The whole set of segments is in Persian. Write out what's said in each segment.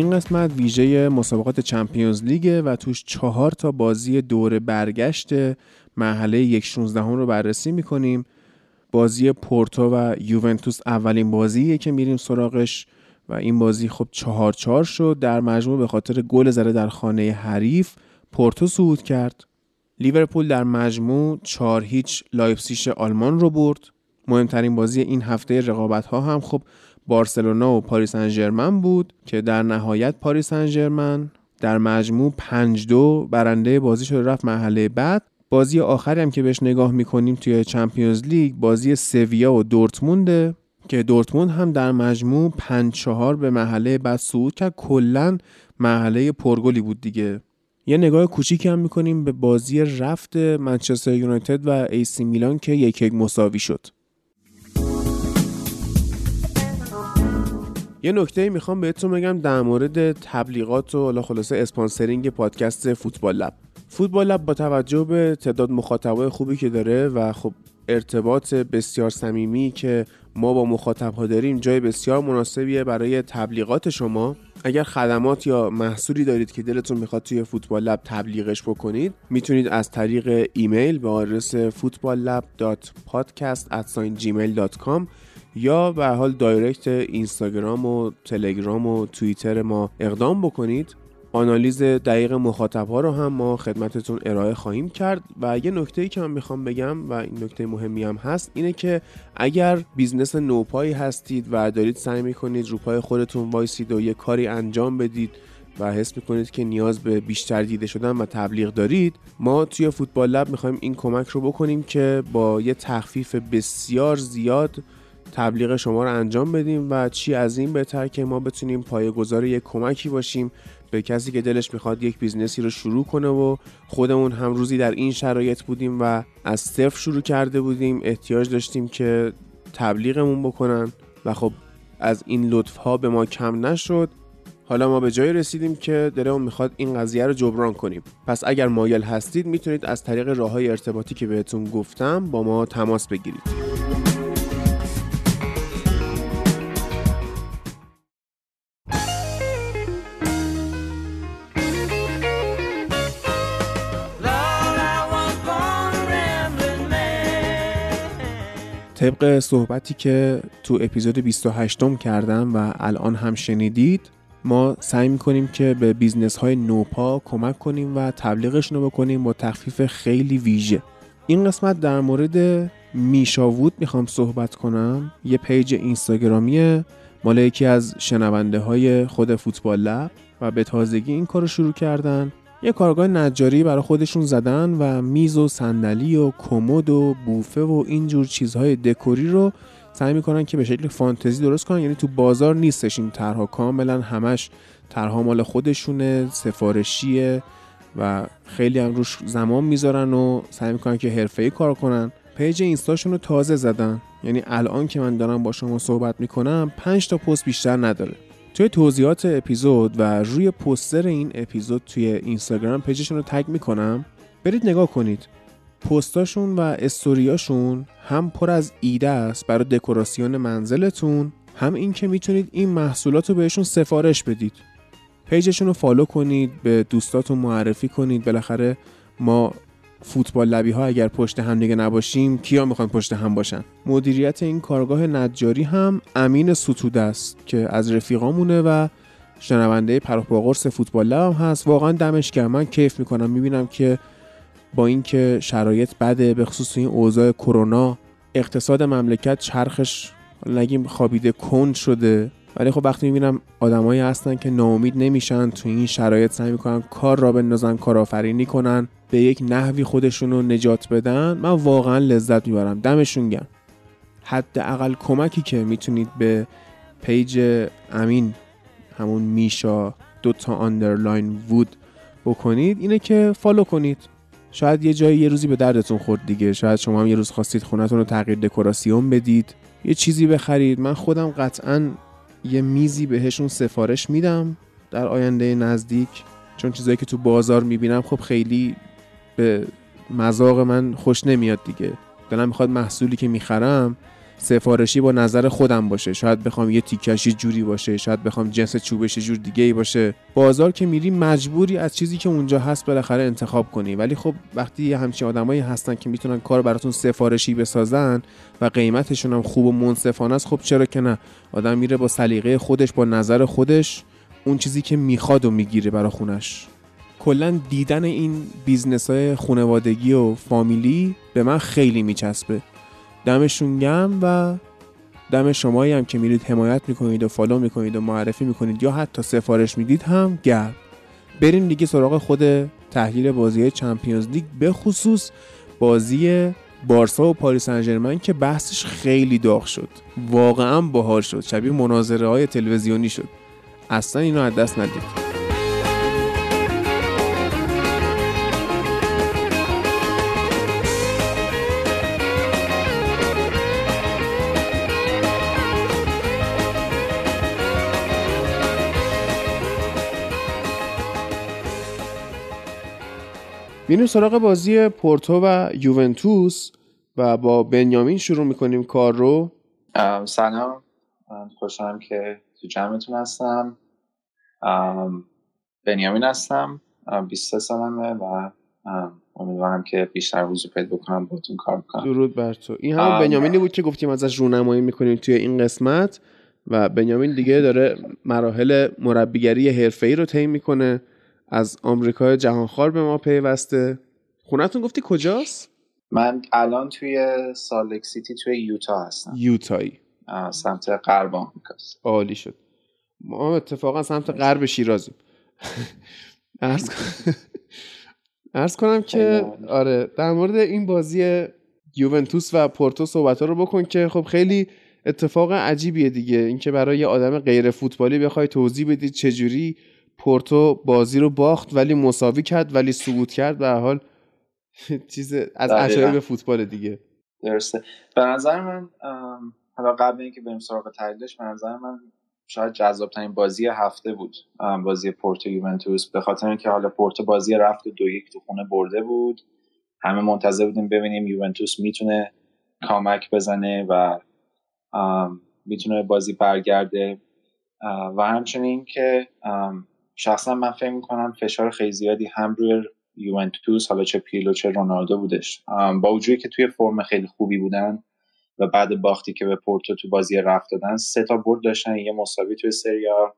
این قسمت ویژه مسابقات چمپیونز لیگ و توش چهار تا بازی دور برگشت مرحله یک 16 رو بررسی می‌کنیم. بازی پورتو و یوونتوس اولین بازیه که میریم سراغش و این بازی خب چهار چهار شد. در مجموع به خاطر گل زده در خانه حریف پورتو صعود کرد. لیورپول در مجموع چهار هیچ لایپزیش آلمان رو برد. مهمترین بازی این هفته رقابت ها هم خب بارسلونا و پاریس سن ژرمن بود که در نهایت پاریس سن ژرمن در مجموع 5 دو برنده بازی شد و رفت مرحله بعد. بازی آخری هم که بهش نگاه می‌کنیم توی چمپیونز لیگ بازی سویا و دورتمونده که دورتموند هم در مجموع 5 4 به مرحله بعد صعود کرد. کلا مرحله پرگلی بود دیگه. یه نگاه کوچیکی هم می‌کنیم به بازی رفت منچستر یونایتد و ای‌سی میلان که یک یک مساوی شد. یه نکته می‌خوام بهتون بگم در مورد تبلیغات و حالا خلاصه اسپانسرینگ پادکست فوتبال لب. فوتبال لب با توجه به تعداد مخاطبای خوبی که داره و خب ارتباط بسیار صمیمی که ما با مخاطب ها داریم جای بسیار مناسبیه برای تبلیغات شما. اگر خدمات یا محصولی دارید که دلتون می‌خواد توی فوتبال لب تبلیغش بکنید می‌تونید از طریق ایمیل به آدرس footballlab.podcast@gmail.com یا به حال direct اینستاگرام و تلگرام و توییتر ما اقدام بکنید. آنالیز دقیق مخاطب ها رو هم ما خدمتتون ارائه خواهیم کرد. و یه نکته ای که من می‌خوام بگم و این نکته مهمی هم هست اینه که اگر business نوپایی هستید و دارید سعی می‌کنید رو پای خودتون وایسید و یه کاری انجام بدید و حس می‌کنید که نیاز به بیشتر دیده شدن و تبلیغ دارید ما توی فوتبال لب می‌خوایم این کمک رو بکنیم که با یه تخفیف بسیار زیاد تبلیغ شما رو انجام بدیم و چی از این بهتر که ما بتونیم پایه‌گذار یک کمکی باشیم به کسی که دلش می‌خواد یک business ی رو شروع کنه و خودمون هم روزی در این شرایط بودیم و از صفر شروع کرده بودیم احتیاج داشتیم که تبلیغمون بکنن و خب از این لطف ها به ما کم نشد. حالا ما به جایی رسیدیم که دلمون می‌خواد این قضیه رو جبران کنیم. پس اگر مایل هستید می‌تونید از طریق راه های ارتباطی که بهتون گفتم با ما تماس بگیرید. طبق صحبتی که تو اپیزود 28 م کردم و الان هم شنیدید ما سعی می‌کنیم که به business های نوپا کمک کنیم و تبلیغشون رو بکنیم با تخفیف خیلی ویژه. این قسمت در مورد میشاوود می‌خوام صحبت کنم. یه page اینستاگرامی مال یکی از شنونده های خود فوتبال لب و به تازگی این کار رو شروع کردن. یه کارگاه نجاری برای خودشون زدن و میز و صندلی و کمد و بوفه و اینجور چیزهای دکوری رو سعی می‌کنن که به شکل فانتزی درست کنن. یعنی تو بازار نیستش این طرح ها کاملا همش طرح ها مال خودشونه سفارشیه و خیلی هم روش زمان می‌ذارن و سعی می‌کنن که حرفه‌ای کار کنن. page اینستاشون رو تازه زدن. یعنی الان که من دارم با شما صحبت می‌کنم 5 تا پست بیشتر نداره. توی توضیحات اپیزود و روی پوستر این اپیزود توی اینستاگرام page شون رو tag می‌کنم. برید نگاه کنید. پستاشون و استوریاشون هم پر از ایده است برای دکوراسیون منزلتون هم این که می‌تونید این محصولات رو بهشون سفارش بدید. page شون رو follow کنید به دوستاتون معرفی کنید. بالاخره ما فوتبال لبی ها اگر پشت هم دیگه نباشیم کیا می‌خوان پشت هم باشن؟ مدیریت این کارگاه نجاری هم امین ستوده است که از رفیقامونه و شنونده پر و پا قرص فوتبال لب هم هست. واقعا دمش گرم. من کیف می‌کنم. می‌بینم که با اینکه شرایط بده به خصوص این اوضاع کرونا اقتصاد مملکت چرخش نگیم خوابیده کند شده. ولی خب وقتی می‌بینم آدمایی هستن که ناامید نمیشن تو این شرایط سعی می‌کنن کار را بندازن کارآفرینی کنن به یک نحوی خودشون رو نجات بدن من واقعا لذت می‌برم. دمشون گرم. حداقل کمکی که می‌تونید به پیج امین همون میشا دوتا underline wood بکنید اینه که follow کنید. شاید یه جایی یه روزی به دردتون خورد دیگه. شاید شما هم یه روز خواستید خونتون رو تغییر دکوراسیون بدید یه چیزی بخرید. من خودم قطعا یه میزی بهشون سفارش میدم در آینده نزدیک چون چیزایی که تو بازار می‌بینم خب خیلی به مذاق من خوش نمیاد دیگه. دلم می‌خواد محصولی که می‌خرم سفارشی با نظر خودم باشه. شاید بخوام یه تیکش یه جوری باشه شاید بخوام جنس چوبش جور دیگه ای باشه. بازار که میری مجبوری از چیزی که اونجا هست بالاخره انتخاب کنی. ولی خب وقتی همچین آدمایی هستن که می‌تونن کار براتون سفارشی بسازن و قیمتشون هم خوب و منصفانه است خب چرا که نه؟ آدم میره با سلیقه خودش با نظر خودش اون چیزی که می‌خواد و می‌گیره برا خونش. کلا دیدن این business های خانوادگی و فامیلی به من خیلی میچسبه. دمشون گرم و دم شمایی هم که میرید حمایت می‌کنید و follow می‌کنید و معرفی می‌کنید یا حتی سفارش می‌دید هم گرم. بریم دیگه سراغ خود تحلیل بازی Champions League به خصوص بازی بارسا و پاریس انجرمن که بحثش خیلی داغ شد. واقعا باحال شد. شبیه مناظره های تلویزیونی شد. اصلا اینو از دست ندید. میریم سراغ بازی پورتو و یوونتوس و با بنیامین شروع می‌کنیم کار رو. سلام. خوشحالم که تو جمعتون هستم. بنیامین هستم. 23 سالمه و امیدوارم که بیشتر حضور پیدا بکنم باتون کار بکنم. درود بر تو. این همون بنیامینی بود که گفتیم ازش رونمایی می‌کنیم توی این قسمت و بنیامین دیگه داره مراحل مربیگری حرفه‌ای رو طی می‌کنه. از آمریکای جهانخوار به ما پیوسته. خونتون گفتی کجاست؟ من الان توی سالک سیتی توی یوتا هستم. یوتایی. سمت غرب آمریکاست. عالی شد. ما اتفاقا سمت غرب شیرازیم. ارز کنم که آره در مورد این بازی یوونتوس و پورتو صحبت ها رو بکن که خب خیلی اتفاق عجیبیه دیگه. اینکه برای یه آدم غیر فوتبالی بخوای توضیح بدید چجوری پورتو بازی رو باخت ولی مساوی کرد ولی سقوط کرد. به حال چیز از عجایب فوتبال دیگه. درسته. به نظر من حالا قبل اینکه بریم سراغ تحلیلش به نظر من شاید جذاب ترین بازی هفته بود. بازی پورتو یوونتوس. به خاطر اینکه حالا پورتو بازی رفت و دو یک تو خونه برده بود. همه منتظر بودیم ببینیم یوونتوس می‌تونه کامک بزنه و می‌تونه بازی برگرده. و همچنین که شخصا من فکر می‌کنم فشار خیلی زیادی هم روی یوونتوس حالا چه پیلو چه رونالدو بودش. با وجودی که توی فرم خیلی خوبی بودن و بعد باختی که به پورتو تو بازی رفت دادن سه تا برد داشتن یه مساوی توی سریا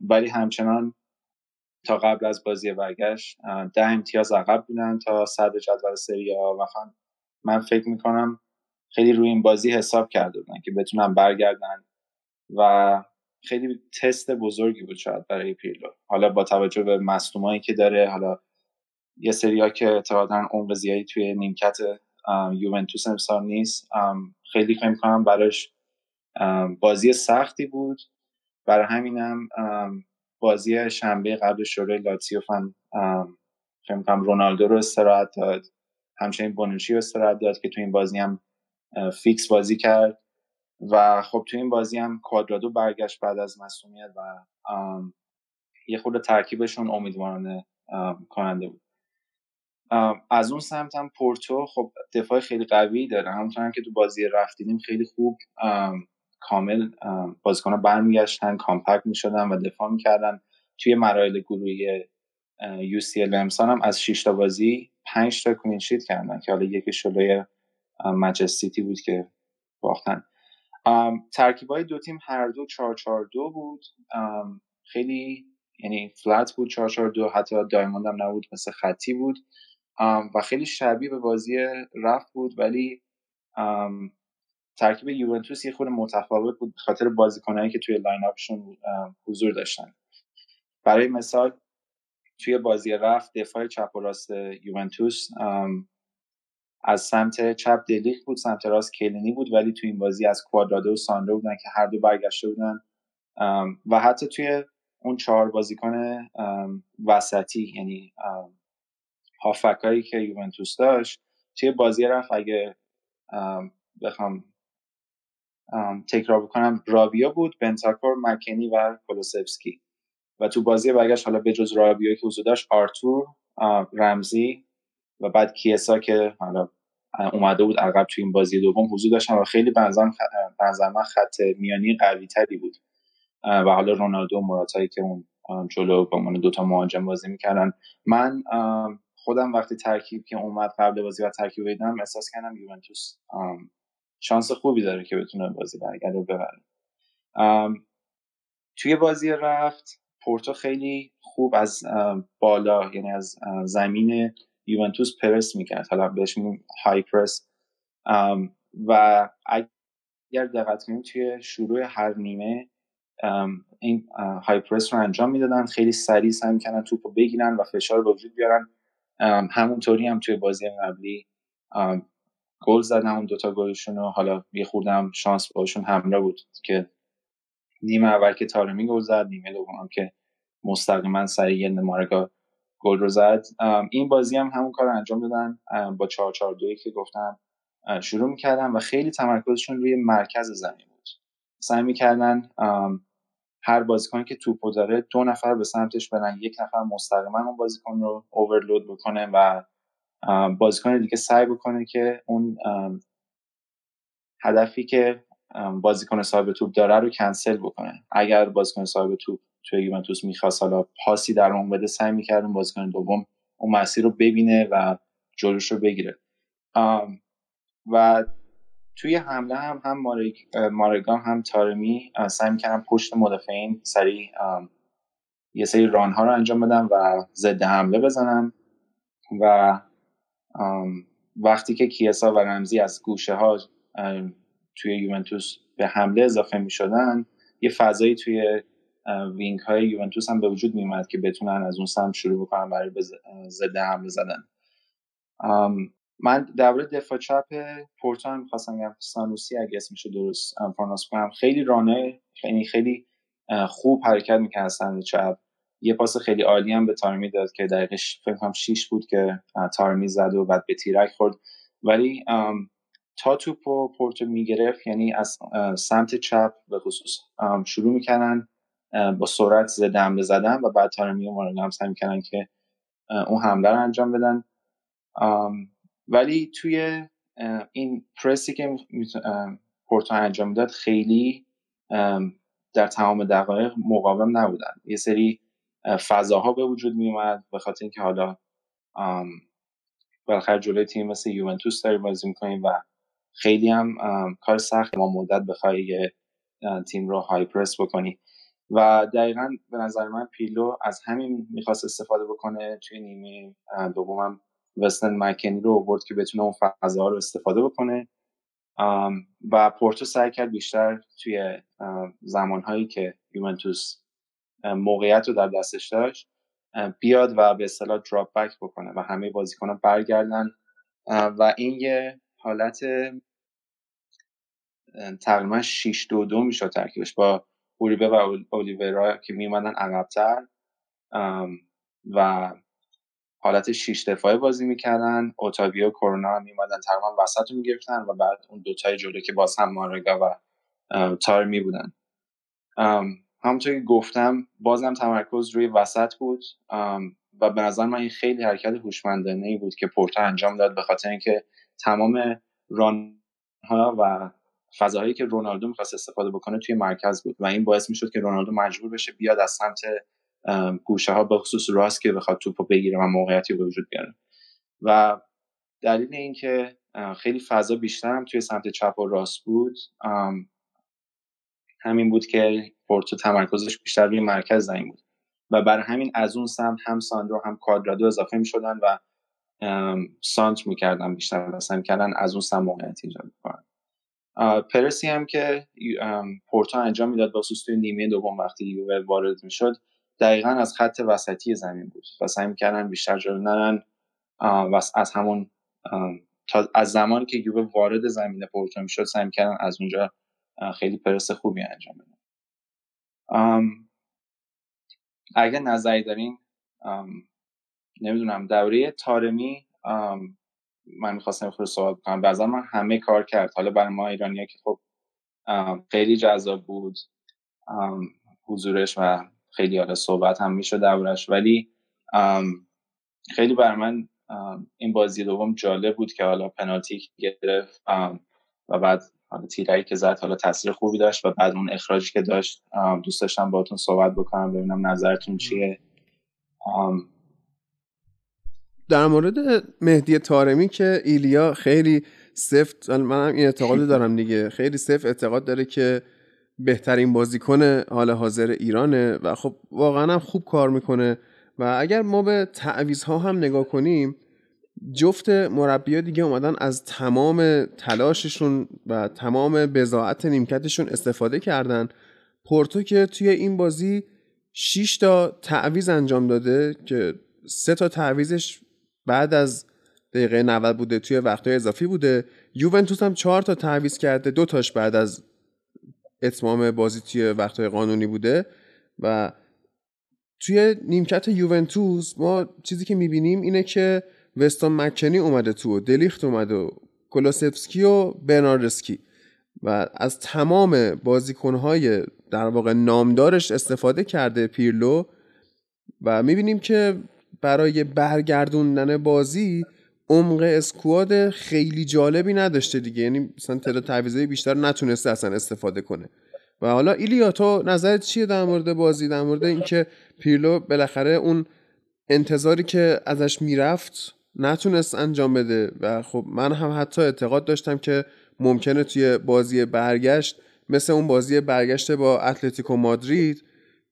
ولی همچنان تا قبل از بازی برگشت ده امتیاز عقب بودن تا صدر جدول سریا و من فکر می‌کنم خیلی روی این بازی حساب کرده بودن که بتونن برگردن و خیلی تست بزرگی بود شاید برای پیرلو. حالا با توجه به مصدومایی که داره حالا یه سریا که اعتقادا عمق زیادی توی نیمکت یوونتوس امسال نیست. خیلی فکر کنم براش بازی سختی بود. برای همینم بازی شنبه قبل شوره لاتسیو فن فکر کنم رونالدو رو استراحت داد. همچنین بونوچی رو استراحت داد که تو این بازی هم فیکس بازی کرد. و خب تو این بازی هم کوادرادو برگشت بعد از مصدومیت و یه خورده ترکیبشون امیدوارانه کننده بود. از اون سمت هم پورتو خب دفاع خیلی قوی داره. همونطور که تو بازی رفت دیدیم خیلی خوب کامل بازیکنها برمیگشتن compact می‌شدن و دفاع می‌کردن. توی مراحل گروهی UCL امسال هم از 6 تا بازی 5 تا clean sheet کردن که حالا یکیش جلوی منچسترسیتی بود که باختن. ترکیب های دو تیم هر دو 4 4 2 بود. خیلی یعنی flat بود 4 4 2 حتی diamond هم نبود مثل خطی بود. و خیلی شبیه به بازی رفت بود ولی ترکیب یوونتوس یه خورده متفاوت بود به خاطر بازیکنایی که توی line-up شون حضور داشتن. برای مثال توی بازی رفت دفاع چپ و راست یوونتوس از سمت چپ دلیخ بود سمت راست کلینی بود ولی توی این بازی از کوادرادو و ساندرو بودن که هر دو برگشته بودن. و حتی توی اون چهار بازیکن وسطی یعنی هافکایی که یوونتوس داشت توی بازی رفت. اگه بخوام تکرار بکنم رابیا بود بنتاکور مکنی و کولوسفسکی و تو بازی برگشت حالا بجز رابیا که حضور داشت آرتور رمزی و بعد کیسا که حالا اومده بود عقب تو این بازی دوم حضور داشتن و خیلی بنظرم خط میانی قوی تری بود و حالا رونالدو و مراتایی که اون جلو با من دوتا مهاجم بازی می‌کردن. من خودم وقتی ترکیب که اومد قبل بازی و ترکیب دیدم احساس کردم یوونتوس شانس خوبی داره که بتونه بازی برگرده و ببره. توی بازی رفت پورتو خیلی خوب از بالا یعنی از زمین یوونتوس پرس می‌کرد. حالا بهش های پرس و اگر دقت کنیم توی شروع هر نیمه این های پرس رو انجام می‌دادن. خیلی سریع سعی می‌کنن توپ رو بگیرن و فشار رو وجود بیارن. همونطوری هم توی بازی قبلی گل زدن اون دوتا گلشون رو. حالا یه خوردم شانس باشون همراه بود که نیمه اول که تارمی گل زد نیمه دوم که مستقیما سریع یه مارگا گل رو زد. این بازی هم همون کار انجام دادن با 4 4 2 که گفتم شروع می‌کردن و خیلی تمرکزشون روی مرکز زمین بود. سعی می‌کردن هر بازیکن که توپو داره دو نفر به سمتش برن یک نفر مستقیما اون بازیکن رو اوورلود بکنه و بازیکن دیگه سعی بکنه که اون هدفی که بازیکن صاحب توپ داره رو کنسل بکنه. اگر بازیکن صاحب توپ توی یوونتوس می‌خواست. حالا پاسی در اون بده سعی می‌کرد بازیکن دوم اون مسیر رو ببینه و جلوش رو بگیره. و توی حمله هم هم مارگان هم تارمی سعی می‌کردن پشت مدافعین سریع یه سری رانها رو انجام بدن و ضد حمله بزنن. و وقتی که کیسا و رمزی از گوشه ها توی یوونتوس به حمله اضافه می شدن یه فضایی توی وینگ های یوونتوس هم به وجود می اومد که بتونن از اون سمت شروع بکنن برای ضد حمله زدن. من درباره دفاع چپ پورتو هم خواستم بگم سانوسی اگه اسمشو درست پروناس کنم خیلی رانه خیلی خیلی خوب حرکت می‌کرد سمت چپ. یه پاس خیلی عالی هم به تارمی داد که دقیقه فکر کنم 6 بود که تارمی زد و بعد به تیرک خورد. ولی تا توپ و پورتو می‌گرفت یعنی از سمت چپ به خصوص شروع می‌کنن با سرعت زده حمله زدن و بعد تارمی و هم سعی می‌کنن که اون حمله رو انجام بدن. ولی توی این پرسی که پورتو انجام داد خیلی در تمام دقایق مقاوم نبودن. یه سری فضاها به وجود می اومد به خاطر اینکه حالا بالاخره جلوی تیم مثل یوونتوس داری بازی می‌کنیم و خیلی هم کار سخت ما مدت بخوای تیم رو های پرس بکنی. و دقیقا به نظر من پیلو از همین می‌خواست استفاده بکنه توی نیمه دومم وستن مکنی رو آورد که بتونه اون فضاها رو استفاده بکنه. و پورتو سعی کرد بیشتر توی زمانهایی که یوونتوس موقعیت رو در دستش داشت بیاد و به اصطلاح دراپ بک بکنه و همه بازیکنان برگردن. و این یه حالت تقریبا 6 دو دو می‌شد ترکیبش. با اوریبه و اولیورا که میومدن عقبتر. و حالت 6 دفاعه بازی می‌کردن. اوتاویو کرونا میومدن تقریبا وسط رو می‌گرفتن و بعد اون دوتای جلو که باز هم مارگا و تارمی بودن همونطور که گفتم بازم تمرکز روی وسط بود. و به نظر من این خیلی حرکت هوشمندانه ای بود که پورتا انجام داد به خاطر اینکه تمام ران ها و فضاهایی که رونالدو می‌خواست استفاده بکنه توی مرکز بود و این باعث می‌شد که رونالدو مجبور بشه بیاد از سمت گوشه ها به خصوص راست که بخواد توپو بگیره و موقعیتی به وجود بیاره. و دلیل اینکه خیلی فضا بیشتر هم توی سمت چپ و راست بود همین بود که پورتو تمرکزش بیشتر روی مرکز زمین بود و برای همین از اون سمت هم ساندرو هم کادرادو اضافه می شدن و سانت می‌کردن بیشتر مثلا کردن از اون سمت موقعیت ایجاد کنن پرسی هم که پورتو انجام می‌داد با توی نیمه دوم وقتی یووه وارد می‌شد دقیقا از خط وسطی زمین بود و سعی می‌کردن بیشتر جلو نرن. و از همون تا از زمانی که یووه وارد زمین پورتو می‌شد سعی می‌کردن از اونجا خیلی پرس خوبی انجام بدن. اگر نظری دارین نمی‌دونم دوره تارمی من می‌خواستم خود صحبت کنم. بعضا من همه کار کرد. حالا برای ما ایرانی که خب خیلی جذاب بود. حضورش و خیلی حالا صحبت هم می‌شد دورش ولی خیلی برای من این بازی دوم جالب بود که حالا پنالتی گرفت. و بعد حالا تیرایی که زد حالا تاثیر خوبی داشت و بعد اون اخراجی که داشت. دوست داشتم باهاتون صحبت بکنم ببینم نظرتون چیه. در مورد مهدی تارمی که ایلیا خیلی سفت من هم این اعتقاد دارم دیگه خیلی سفت اعتقاد داره که بهترین بازیکن حال حاضر ایرانه و خب واقعا هم خوب کار می‌کنه و اگر ما به ها هم نگاه کنیم جفت مربیا دیگه اومدن از تمام تلاششون و تمام بزاعت نیمکتشون استفاده کردن. پورتو که توی این بازی 6 تا تعویز انجام داده که سه تا تعویزش بعد از دقیقه 90 بوده توی وقتهای اضافی بوده. یوونتوس هم چهار تا تعویض کرده. دو تاش بعد از اتمام بازی توی وقتهای قانونی بوده. و توی نیمکت یوونتوس ما چیزی که می‌بینیم اینه که وستون مکنی اومده تو دلیخت اومده و کلوسفسکی و برناردسکی. و از تمام بازیکنهای در واقع نامدارش استفاده کرده پیرلو. و می‌بینیم که برای برگردوندن بازی عمق اسکواد خیلی جالبی نداشته دیگه. یعنی مثلا تعداد تعویضای بیشتر نتونسته اصلا استفاده کنه. و حالا ایلیا تو نظرت چیه در مورد بازی؟ در مورد اینکه پیرلو بالاخره اون انتظاری که ازش می‌رفت نتونست انجام بده. و خب من هم حتی اعتقاد داشتم که ممکنه توی بازی برگشت مثل اون بازی برگشت با اتلتیکو مادرید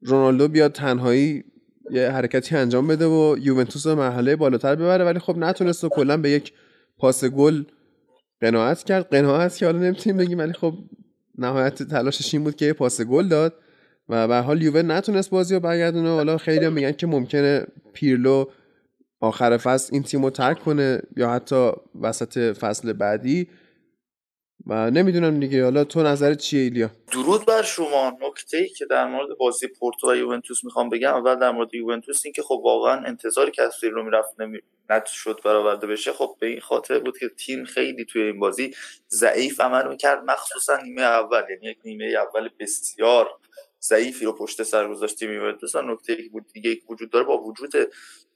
رونالدو بیاد تنهایی یه حرکتی انجام بده و یوونتوس رو مرحله بالاتر ببره ولی خب نتونست و کلا به یک پاس گل قناعت کرد. قناعت که حالا نمی‌تونیم بگیم ولی خب نهایت تلاشش این بود که یه پاس گل داد و به حال یووه نتونست بازی رو برگردونه. حالا خیلی میگن که ممکنه پیرلو آخر فصل این تیم رو ترک کنه یا حتی وسط فصل بعدی. و نمی‌دونم دیگه. حالا تو نظرت چیه ایلیا؟ درود بر شما. نکته ای که در مورد بازی پورتو و یوونتوس می‌خوام بگم اول در مورد یوونتوس این که خب واقعا انتظاری که رو می‌رفت نمی... شد برآورده بشه. خب به این خاطر بود که تیم خیلی توی این بازی ضعیف عمل می‌کرد مخصوصا نیمه اول. یعنی یک نیمه اول بسیار ضعیفی رو پشت سر گذاشت تیم یوونتوس نکته ای بود دیگه وجود داره با وجود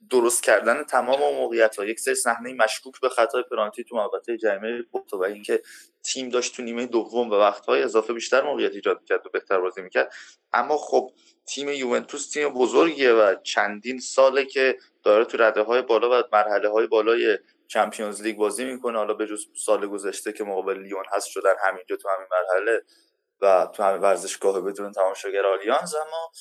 درست کردن تمام موقعیت ها یک سری صحنه مشکوک به خطای پنالتی تو محوطه جریمه پورتو و اینکه تیم داشت تو نیمه دوم و وقتهای اضافه بیشتر موقعیت ایجاد می‌کرد و بهتر بازی می‌کرد. اما خب تیم یوونتوس تیم بزرگیه و چندین ساله که داره تو رده های بالا و مرحله های بالای چمپیونز لیگ بازی می‌کنه. حالا به جز سال گذشته که مقابل لیون هست شدن همینجا تو همین مرحله. و تو همین ورزشگاه بدون تماشاگر آلیانز اما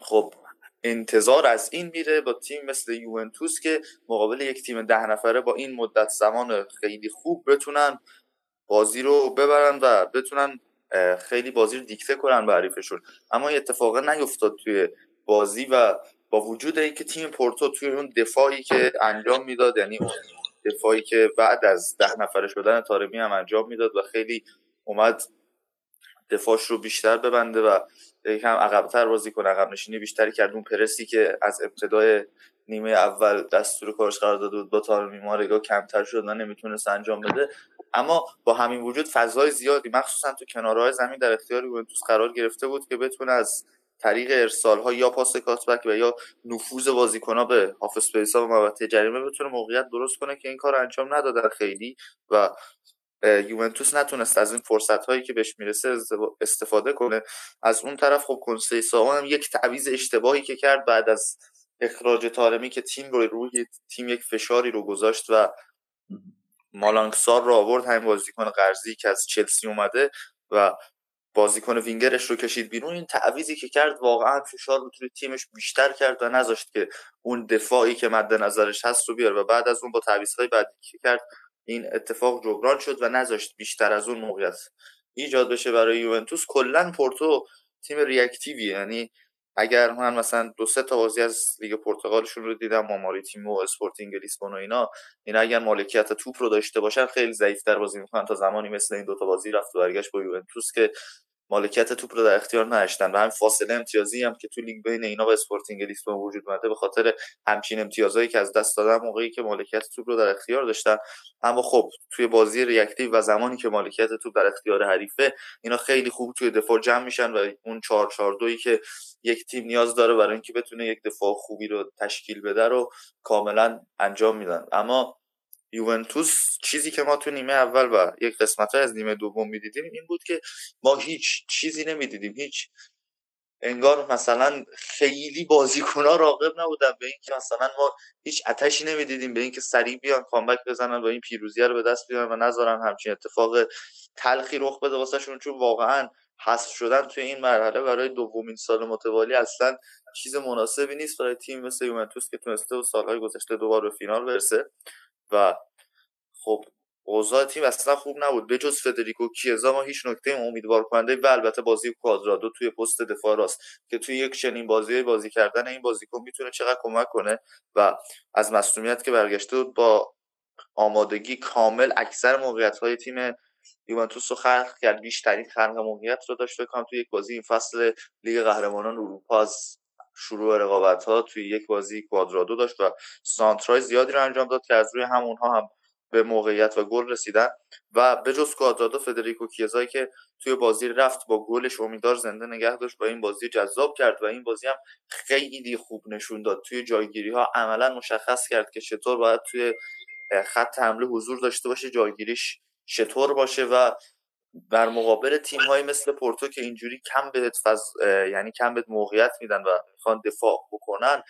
خب انتظار از این میره با تیم مثل یوونتوس که مقابل یک تیم ده نفره با این مدت زمان خیلی خوب بتونن بازی رو ببرن و بتونن خیلی بازی رو دیکته کنن به حریفشون. اما این اتفاق نیفتاد توی بازی و با وجود اینکه تیم پورتو توی اون دفاعی که انجام می‌داد یعنی اون دفاعی که بعد از ده نفره شدن تارمی هم انجام می‌داد و خیلی اومد دفاعش رو بیشتر ببنده و یکم عقبتر بازی کنه عقب نشینی بیشتری کرد. اون پرسی که از ابتدای نیمه اول دستور کارش قرار داده بود با تارمی مارگا کمتر شد و نمی‌تونست انجام بده. اما با همین وجود فضای زیادی مخصوصا تو کنارهای زمین در اختیار یوونتوس قرار گرفته بود که بتونه از طریق ارسال ها یا پاس کاتبک و یا نفوذ بازیکن ها به ها و محوطه جریمه بتونه موقعیت درست کنه که این کار انجام ندادن خیلی. و یوونتوس نتونست از این فرصت هایی که بهش می‌رسه استفاده کنه. از اون طرف خب کنسیسا هم یک تعویض اشتباهی که کرد بعد از اخراج تارمی که تیم رو روی تیم یک فشاری رو گذاشت و مالانگ سار رو آورد. همین بازیکن قرضی که از چلسی اومده و بازیکن وینگرش رو کشید بیرون. این تعویضی که کرد واقعا فشار رو توی تیمش بیشتر کرد و نذاشت که اون دفاعی که مد نظرش هست رو بیاره و بعد از اون با تعویضهای بعدی که کرد این اتفاق جبران شد و نذاشت بیشتر از اون موقعیت ایجاد بشه برای یوونتوس. کلا پورتو تیم reactive ی یعنی اگر من مثلا دو سه تا بازی از لیگ پرتغالشون رو دیدم با تیم و اسپورتینگ لیسبون و اینا اینا اگر مالکیت توپ رو داشته باشن خیلی ضعیفتر بازی می‌کنن تا زمانی مثل این دو تا بازی رفت و برگشت با یوونتوس که مالکیت توپ رو در اختیار نداشتن و همین فاصله امتیازی هم که تو لیگ بین اینا و اسپورتینگ لیسبون وجود اومده به خاطر همچین امتیازهایی که از دست دادن موقعی که مالکیت توپ رو در اختیار داشتن. اما خب توی بازی reactive و زمانی که مالکیت توپ در اختیار حریفه اینا خیلی خوب توی دفاع جمع میشن و اون 4 4 2 که یک تیم نیاز داره برای اینکه بتونه یک دفاع خوبی رو تشکیل بده رو کاملا انجام میدن. اما یوونتوس چیزی که ما تو نیمه اول و یک قسمت از نیمه دوم می‌دیدیم این بود که ما هیچ چیزی نمی‌دیدیم. هیچ انگار مثلا خیلی بازیکنها راقب نبودن. به اینکه مثلا ما هیچ اتشی نمی‌دیدیم. به اینکه سریع بیان کامبک بزنن و این پیروزی رو به دست بیارن و نذارن همچین اتفاق تلخی رخ بده واسهشون. چون واقعا حذف شدن توی این مرحله برای دومین سال متوالی اصلا چیز مناسبی نیست برای تیم مثل یوونتوس که تونسته و سالهای گذشته دوبار به فینال برسه. و خب اوضاع تیم اصلا خوب نبود. به جز فدریکو کیزا ما هیچ نکته امیدوار کننده و البته بازی کوادرادو توی پست دفاع راست که توی یک چنین بازی بازی کردن این بازیکن می‌تونه چقدر کمک کنه و از مصونیت که برگشته بود با آمادگی کامل اکثر موقعیت های تیم یوونتوس رو خلق کرد. بیشترین خلق موقعیت رو داشته کنم توی یک بازی این فصل لیگ قهرمانان اروپا از شروع رقابت ها توی یک بازی کوادرادو داشت و سانترای زیادی رو انجام داد که از روی همونها هم به موقعیت و گل رسیدن و به جز کوادرادو فدریکو کیزایی که توی بازی رفت با گلش امیدوار زنده نگه داشت و این بازی جذاب کرد و این بازی هم خیلی خوب نشون داد. توی جایگیری ها عملا مشخص کرد که چطور باید توی خط حمله حضور داشته باشه جایگیریش چطور باشه و در مقابل تیم های مثل پورتو که اینجوری کم بهت فز... یعنی کم بهت موقعیت میدن و می‌خوان دفاع بکنن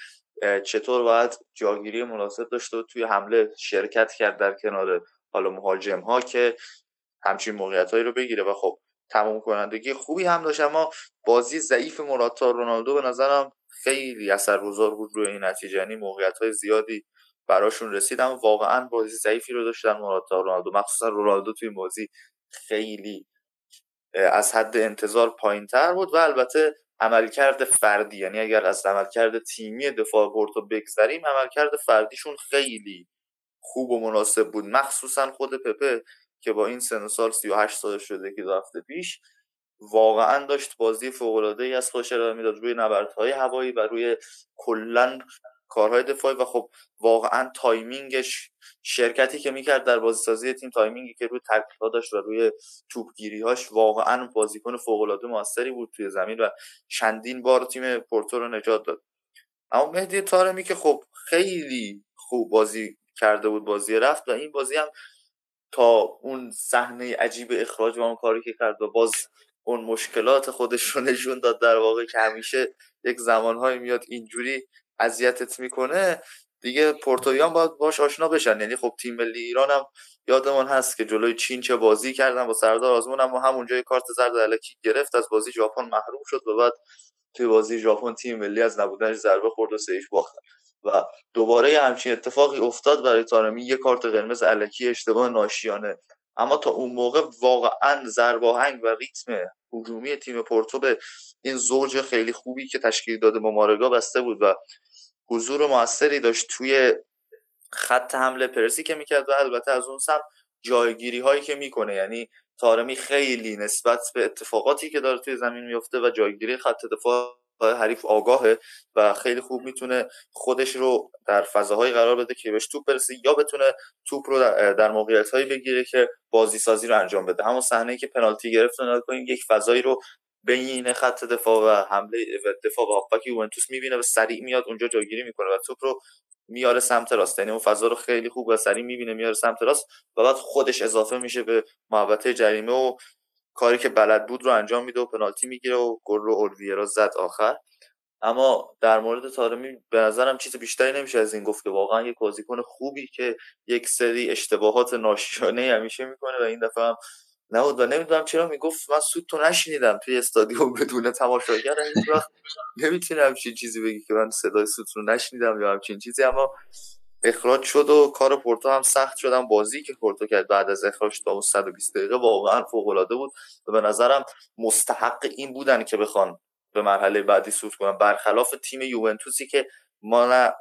چطور باید جاگیری مناسب داشته و توی حمله شرکت کرد در کنار حالا مهاجم ها که همچین موقعیت رو بگیره و خب تمام کنندگی خوبی هم داشت. اما بازی ضعیف مراتا رونالدو به نظرم خیلی اثرگذار بود روی این نتیجه. یعنی موقعیت های زیادی براشون رسید اما واقعا بازی ضعیفی رو داشتن مراتا رونالدو. مخصوصا رونالدو توی بازی خیلی از حد انتظار پایین تر بود و البته عملکرد فردی یعنی اگر از عملکرد تیمی دفاع پورتو بگذریم عملکرد فردیشون خیلی خوب و مناسب بود. مخصوصا خود پپه که با این سن سال 38 سال شده که هفته پیش واقعا داشت بازی فوق العاده ای از خودش ارائه می‌داد. روی نبردهای هوایی و روی کلا کارهای دفاعی و خب واقعا timing ش شرکتی که می‌کرد در بازی سازی تیم timing ی که روی تکلها داشت و روی توپگیری هاش واقعا بازیکن فوق العاده موثری بود توی زمین و چندین بار تیم پورتو رو نجات داد. اما مهدی تارمی که خب خیلی خوب بازی کرده بود بازی رفت و این بازی هم تا اون صحنه عجیب اخراج و اون کاری که کرد و باز اون مشکلات خودش رو نشون داد در واقع که همیشه یک زمانهایی میاد اینجوری اذیتت می‌کنه دیگه پورتویان باید باش آشنا بشن. یعنی خب تیم ملی ایران هم یادمون هست که جلوی چین چه بازی کردن با سردار آزمون اما همونجا کارت زرد علکی گرفت از بازی ژاپن محروم شد و بعد توی بازی ژاپن تیم ملی از نبودنش ضربه خورد و سهیش باختن و دوباره همچین اتفاقی افتاد برای تارمی یه کارت قرمز علکی اشتباه ناشیانه. اما تا اون موقع واقعا زرباهنگ و ریتم هجومی تیم پورتو به این زوج خیلی خوبی که تشکیل داده با مارگا بسته بود و حضور موثری داشت توی خط حمله پرسی که می‌کرد و البته از اون سم جایگیری هایی که می‌کنه. یعنی تارمی خیلی نسبت به اتفاقاتی که داره توی زمین میفته و جایگیری خط دفاع حریف آگاهه و خیلی خوب می‌تونه خودش رو در فضاهایی قرار بده که بهش توپ برسه یا بتونه توپ رو در موقعیت هایی بگیره که بازی سازی رو انجام بده. همون صحنه که پنالتی گرفت نگاه کنیم یک فضایی رو بین خط دفاع و حمله دفاع و هافبک یوونتوس می‌بینه و سریع میاد اونجا جایگیری می‌کنه و توپ رو میاره سمت راست. یعنی اون فضا رو خیلی خوب و سریع می‌بینه میاره سمت راست و بعد خودش اضافه میشه به محوطه جریمه و کاری که بلد بود رو انجام میده و پنالتی می‌گیره و گل رو اولویرا زد آخر. اما در مورد تارمی به نظرم چیز بیشتری نمیشه از این گفت که واقعا یک بازیکن خوبی که یک سری اشتباهات ناشیانه همیشه می‌کنه و این دفعه هم نبود و نمی‌دونم چرا می‌گفت. من سود تو نشنیدم توی استادیوم بدون تماشاگر این وقت نمی‌تونم همچین چیزی بگی که من صدای سود رو نشنیدم یا همچین چیزی. اما اخراج شد و کار پورتو هم سخت شدن بازی که پورتو کرد بعد از اخراج تا 120 دقیقه واقعا فوق العاده بود. و به نظرم مستحق این بودن که بخوان به مرحله بعدی صعود کنن. برخلاف تیم یوونتوسی که ما نه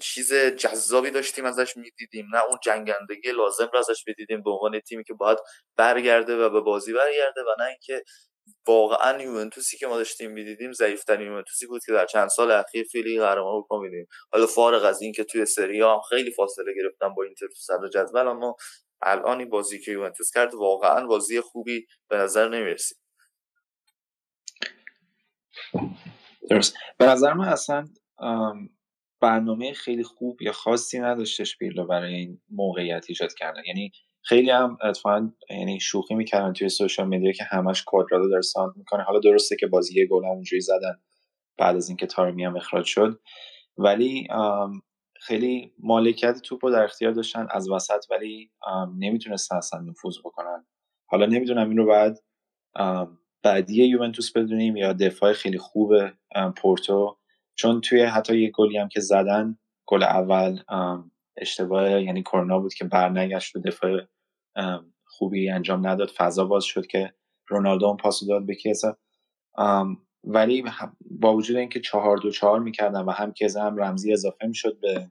چیز جذابی داشتیم ازش می‌دیدیم. نه اون جنگندگی لازم رو ازش می‌دیدیم به عنوان تیمی که باید برگرده و به بازی برگرده و نه اینکه واقعا یوونتوسی که ما داشتیم می‌دیدیم ضعیفترین یوونتوسی بود که در چند سال اخیر فیلی قهرمان اروپا میدیم حالا فارغ از اینکه توی سری هم خیلی فاصله گرفتن با اینتر تو صدر جدول اما الان این بازی که یوونتوس کرد واقعا بازی خوبی به نظر نمی‌رسید. درست. به نظر من اصلا برنامه خیلی خوب یا خاصی نداشتش پیرلو برای این موقعیت ایجاد کردن. یعنی خیلی هم اتفاقا یعنی شوخی می‌کردن توی سوشال میدیا که همش کوادرادو داره ساند می‌کنه. حالا درسته که بازی یه گل اونجوری زدن بعد از اینکه تارمی هم اخراج شد. ولی خیلی مالکیت توپ رو در اختیار داشتن از وسط ولی نمی‌تونستن اصلا نفوذ بکنن. حالا نمی‌دونم این رو بعد بعدی یوونتوس بدونیم یا دفاع خیلی خوب پورتو چون توی حتی یه گلی هم که زدن گل اول اشتباه یعنی کرونا بود که برنگشت و دفاع خوبی انجام نداد فضا باز شد که رونالدو اون پاسو داد به کیزا ولی با وجود اینکه چهار دو چهار می‌کردن و هم کیزا هم رمزی اضافه می‌شد به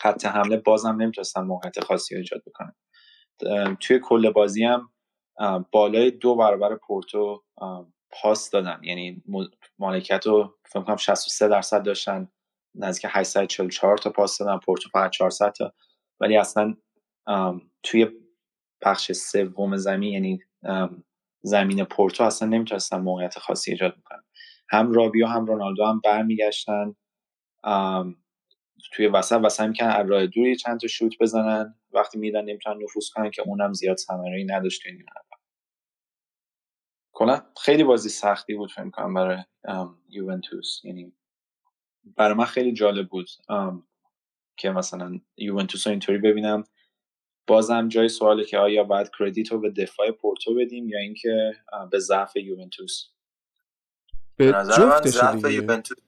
خط حمله بازم نمی‌تونستن موقعیت خاصی ایجاد بکنن. توی کل بازی هم بالای دو برابر پورتو پاس دادن. یعنی مالکیت رو فکر کنم 63 درصد داشتن نزدیک 844 تا پاس دادن پورتو فقط 400 تا. ولی اصلا توی بخش سوم زمین یعنی زمین پورتو اصلا نمی‌تونستن موقعیت خاصی ایجاد می‌کنن هم رابیو هم رونالدو هم برمیگشتن. توی وسط وسط می‌کنن از راه دوری چند تا شوت بزنن. وقتی میدن نمی‌تونن نفوذ کنن که اونم زیاد ثمره‌ای نداشت توی کلا خیلی بازی سختی بود فکر کنم برای یوونتوس. یعنی برای من خیلی جالب بود که مثلا یوونتوس رو اینطوری ببینم. بازم جای سواله که آیا باید کردیت رو به دفاع پورتو بدیم یا اینکه به ضعف یوونتوس. به جفتش یوونتوس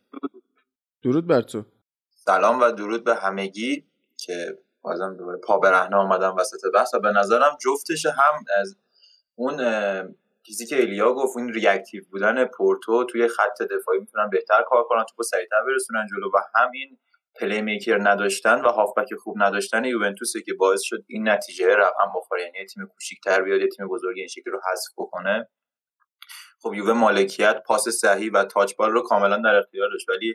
درود بر تو. سلام و درود به همگی که بازم دوباره پا برهنه آمدم وسط بحث. و به نظرم جفتش هم از اون چیزی که الیا گفت این reactive بودن پورتو توی خط دفاعی می‌تونن بهتر کار کنن توپو سریعتر برسونن جلو و همین playmaker نداشتن و هافبک خوب نداشتن یوونتوس که باعث شد این نتیجه رقم بخوره. یعنی تیم کوچیک‌تر بیاد تیم بزرگ این شکلی رو حذف بکنه. خب یووه مالکیت پاس صحیح و touch ball رو کاملا در اختیار داشت ولی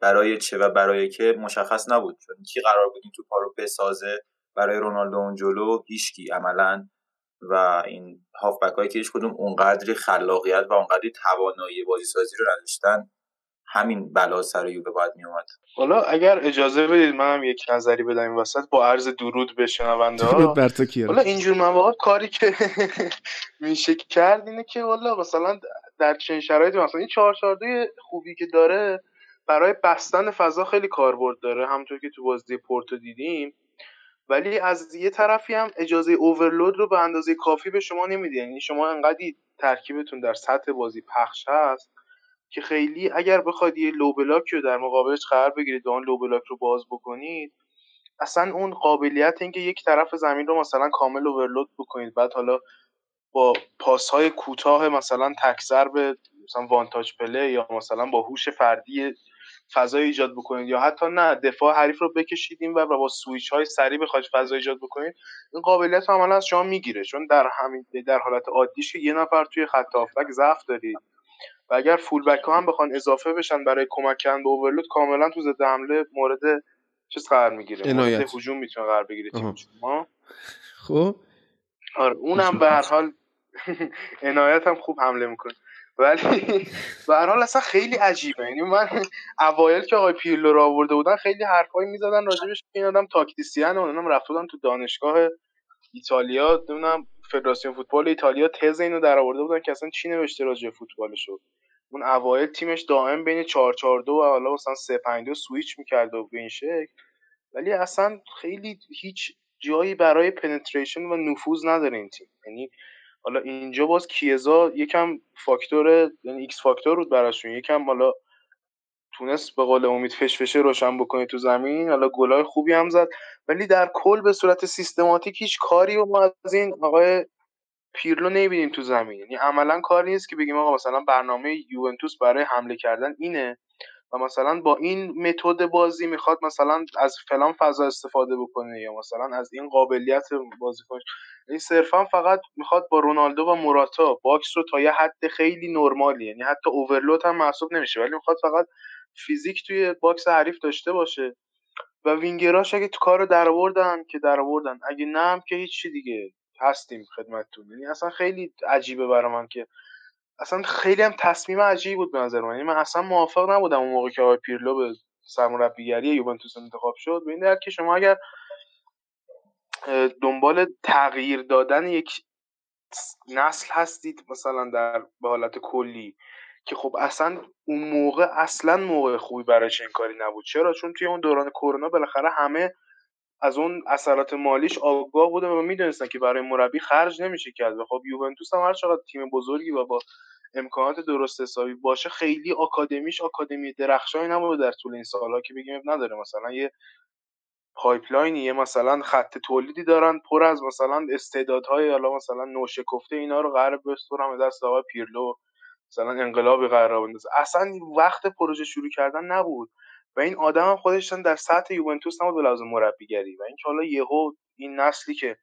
برای چه و برای که مشخص نبود. چون کی قرار بود این توپا رو بسازه برای رونالدو اون جلو هیچکی. عملا و این هافبک هایی که هیچ کدوم اونقدری خلاقیت و اونقدری توانایی بازی سازی رو نداشتن همین بلا سر یووه باید اومد حالا اگر اجازه بدید منم یک نظری بدم این وسط با عرض درود به شنونده ها. حالا اینجور مواقع کاری که میشه کرد اینه که والا مثلا در چنین شرایطی مثلا این 442 خوبی که داره برای بستن فضا خیلی کاربرد داره. همونطور که تو بازی پورتو دیدیم ولی از یه طرفی هم اجازه overload رو به اندازه کافی به شما نمیده. یعنی شما انقدی ترکیبتون در سطح بازی پخش هست که خیلی اگر بخواید یه low block رو در مقابلش قرار بگیرید و اون low block رو باز بکنید اصلا اون قابلیت اینکه یک طرف زمین رو مثلا کامل overload بکنید بعد حالا با پاس های کوتاه مثلا تک ضربه مثلا one touch play یا مثلا با هوش فردی فضا ایجاد بکنید یا حتی نه دفاع حریف رو بکشیدیم و با سویچ های سریع بخواید فضا ایجاد بکنید این قابلیت عملا از شما می‌گیره. چون در همین در حالت عادیش یه نفر توی خط هافبک ضعف دارید و اگر فول بک ها هم بخوان اضافه بشن برای کمک کردن به اوورلود کاملا تو ضد حمله مورد چیز قرار می‌گیره. مورد هجوم می‌تونه قرار بگیره تیم شما. خب. آره اونم به هر حال عنایت هم خوب حمله می‌کنه. ولی به هر حال اصلا خیلی عجیبه. یعنی من اوایل که آقای پیرلو رو آورده بودن خیلی حرفایی می‌زدن راجبش. که این آدم tactician اونم رفته بودن تو دانشگاه ایتالیا. نمی‌دونم فدراسیون فوتبال ایتالیا تز اینو در آورده بودن که اصلا چی نوشته راجع فوتبالشو. اون اوایل تیمش دائم بین 4 4 2 و حالا مثلا 3 5 2 سویچ می‌کرد و به این شکل. ولی اصلا خیلی هیچ جایی برای penetration و نفوذ نداره این تیم. یعنی حالا اینجا باز کیه‌زا یکم فاکتور یعنی X factor بود براشون. یکم حالا تونست به قول امید فشفشه روشن بکنه تو زمین. حالا گلای خوبی هم زد. ولی در کل به صورت سیستماتیک هیچ کاری و ما از این آقای پیرلو نمی‌بینیم تو زمین. یعنی عملا کاری نیست که بگیم آقا مثلا برنامه یوونتوس برای حمله کردن اینه. مثلا با این متد بازی می‌خواد مثلا از فلان فضا استفاده بکنه یا مثلا از این قابلیت بازیکن این صرفا فقط می‌خواد با رونالدو و موراتا box رو تا یه حد خیلی نرمالی یعنی حتی overload هم محسوب نمیشه ولی می‌خواد فقط فیزیک توی box حریف داشته باشه. و وینگراش اگه تو کار در آوردن که در آوردن اگه نه هم که هیچی دیگه هستیم خدمتتون. یعنی اصلا خیلی عجیبه برای من که اصلا خیلی هم تصمیم عجیبی بود به نظر من. یعنی من اصلا موافق نبودم اون موقع که آقای پیرلو به سرمربیگری یوونتوس انتخاب شد. به این که شما اگر دنبال تغییر دادن یک نسل هستید مثلا در به حالت کلی که خب اصلا اون موقع اصلا موقع خوبی برای چنین کاری نبود. چرا؟ چون توی اون دوران کرونا بالاخره همه از اون اثرات مالیش آگاه بودن و می‌دونستن که برای مربی خرج نمیشه کرد. و خب یوونتوس هم هر چقدر تیم بزرگی و با امکانات درست حسابی باشه خیلی آکادمیش آکادمی درخشانی نبوده در طول این سالها که بگیم نداره. مثلا یه pipeline ی یه مثلا خط تولیدی دارن پر از مثلا استعدادهای حالا مثلا نوشکفته اینا رو قرار بسپرن به دست آقای پیرلو. مثلا انقلابی قرار بندازه اصلا وقت پروژه شروع کردن نبود. و این آدم هم خودش در سطح یوونتوس نبود به لحاظ مربیگری و اینکه حالا یهو این نسلی که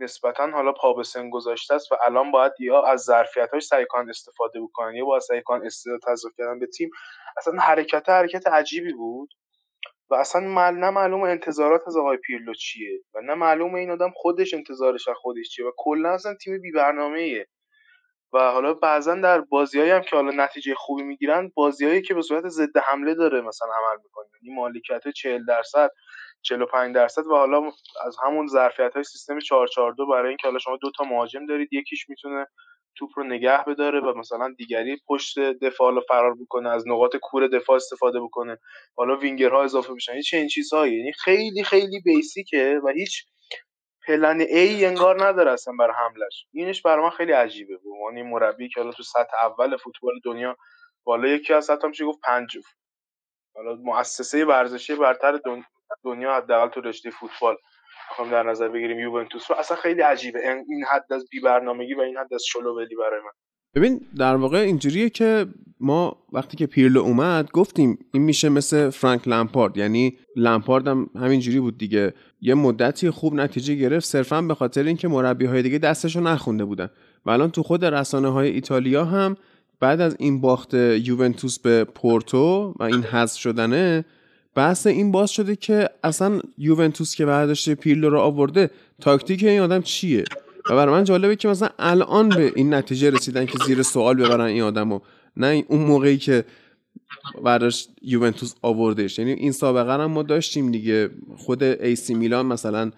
نسبتا حالا پا به سن گذاشته است و الان باید یا از ظرفیت های سعی استفاده بکنن یا با سعی کن استعداد تزریق کردن به تیم اصلا حرکت حرکت عجیبی بود و اصلا مل نه معلوم انتظارات از آقای پیرلو چیه و نه معلوم این آدم خودش انتظارش از خودش چیه و کلا اصلا تیم بی برنامه و حالا بعضا در بازیهایی هم که حالا نتیجه خوبی می‌گیرن بازیهایی که به صورت ضد حمله داره مثلا عمل می‌کنه. یعنی مالکیت 40 درصد 45 درصد و حالا از همون ظرفیت های سیستم 442 برای اینکه حالا شما دو تا مهاجم دارید یکیش می‌تونه توپ رو نگه بداره و مثلا دیگری پشت دفاع رو فرار بکنه از نقاط کور دفاع استفاده بکنه. حالا وینگرها اضافه بشن این چنین چیزهایی. یعنی خیلی خیلی بیسیکه و هیچ پلن ای انگار نداره اصلا برای حملش. اینش برای من خیلی عجیبه. به عنوان مربی که حالا تو سطح اول فوتبال دنیا بالا یکی از حتی میشه گفت؟ پنج حالا مؤسسه ورزشی برتر دنیا حداقل تو رشته فوتبال. می‌خوام در نظر بگیریم یوونتوس رو. اصلا خیلی عجیبه. این حد از بی برنامگی و این حد از شلوولی برای من. ببین در واقع اینجوریه که ما وقتی که پیرلو اومد گفتیم این میشه مثل فرانک لمپارد. یعنی لمپارد هم همینجوری بود دیگه. یه مدتی خوب نتیجه گرفت صرفا به خاطر اینکه مربی های دیگه دستشو نخونده بودن. و الان تو خود رسانه های ایتالیا هم بعد از این باخت یوونتوس به پورتو و این حذف شدنه بحث این باز شده که اصلا یوونتوس که برداشته پیرلو رو آورده تاکتیک این آدم چیه؟ و برای من جالبه که مثلا الان به این نتیجه رسیدن که زیر سوال ببرن این آدمو نه اون موقعی که براش یوونتوس آوردش یعنی این سابقه هم ما داشتیم دیگه. خود ایسی میلان مثلا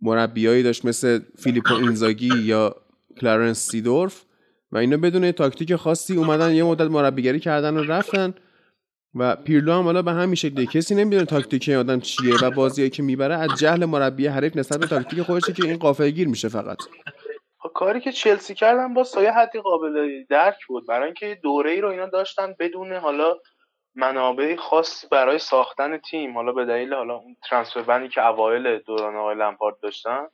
مربیایی داشت مثل فیلیپو اینزاگی یا کلارنس سیدورف و اینا بدون تاکتیک خاصی اومدن یه مدت مربیگری کردن و رفتن. و پیرلو هم حالا به همین شکلی کسی نمی‌دونه تاکتیک آدم چیه و بازیایی که می‌بره. از جهل مربی حریف نسبت به تاکتیک خودشه که این قافله گیر میشه فقط. خب کاری که چلسی کردن با سایه حدی قابل درک بود. برای اینکه دوره ای رو اینا داشتن بدون حالا منابع خاصی برای ساختن تیم. حالا به دلیل حالا اون ترانسفر بندی که اوایل دوران آقای لمپارد داشتن.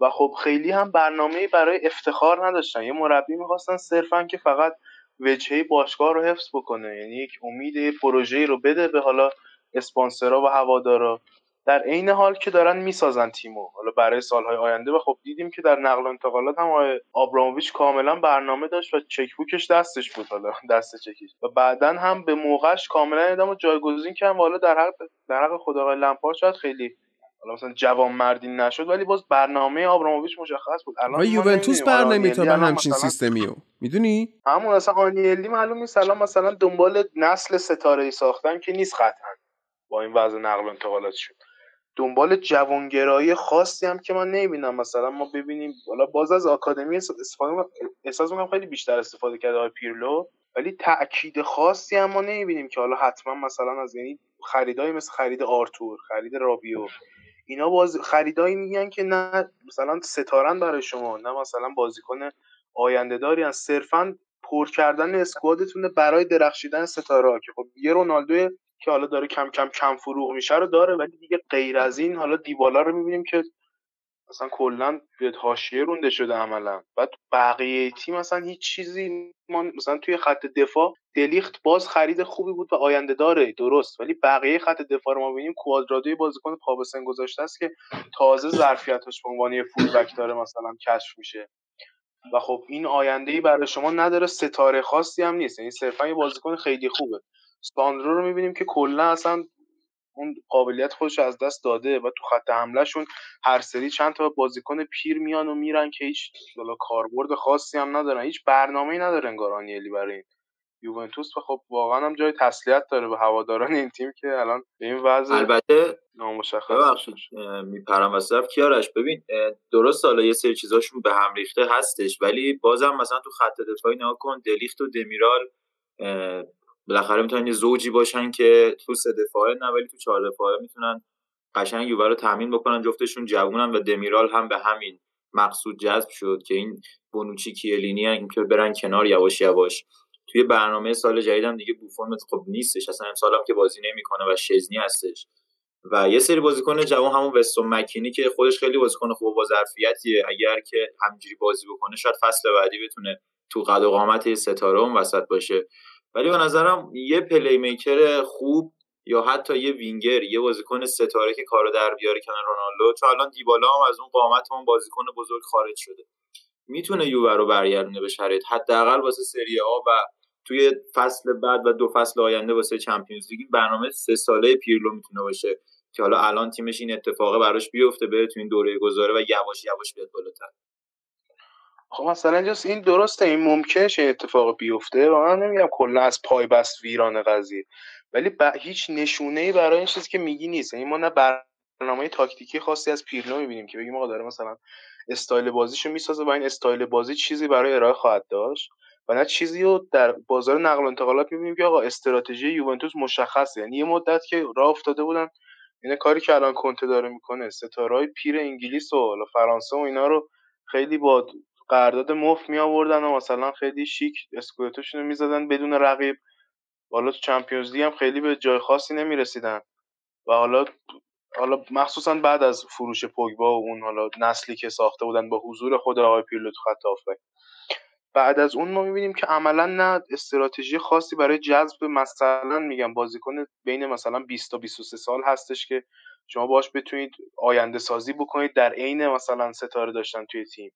و خب خیلی هم برنامه برای افتخار نداشتن. یه مربی می‌خواستن صرفا که فقط وجهه باشگاه رو حفظ بکنه. یعنی یک امید پروژه رو بده به حالا اسپانسرها و هوادارا. در عین حال که دارن می‌سازن تیمو. حالا برای سالهای آینده و خب دیدیم که در نقل و انتقالات هم آبراموویچ کاملا برنامه داشت و چک بوکش دستش بود حالا دست چکیش. و بعدا هم به موقعش کاملا ادامو جایگزین کردن حالا در حق در حق خود آقای لمپارد شاید خیلی حالا مثلا جوان مردی نشد ولی باز برنامه آبراموویچ مشخص بود. الان یوونتوس برنامه تا به همچین سیستمیو می‌دونی؟ همون اصلا آنیلی معلوم نیست. الان مثلا دنبال نسل ستاره ای ساختن که نیست قطعا. با این وضع نقل و انتقالات شد. دنبال جوانگرایی خاصی هم که من نمی‌بینم. مثلا ما ببینیم حالا باز از آکادمی استفاده احساس می‌کنم خیلی بیشتر استفاده کرده آقای پیرلو. ولی تاکید خاصی هم ما نمی‌بینیم که حالا حتما مثلا از یعنی خریدای مثل خرید آرتور خرید رابیو. اینا باز خریدایی میگن که نه مثلا ستارن برای شما نه مثلا بازیکن آینده داری صرفا پر کردن اسکوادتونه برای درخشیدن ستاره که خب یه رونالدو که حالا داره کم کم کم فروغ میشه رو داره ولی دیگه غیر از این حالا دیبالا رو می‌بینیم که مثلا کلا به حاشیه رونده شده عملا. بعد بقیه تیم مثلا هیچ چیزی ما مثلا توی خط دفاع دلیخت باز خرید خوبی بود و آینده داره درست. ولی بقیه خط دفاع رو ما ببینیم کوادرادوی بازیکن پا به گذاشته است که تازه ظرفیتش به عنوان فول بک داره مثلا کشف میشه. و خب این آینده ای برای شما نداره ستاره خاصی هم نیست. یعنی صرفا یه بازیکن خیلی خوبه. ساندرو رو می‌بینیم که کلا اصلا اون قابلیت خودش از دست داده و تو خط حملهشون هر سری چند تا بازیکن پیر میان و میرن که هیچ کاربرد خاصی هم ندارن. هیچ برنامه‌ای نداره انگار آنیلی برای این یوونتوس. و خب واقعا هم جای تسلیت داره به هواداران این تیم که الان به این وضع البته نامشخص میپرم وسط کیارش. ببین درست حالا یه سری چیزاشون به هم ریخته هستش ولی بازم مثلا تو خط دفاعی نگاه کن دلیخت و دمیرال بالاخره می‌تونن یه زوجی باشن که تو سه دفاعه نه ولی تو چهار دفاعه می‌تونن قشنگ یووه رو تامین بکنن. جفتشون جوونن و دمیرال هم به همین مقصود جذب شد که این بونوچی کیلینی هم که برن کنار یواش یواش. توی برنامه سال جدیدم دیگه بوفون خب نیستش اصلا امسال هم که بازی نمی‌کنه و شزنی هستش. و یه سری بازیکن جوان همون وستون مکینی که خودش خیلی بازیکن خوب با ظرفیتیه. اگر که همینجوری بازی بکنه شاید فصل بعدی بتونه تو قد و قامت ستاره اون وسط باشه. ولی به نظرم یه پلی میکر خوب یا حتی یه وینگر یه بازیکن ستاره که کارو در بیاره کنار رونالدو. چون الان دیبالا هم از اون قامت اون بازیکن بزرگ خارج شده. می‌تونه یووه رو برگردونه به شرایط. حداقل واسه سری آ و توی فصل بعد و دو فصل آینده واسه چمپیونز لیگ برنامه سه ساله پیرلو می‌تونه باشه که حالا الان تیمش این اتفاقه براش بیفته بره تو این دوره گذاره و یواش یواش بیاد بالاتر. خب مثلا اینجاست این درسته این ممکنه این اتفاق بیفته. و من نمیگم کلا از پای بست ویران قضیه. ولی با هیچ نشونه ای برای این چیزی که میگی نیست. یعنی ما نه برنامه تاکتیکی خاصی از پیرلو می‌بینیم که بگیم آقا داره مثلا استایل بازیشو می‌سازه و این استایل بازی چیزی برای ارائه خواهد داشت و نه چیزی رو در بازار نقل و انتقالات می‌بینیم که آقا استراتژی یوونتوس مشخصه. یعنی یه مدت که راه افتاده بودن این کاری که الان کنته داره می‌کنه ستارهای پیر انگلیس و فرانسه و اینا رو خیلی با قرارداد مفت می آوردن و مثلا خیلی شیک اسکودتوشون رو می‌زدن بدون رقیب. حالا تو چمپیونز هم خیلی به جای خاصی نمی‌رسیدن. و حالا حالا مخصوصا بعد از فروش پوگبا و اون حالا نسلی که ساخته بودن با حضور خود آقای پیرلو تو خط بعد از اون ما می‌بینیم که عملا نه استراتژی خاصی برای جذب مثلا میگم بازیکن بین مثلا 20 تا 23 سال هستش که شما باش بتونید آینده سازی بکنید. در عین مثلا ستاره داشتن توی تیم.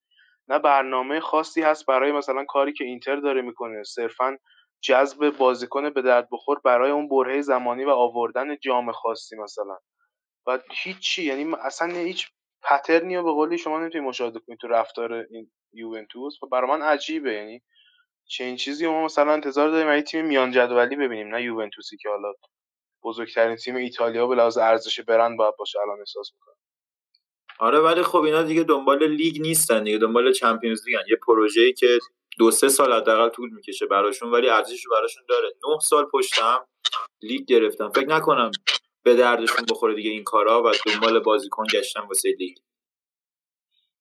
نه برنامه خاصی هست برای مثلا کاری که اینتر داره می‌کنه. صرفا جذب بازیکن به درد بخور برای اون برهه زمانی و آوردن جام خاصی مثلا. و هیچی یعنی اصلا هیچ پترنی رو به قولی شما نمی‌تونید مشاهده کنید تو رفتار این یوونتوس. و برای من عجیبه یعنی چه این چیزی ما مثلا انتظار داریم این تیم میان جدولی ببینیم نه یوونتوسی که حالا بزرگترین تیم ایتالیا به لحاظ ارزش برند باید باشه الان احساس می‌کنه آره ولی خب اینا دیگه دنبال لیگ نیستن دیگه دنبال چمپیونز لیگن یه پروژه‌ای که دو سه سال حداقل طول می‌کشه براشون ولی ارزشش براشون داره. نه سال پشتم لیگ گرفتم. فکر نکنم به دردشون بخوره دیگه این کارا و دنبال بازیکن گشتن واسه لیگ.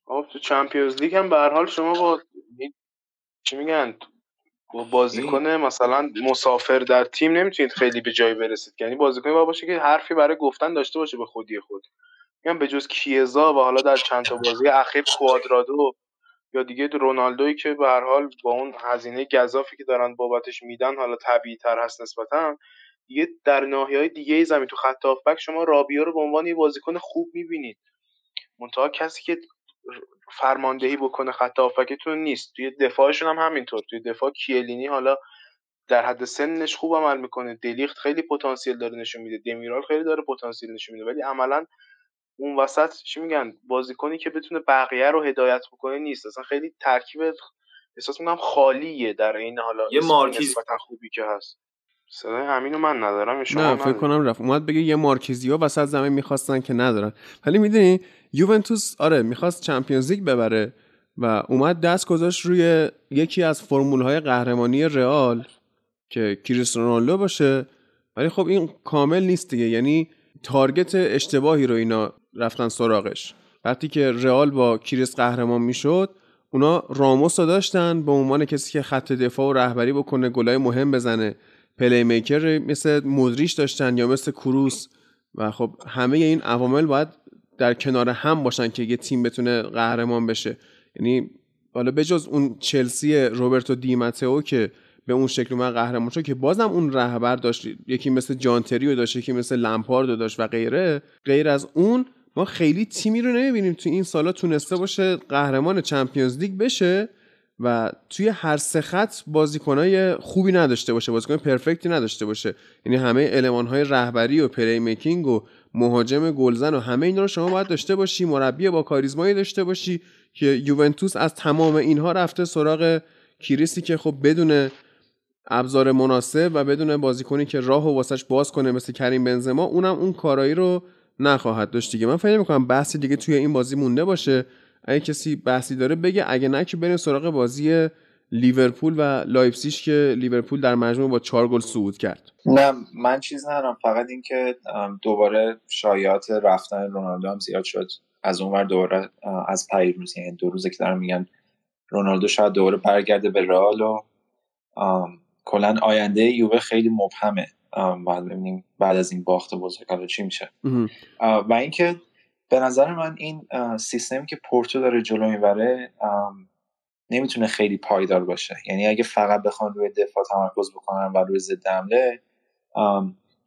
خب تو چمپیونز لیگ هم به هر حال شما با چی میگن؟ با بازیکن مثلا مسافر در تیم نمی‌تونید خیلی به جای برسید. یعنی بازیکن با باشه که حرفی برای گفتن داشته باشه به خودی خود. میگم به جز کیزا و حالا در چند تا بازی اخیر کوادرادو یا دیگه رونالدوی که به هر حال با اون هزینه گذافی که دارن بابتش میدن حالا طبیعی تر هست نسبتا دیگه در ناحیه های دیگه زمین تو خط هافبک شما رابیا رو به عنوان یه بازیکن خوب می‌بینید. منتها کسی که فرماندهی بکنه خط هافبکتون نیست. توی دفاعشون هم همینطور. توی دفاع کیلینی حالا در حد سنش خوب عمل می‌کنه. دلیخت خیلی پتانسیل داره نشون میده. دمیرال خیلی داره پتانسیل نشون میده. ولی عملا اون وسط چی میگن بازیکنی که بتونه بقیه رو هدایت بکنه نیست. اصلا خیلی ترکیب احساس می‌کنم خالیه در این حالا یه مارکیز خوبی که هست. صدای همینو من ندارم نه فکر کنم رفت. اومد بگه یه مارکیزیا وسط زمین می‌خواستن که ندارن. ولی می‌دونی یوونتوس آره می‌خواست چمپیونز لیگ ببره و اومد دست گذاشت روی یکی از فرمول های قهرمانی رئال که کریستیانو باشه. ولی خب این کامل نیست دیگه. یعنی target اشتباهی رو اینا رفتن سراغش. وقتی که رئال با کریس قهرمان می‌شد اونا راموس رو داشتن به عنوان کسی که خط دفاع و رهبری بکنه گلای مهم بزنه. playmaker مثل مودریش داشتن یا مثل کروس و خب همه این عوامل باید در کنار هم باشن که یه تیم بتونه قهرمان بشه. یعنی حالا بجز اون چلسی روبرتو دیماتئو که به اون شکل من قهرمان شد که بازم اون رهبر داشت. یکی مثل جان تریو داشت یکی مثل لمپارد داشت و غیره. غیر از اون ما خیلی تیمی رو نمی‌بینیم. تو این سالا تونسته باشه قهرمان Champions League بشه و توی هر سه خط بازیکنای خوبی نداشته باشه بازیکن perfect ی نداشته باشه. یعنی همه المان های رهبری و playmaking و مهاجم گلزن و همه اینا رو شما باید داشته باشی مربی با کاریزمایی داشته باشی که یوونتوس از تمام اینها رفته سراغ کریسی که خب بدون ابزار مناسب و بدون بازیکنی که راه و واسش باز کنه مثل کریم بنزما اونم اون کارایی رو نخواهد داشت دیگه. من فکر می‌کنم بحثی دیگه توی این بازی مونده باشه. اگه کسی بحثی داره بگه اگه نه که بریم سراغ بازی لیورپول و لایپسیش که لیورپول در مجموع با چهار گل صعود کرد. نه من چیز ندارم. فقط اینکه دوباره شایعات رفتن رونالدو هم زیاد شد. از اونور دوباره از پیروز یعنی دو روزه که دارم میگن رونالدو شاید دوباره برگرده به رئال و کلا آینده یووه خیلی مبهمه. بعد ببینیم بعد از این باخت بزرگ چی میشه. و اینکه به نظر من این سیستمی که پورتو داره جلو می‌بره نمی‌تونه خیلی پایدار باشه. یعنی اگه فقط بخوان روی دفاع تمرکز بکنن و روی ضد حمله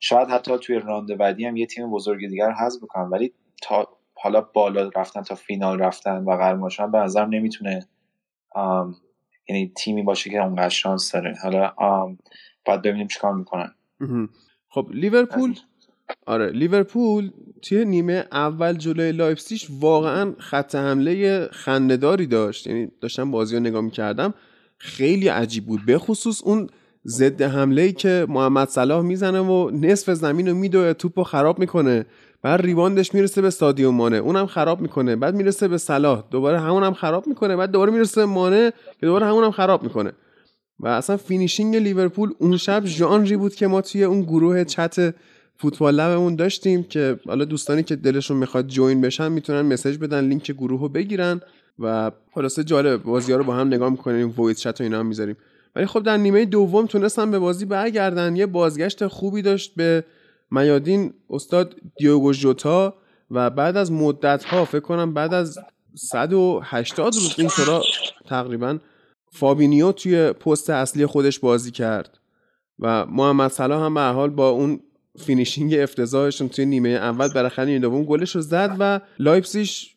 شاید حتی توی راند بعدی هم یه تیم بزرگ دیگر حذف بکنن. ولی تا حالا بالا رفتن تا فینال رفتن و قهرمان شدن به نظرم نمی‌تونه یعنی تیمی باشه که اونقدر شانس داره. حالا باید ببینیم چیکار می‌کنن. خب لیورپول آره لیورپول توی نیمه اول جلوی لایپسیش واقعا خط حمله خندهداری داشت. یعنی داشتم بازی رو نگاه می‌کردم خیلی عجیب بود. به خصوص اون ضد حمله ای که محمد صلاح می‌زنه و نصف زمین رو میدوه توپ رو خراب می‌کنه. بعد rebound ش می‌رسه به سادیو مانه اونم خراب می‌کنه. بعد می‌رسه به صلاح. دوباره همونم خراب می‌کنه. بعد دوباره می‌رسه به مانه که دوباره همونم خراب می‌کنه. و اصلا finishing لیورپول اون شب ژانری بود که ما توی اون گروه چت فوتبال لبمون داشتیم که حالا دوستانی که دلشون می‌خواد join بشن می‌تونن message بدن لینک گروه رو بگیرن و خلاصه جالب بازی ها رو با هم نگاه می‌کنیم voice chat و اینا هم می‌ذاریم. ولی خب در نیمه دوم تونستن به بازی برگردن. یه بازگشت خوبی داشت به میادین استاد دیوگو جوتا و بعد از مدت ها فکر کنم بعد از 180 روز این تقریبا فابینیو توی پست اصلی خودش بازی کرد و محمد صلاح هم به حال با اون finishing افتضاحشون توی نیمه اول نیمه دوم گلش رو زد و لایپسیش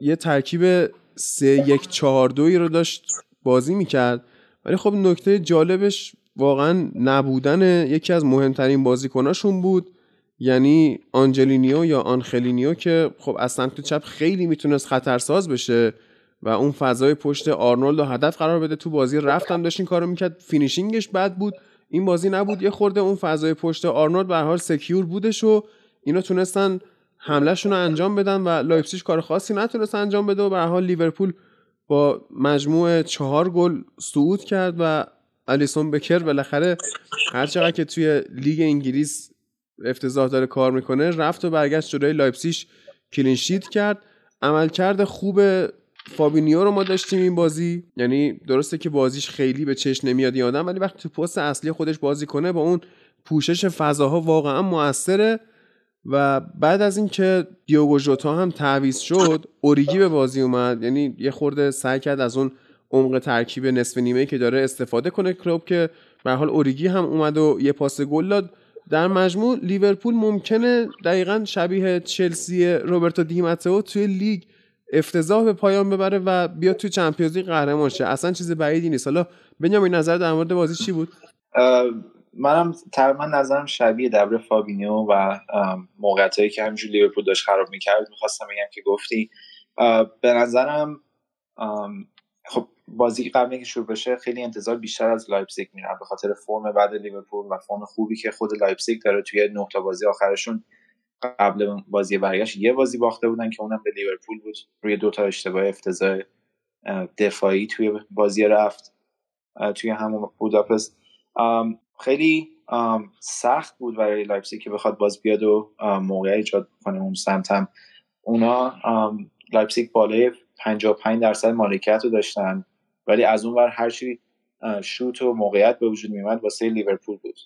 یه ترکیب سه یک چهار دوی رو داشت بازی می‌کرد. ولی خب نکته جالبش واقعا نبودن یکی از مهمترین بازیکناشون بود یعنی آنجلینیو یا آنخلینیو که خب از سمت چپ خیلی می‌تونست خطرساز بشه. و اون فضای پشت آرنولد و هدف قرار بده. تو بازی رفت هم داشت این کارو می‌کرد. finishing ش بد بود. این بازی نبود. یه خورده اون فضای پشت آرنولد به حال secure بودش و اینا تونستن حملهشون رو انجام بدن و لایپزیگ کار خاصی نتونست انجام بده و به حال لیورپول با مجموع چهار گل صعود کرد و الیسون بکر بالاخره هر چقدر که توی لیگ انگلیس افتضاح داره کار می‌کنه رفت و برگشت جلوی لایپسیش clean sheet کرد. عملکرد خوب فابینیو رو ما داشتیم این بازی. یعنی درسته که بازیش خیلی به چشم نمیاد یادم ولی وقتی تو پست اصلی خودش بازی کنه با اون پوشش فضاها واقعا موثره. و بعد از اینکه دیوگو ژوتا هم تعویض شد اوریگی به بازی اومد. یعنی یه خورده سعی کرد از اون عمق ترکیب نصفه نیمه که داره استفاده کنه کلوپ که به حال اوریگی هم اومد و یه پاس گل داد. در مجموع لیورپول ممکنه دقیقا شبیه چلسی روبرتو دیماتئو توی لیگ افتضاح به پایان ببره و بیاد توی Champions League قهرمان شه. اصلا چیز بعیدی نیست. حالا بنیامین نظر در مورد بازی چی بود؟ منم تقریبا نظرم شبیه دبر فابینیو و موقعیتایی که همینجور لیورپول داشت خراب می‌کرد. می‌خواستم بگم که گفتی. به نظرم خب بازی قبل اینکه شروع بشه خیلی انتظار بیشتر از لایپزیگ میرفت به خاطر فرم بد لیورپول و فرم خوبی که خود لایپزیگ داره توی تا بازی آخرشون. قبل بازی برگشت یه بازی باخته بودن که اونم به لیورپول بود. روی دو تا اشتباه افتضاح دفاعی توی بازی رفت توی همون بوداپست. خیلی سخت بود برای لایپزیگ که بخواد باز بیاد و موقع ایجاد کنه اون سمت هم. اونا لایپزیگ بالای 55 درصد مالکیت رو داشتن ولی از اون ور هرچی شوت و موقعیت به وجود میومد واسه لیورپول بود.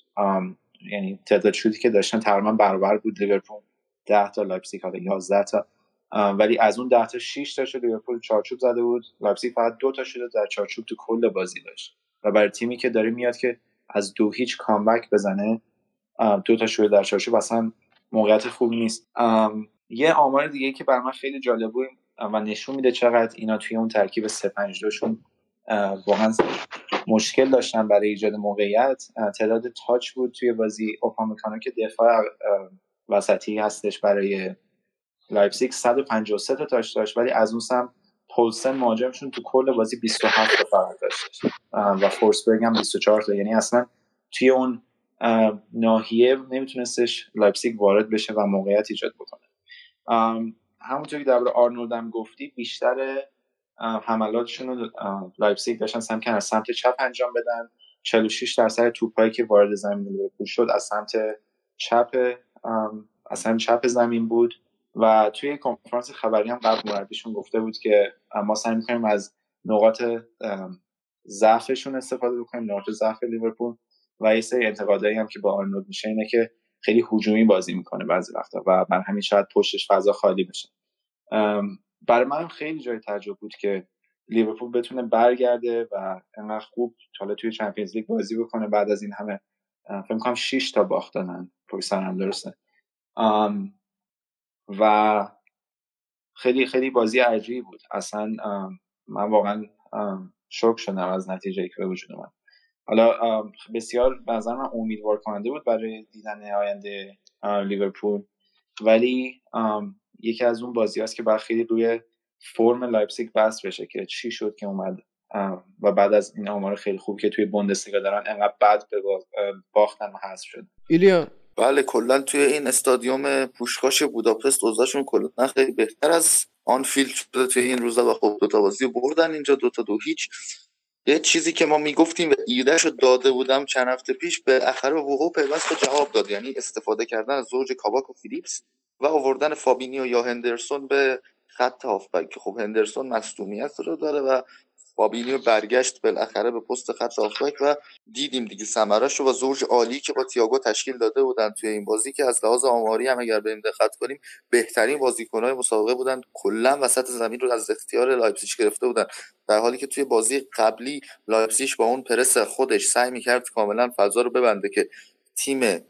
یعنی تعداد شوتی که داشتن تقریبا برابر بود لیورپول 10 تا لایپزیگ حالا 11 تا. ولی از اون 10 تا 6 تاشو لیورپول چارچوب زده بود. لایپزیگ فقط دو تا شوت در چارچوب تو کل بازی داشت. و برای تیمی که داره میاد که از دو هیچ comeback بزنه دو تا شوت در چارچوب اصلا موقعیت خوبی نیست. یه آمار دیگه که برا من خیلی جالب بود و نشون میده چقدر اینا توی اون ترکیب 3 5 شون واقعا مشکل داشتن برای ایجاد موقعیت. تعداد touch بود توی بازی اوپامیکانو که دفاع وسطی هستش برای لایپزیگ. 153 تا touch داشت ولی از اون سمت پولسن مهاجمشون تو کل بازی 27 تا فقط داشت. و فورسبرگ هم 24 تا. یعنی اصلا توی اون ناحیه نمیتونستش لایپزیگ وارد بشه و موقعیت ایجاد بکنه. همونطور که درباره آرنولد هم گفتی بیشتر حملاتشون رو لایپزیگ داشتن سعی کردن از سمت چپ انجام بدن. 46 درصد توپایی که وارد زمین لیورپول شد از سمت چپ از سمت چپ زمین بود و توی کنفرانس خبری هم قبل مربیشون گفته بود که ما سعی می‌کنیم از نقاط ضعفشون استفاده بکنیم نقاط ضعف لیورپول و یه سری انتقادایی هم که با آرنولد میشه اینه که خیلی هجومی بازی می‌کنه بعضی وقتا و بر همین شاید پشتش فضا خالی بشه. برای من خیلی جای تعجب بود که لیورپول بتونه برگرده و انقدر خوب حالا توی چمپیونز لیگ بازی بکنه بعد از این همه فکر کنم 6 تا باخت دادن پشت هم درسته. و خیلی خیلی بازی عجیبی بود. اصلا من واقعا شوک شدم از نتیجه که به وجود اومد. حالا بسیار به نظر من امیدوار کننده بود برای دیدن آینده لیورپول. ولی یکی از اون بازی هست که باید خیلی روی فرم لایپزیگ بحث بشه که چی شد که اومد و بعد از این آمار خیلی خوب که توی بوندسلیگا دارن انقدر بد به باختن و حذف شد ایلیا بله کلا توی این استادیوم پوشکاش بوداپست اوضاعشون کلا خیلی بهتر از آنفیلد شده توی این روزا و خب دوتا بازی بردن اینجا دوتا دو هیچ. یه چیزی که ما می‌گفتیم و ایدهشو داده بودم چند هفته پیش بالاخره وقوع پیوست جواب داد یعنی استفاده کردن از زوج کاباک و فیلیپس. و آوردن فابینیو یا هندرسون به خط هافبک که خب هندرسون مصدومیت رو داره و فابینیو برگشت بالاخره به پست خط هافبک و دیدیم دیگه ثمرش رو و زوج عالی که با تییاگو تشکیل داده بودن توی این بازی که از لحاظ آماری هم اگر بریم دقت کنیم بهترین بازیکنهای مسابقه بودن. کلا وسط زمین رو از اختیار لایپزیگ گرفته بودن. در حالی که توی بازی قبلی لایپزیگ با اون پرس خودش سعی می‌کرد کاملا فضا رو ببنده که تیم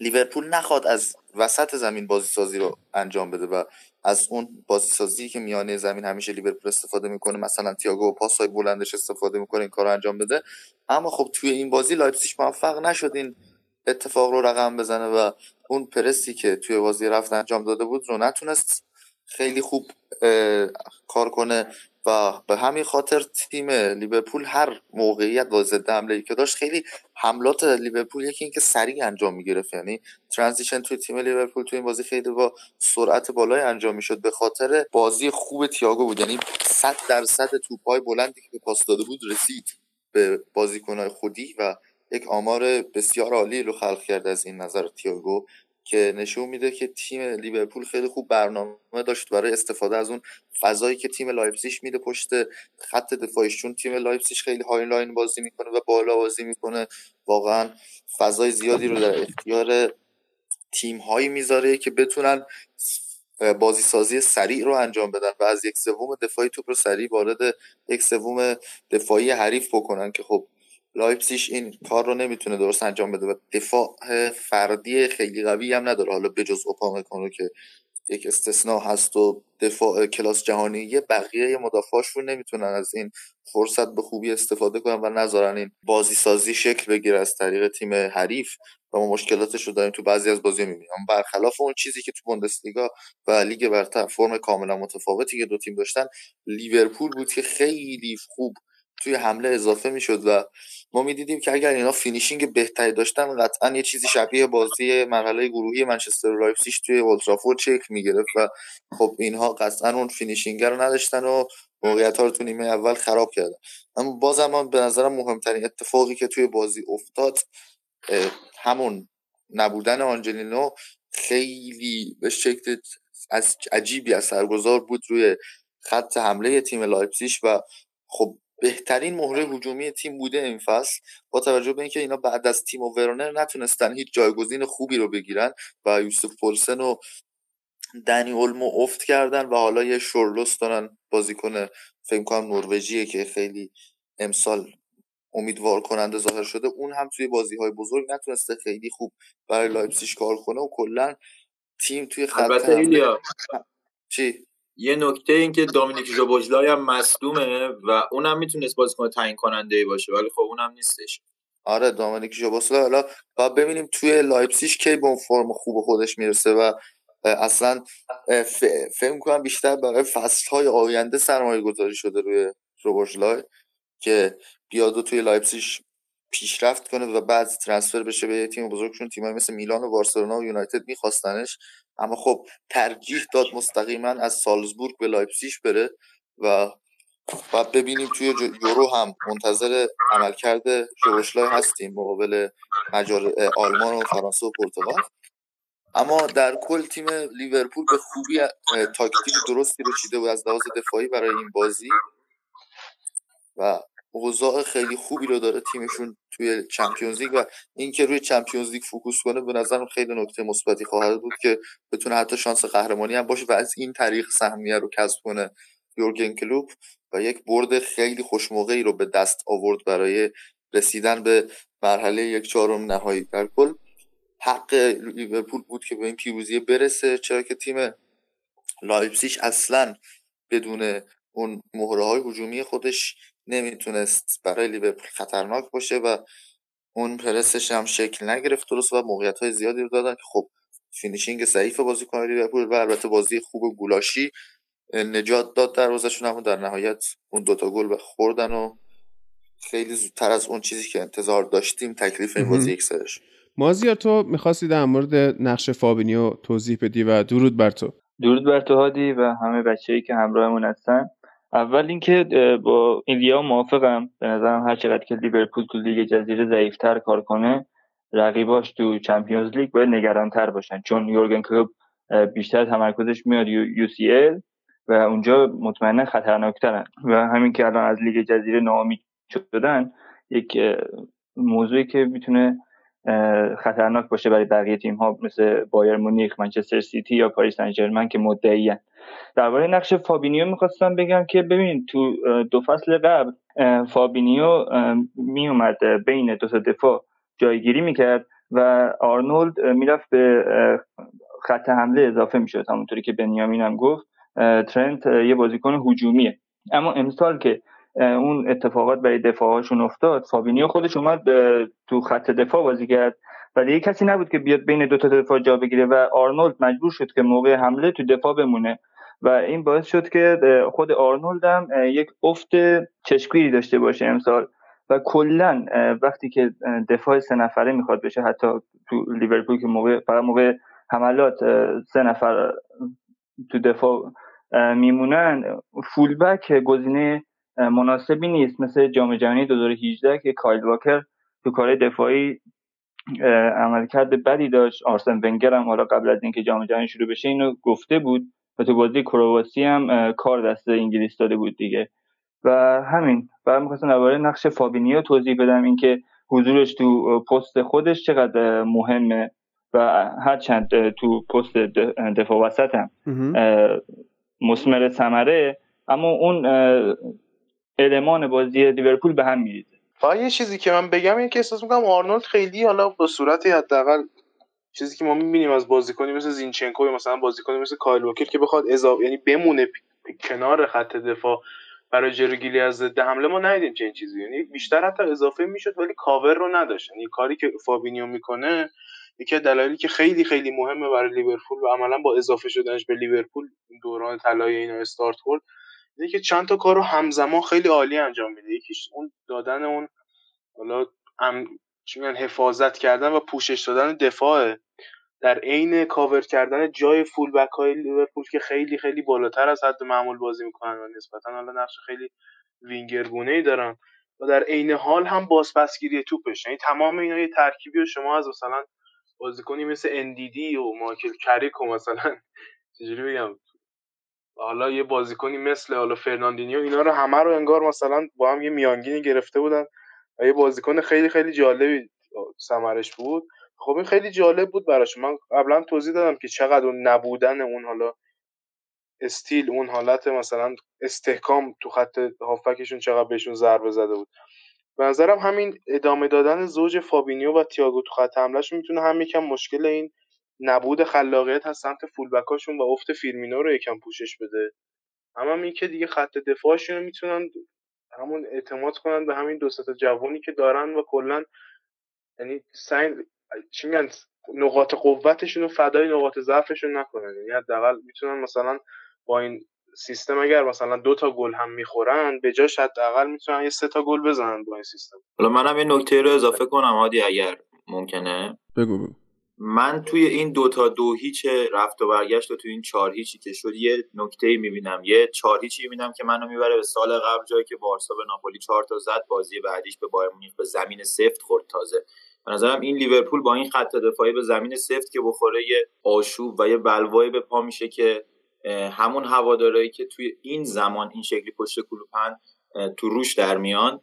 لیورپول نخواد از وسط زمین بازی سازی رو انجام بده و از اون بازی سازی که میانه زمین همیشه لیورپول استفاده می‌کنه مثلا تییاگو و پاسای بلندش استفاده می‌کنه این کار رو انجام بده. اما خب توی این بازی لایپزیگ موفق نشد این اتفاق رو رقم بزنه و اون پرسی که توی بازی رفت انجام داده بود رو نتونست خیلی خوب کار کنه. و به همین خاطر تیم لیورپول هر موقعیت با ضد حمله که داشت خیلی حملات لیورپول یکی اینکه سریع انجام می‌گرفت. یعنی transition توی تیم لیورپول توی این بازی خیلی با سرعت بالای انجام می‌شد به خاطر بازی خوب تییاگو بود. یعنی 100 درصد توپای بلندی که پاس داده بود رسید به بازیکنهای خودی و یک آمار بسیار عالی رو خلق کرد از این نظر تییاگو که نشون میده که تیم لیورپول خیلی خوب برنامه داشت. برای استفاده از اون فضایی که تیم لایپزیگ میده پشت خط دفاعیش. چون تیم لایپزیگ خیلی high line بازی می‌کنه و بالا بازی می‌کنه. واقعا فضای زیادی رو در اختیار تیم هایی می‌ذاره که بتونن بازی سازی سریع رو انجام بدن و از یک سوم دفاعی توپ رو سریع وارد یک سوم دفاعی حریف بکنن که خب لایپسیش این کار رو نمی‌تونه درست انجام بده و دفاع فردی خیلی قوی هم نداره. حالا بجز اوپامکانو که یک استثناء هست و دفاع کلاس جهانی بقیه رو نمی‌تونن از این فرصت به خوبی استفاده کنن و نذارن این بازی سازی شکل بگیره از طریق تیم حریف و ما مشکلاتش رو داریم تو بعضی از بازی می‌بینیم. برخلاف اون چیزی که تو بوندسلیگا و لیگ برتر فرم کاملا متفاوتی که دو تیم داشتن لیورپول بود که خیلی خوب توی حمله اضافه می‌شد و ما می‌دیدیم که اگر اینا finishing بهتری داشتن قطعا یه چیزی شبیه بازی مرحله گروهی منچستر لایپزیگ توی اولدترافورد شکل می‌گرفت و خب اینها قطعا اون finishing رو نداشتن و موقعیت ها رو تو نیمه اول خراب کردن. اما بازم من به نظرم مهمترین اتفاقی که توی بازی افتاد همون نبودن آنجلینو خیلی به شکل از عجیبی اثرگذار بود روی خط حمله تیم لایپسیش و خب بهترین مهره هجومی تیم بوده این فصل. با توجه به اینکه اینا بعد از تیمو ورنر نتونستن هیچ جایگزین خوبی رو بگیرن و یوسف پولسن و دنی اولمو افت کردن و حالا یه شورلوس دارن بازیکن فکر کنم نروژیه که خیلی امسال امیدوار کننده ظاهر شده. اون هم توی بازی های بزرگ نتونسته خیلی خوب برای لایپسیش کار کنه و کلا تیم توی خط چی؟ یه نکته این که دامینیک ژوبوجلای هم مصدومه و اونم می‌تونست بازیکن تعیین کننده ای باشه ولی خب اونم نیستش. آره دامینیک ژوبوجلای حالا با ببینیم توی لایپسیش کی به اون فرم خوب خودش می‌رسه و اصلا فکر کنم بیشتر برای فصل های آینده سرمایه گذاری شده روی ژوبوجلای که بیاد توی لایپسیش پیشرفت کنه و بعد transfer بشه به تیم بزرگشون تیمایی مثل میلان و بارسلونا و یونایتد میخواستنش. اما خب ترجیح داد مستقیما از سالزبورگ به لایپسیش بره و و ببینیم توی یورو هم منتظر عملکرد سوبوسلای هستیم مقابل مجار آلمان و فرانسه و پرتغال. اما در کل تیم لیورپول به خوبی تاکتیک درستی رو چیده بود از لحاظ دفاعی برای این بازی و اوضاع خیلی خوبی رو داره تیمشون توی Champions League و اینکه روی Champions League focus کنه به نظرم خیلی نکته مثبتی خواهد بود که بتونه حتی شانس قهرمانی هم باشه و از این طریق سهمیه رو کسب کنه یورگن کلوپ و یک برد خیلی خوشموقعی رو به دست آورد برای رسیدن به مرحله یک چهارم نهایی. در کل حق لیورپول بود که به این پیروزی برسه چرا که تیم لایپزیش اصلا بدون اون مهره های هجومی خودش نمی‌تونست برای لیورپول خطرناک باشه و اون پرسش هم شکل نگرفت درست و موقعیت های زیادی رو دادن که خب finishing ضعیف بازیکن لیورپول و البته بازی خوب گولاشی نجات داد دروازشون اما در نهایت اون دوتا گل خوردن و خیلی زودتر از اون چیزی که انتظار داشتیم تکلیف این بازی یک سرش. مازیار تو می‌خواستی در مورد نقش فابینیو توضیح بدی و درود بر تو. درود بر تو هادی و همه بچه‌ای که همراهمون هستن. اول اینکه با ایلیا موافقم. به نظرم هر چقدر که لیورپول تو لیگ جزیره ضعیفتر کار کنه رقیباش تو Champions League باید نگرانتر باشن. چون یورگن کلوپ بیشتر تمرکزش میاد UCL و اونجا مطمئنا خطرناکترن. و همین که الان از لیگ جزیره ناامید شدن یک موضوعی که می‌تونه خطرناک باشه برای بقیه تیم ها مثل بایرن مونیخ منچستر سیتی یا پاریس سن که مدعیان درباره نقش فابینیو می‌خواستم بگم که ببین تو دو فصل قبل فابینیو میومد بین دو تا دفاع جایگیری می‌کرد و آرنولد می‌رفت به خط حمله اضافه می‌شد. همونطوری که بنیامین هم گفت ترنت یه بازیکن هجومیه. اما امسال که اون اتفاقات برای دفاعهاشون افتاد. فابینیو خودش اومد تو خط دفاع بازی کرد. ولی کسی نبود که بیاد بین دو تا دفاع جا بگیره و آرنولد مجبور شد که موقع حمله تو دفاع بمونه. و این باعث شد که خود آرنولد هم یک افت چشمگیری داشته باشه امسال. و کلا وقتی که دفاع سه نفره می‌خواد بشه حتی تو لیورپول که موقع فقط موقع حملات سه نفر تو دفاع میمونن فولبک گزینه مناسبی نیست. مثل جام جهانی 2018 که کایل واکر تو کار دفاعی عملکرد بدی داشت. آرسن ونگر هم حالا قبل از اینکه جام جهانی شروع بشه اینو گفته بود و تو بازی کرواسی هم کار دست انگلیس داده بود دیگه. و همین. بعد می‌خواستم درباره نقش فابینیو توضیح بدم اینکه حضورش تو پست خودش چقدر مهمه و هرچند تو پست دفاع وسط هم مسمر ثمره. اما اون المان بازی لیورپول به هم میریزه. فقط یه چیزی که من بگم اینه که احساس می‌کنم آرنولد خیلی حالا به صورتی حداقل چیزی که ما می‌بینیم از بازیکنی مثل زینچنکو یا مثلا بازیکنی مثل کایل واکر که بخواد اضافه یعنی بمونه کنار خط دفاع برای جلوگیری از ضد حمله ما ندیدیم چنین چیزی. یعنی بیشتر حتی اضافه می‌شد ولی کاور رو نداشت. یعنی کاری که فابینیو می‌کنه یکی دلایلی که خیلی خیلی مهمه برای لیورپول و عملا با اضافه شدنش به لیورپول دوران طلایی اینا استارت خورد اینه که چند تا کار رو همزمان خیلی عالی انجام میده. یکیش اون دادن اون حالا حفاظت کردن و پوشش دادن دفاع در عین کاور کردن جای full back های لیورپول که خیلی خیلی بالاتر از حد معمول بازی می‌کنن و نسبتا حالا نقش خیلی وینگر ای دارن و در عین حال هم بازپسگیری توپش یعنی تمام اینا یه ترکیبی و شما از مثلا بازیکنی مثل اندیدی و مایکل کریک و مثلا چجوری بگم؟ حالا یه بازیکنی مثل حالا فرناندینیو اینا رو همه رو انگار مثلا با هم یه میانگینی گرفته بودن و یه بازیکن خیلی خیلی جالبی سمرش بود. خب این خیلی جالب بود براش. من قبلا توضیح دادم که چقدر اون نبودن اون حالا steel اون حالت مثلا استحکام تو خط هافکشون چقدر بهشون ضربه زده بود. به نظرم همین ادامه دادن زوج فابینیو و تییاگو تو خط حملهشون می‌تونه هم یکم مشکل این نبود خلاقیت از سمت full back اشون و افت فیرمینو رو یکم پوشش بده. اما هم این که دیگه خط دفاعشون رو می‌تونن همون اعتماد کنن به همین دو تا جوانی که دارن و کلا یعنی سعی چی میگن نقاط قوتشون رو فدای نقاط ضعفشون نکنن. یعنی حداقل می‌تونن مثلا با این سیستم اگر مثلا دو تا گل هم می‌خورن به جاش حداقل می‌تونن یه سه تا گل بزنن با این سیستم. حالا منم یه نکته رو اضافه کنم عادی اگر ممکنه. بگو بگو. من توی این دو تا دو هیچ رفت و برگشت و توی این چهار هیچی که شد یه نکته می‌بینم یه چهار هیچی می‌بینم که منو می‌بره به سال قبل جایی که بارسا به ناپولی چهار تا زد بازی بعدیش به بایر مونیخ به زمین سفت خورد تازه. به نظرم این لیورپول با این خط دفاعی به زمین سفت که بخوره یه آشوب و یه بلوایی به پا میشه که همون هوادارایی که توی این زمان این شکلی پشت کلوپن تو روش در میان.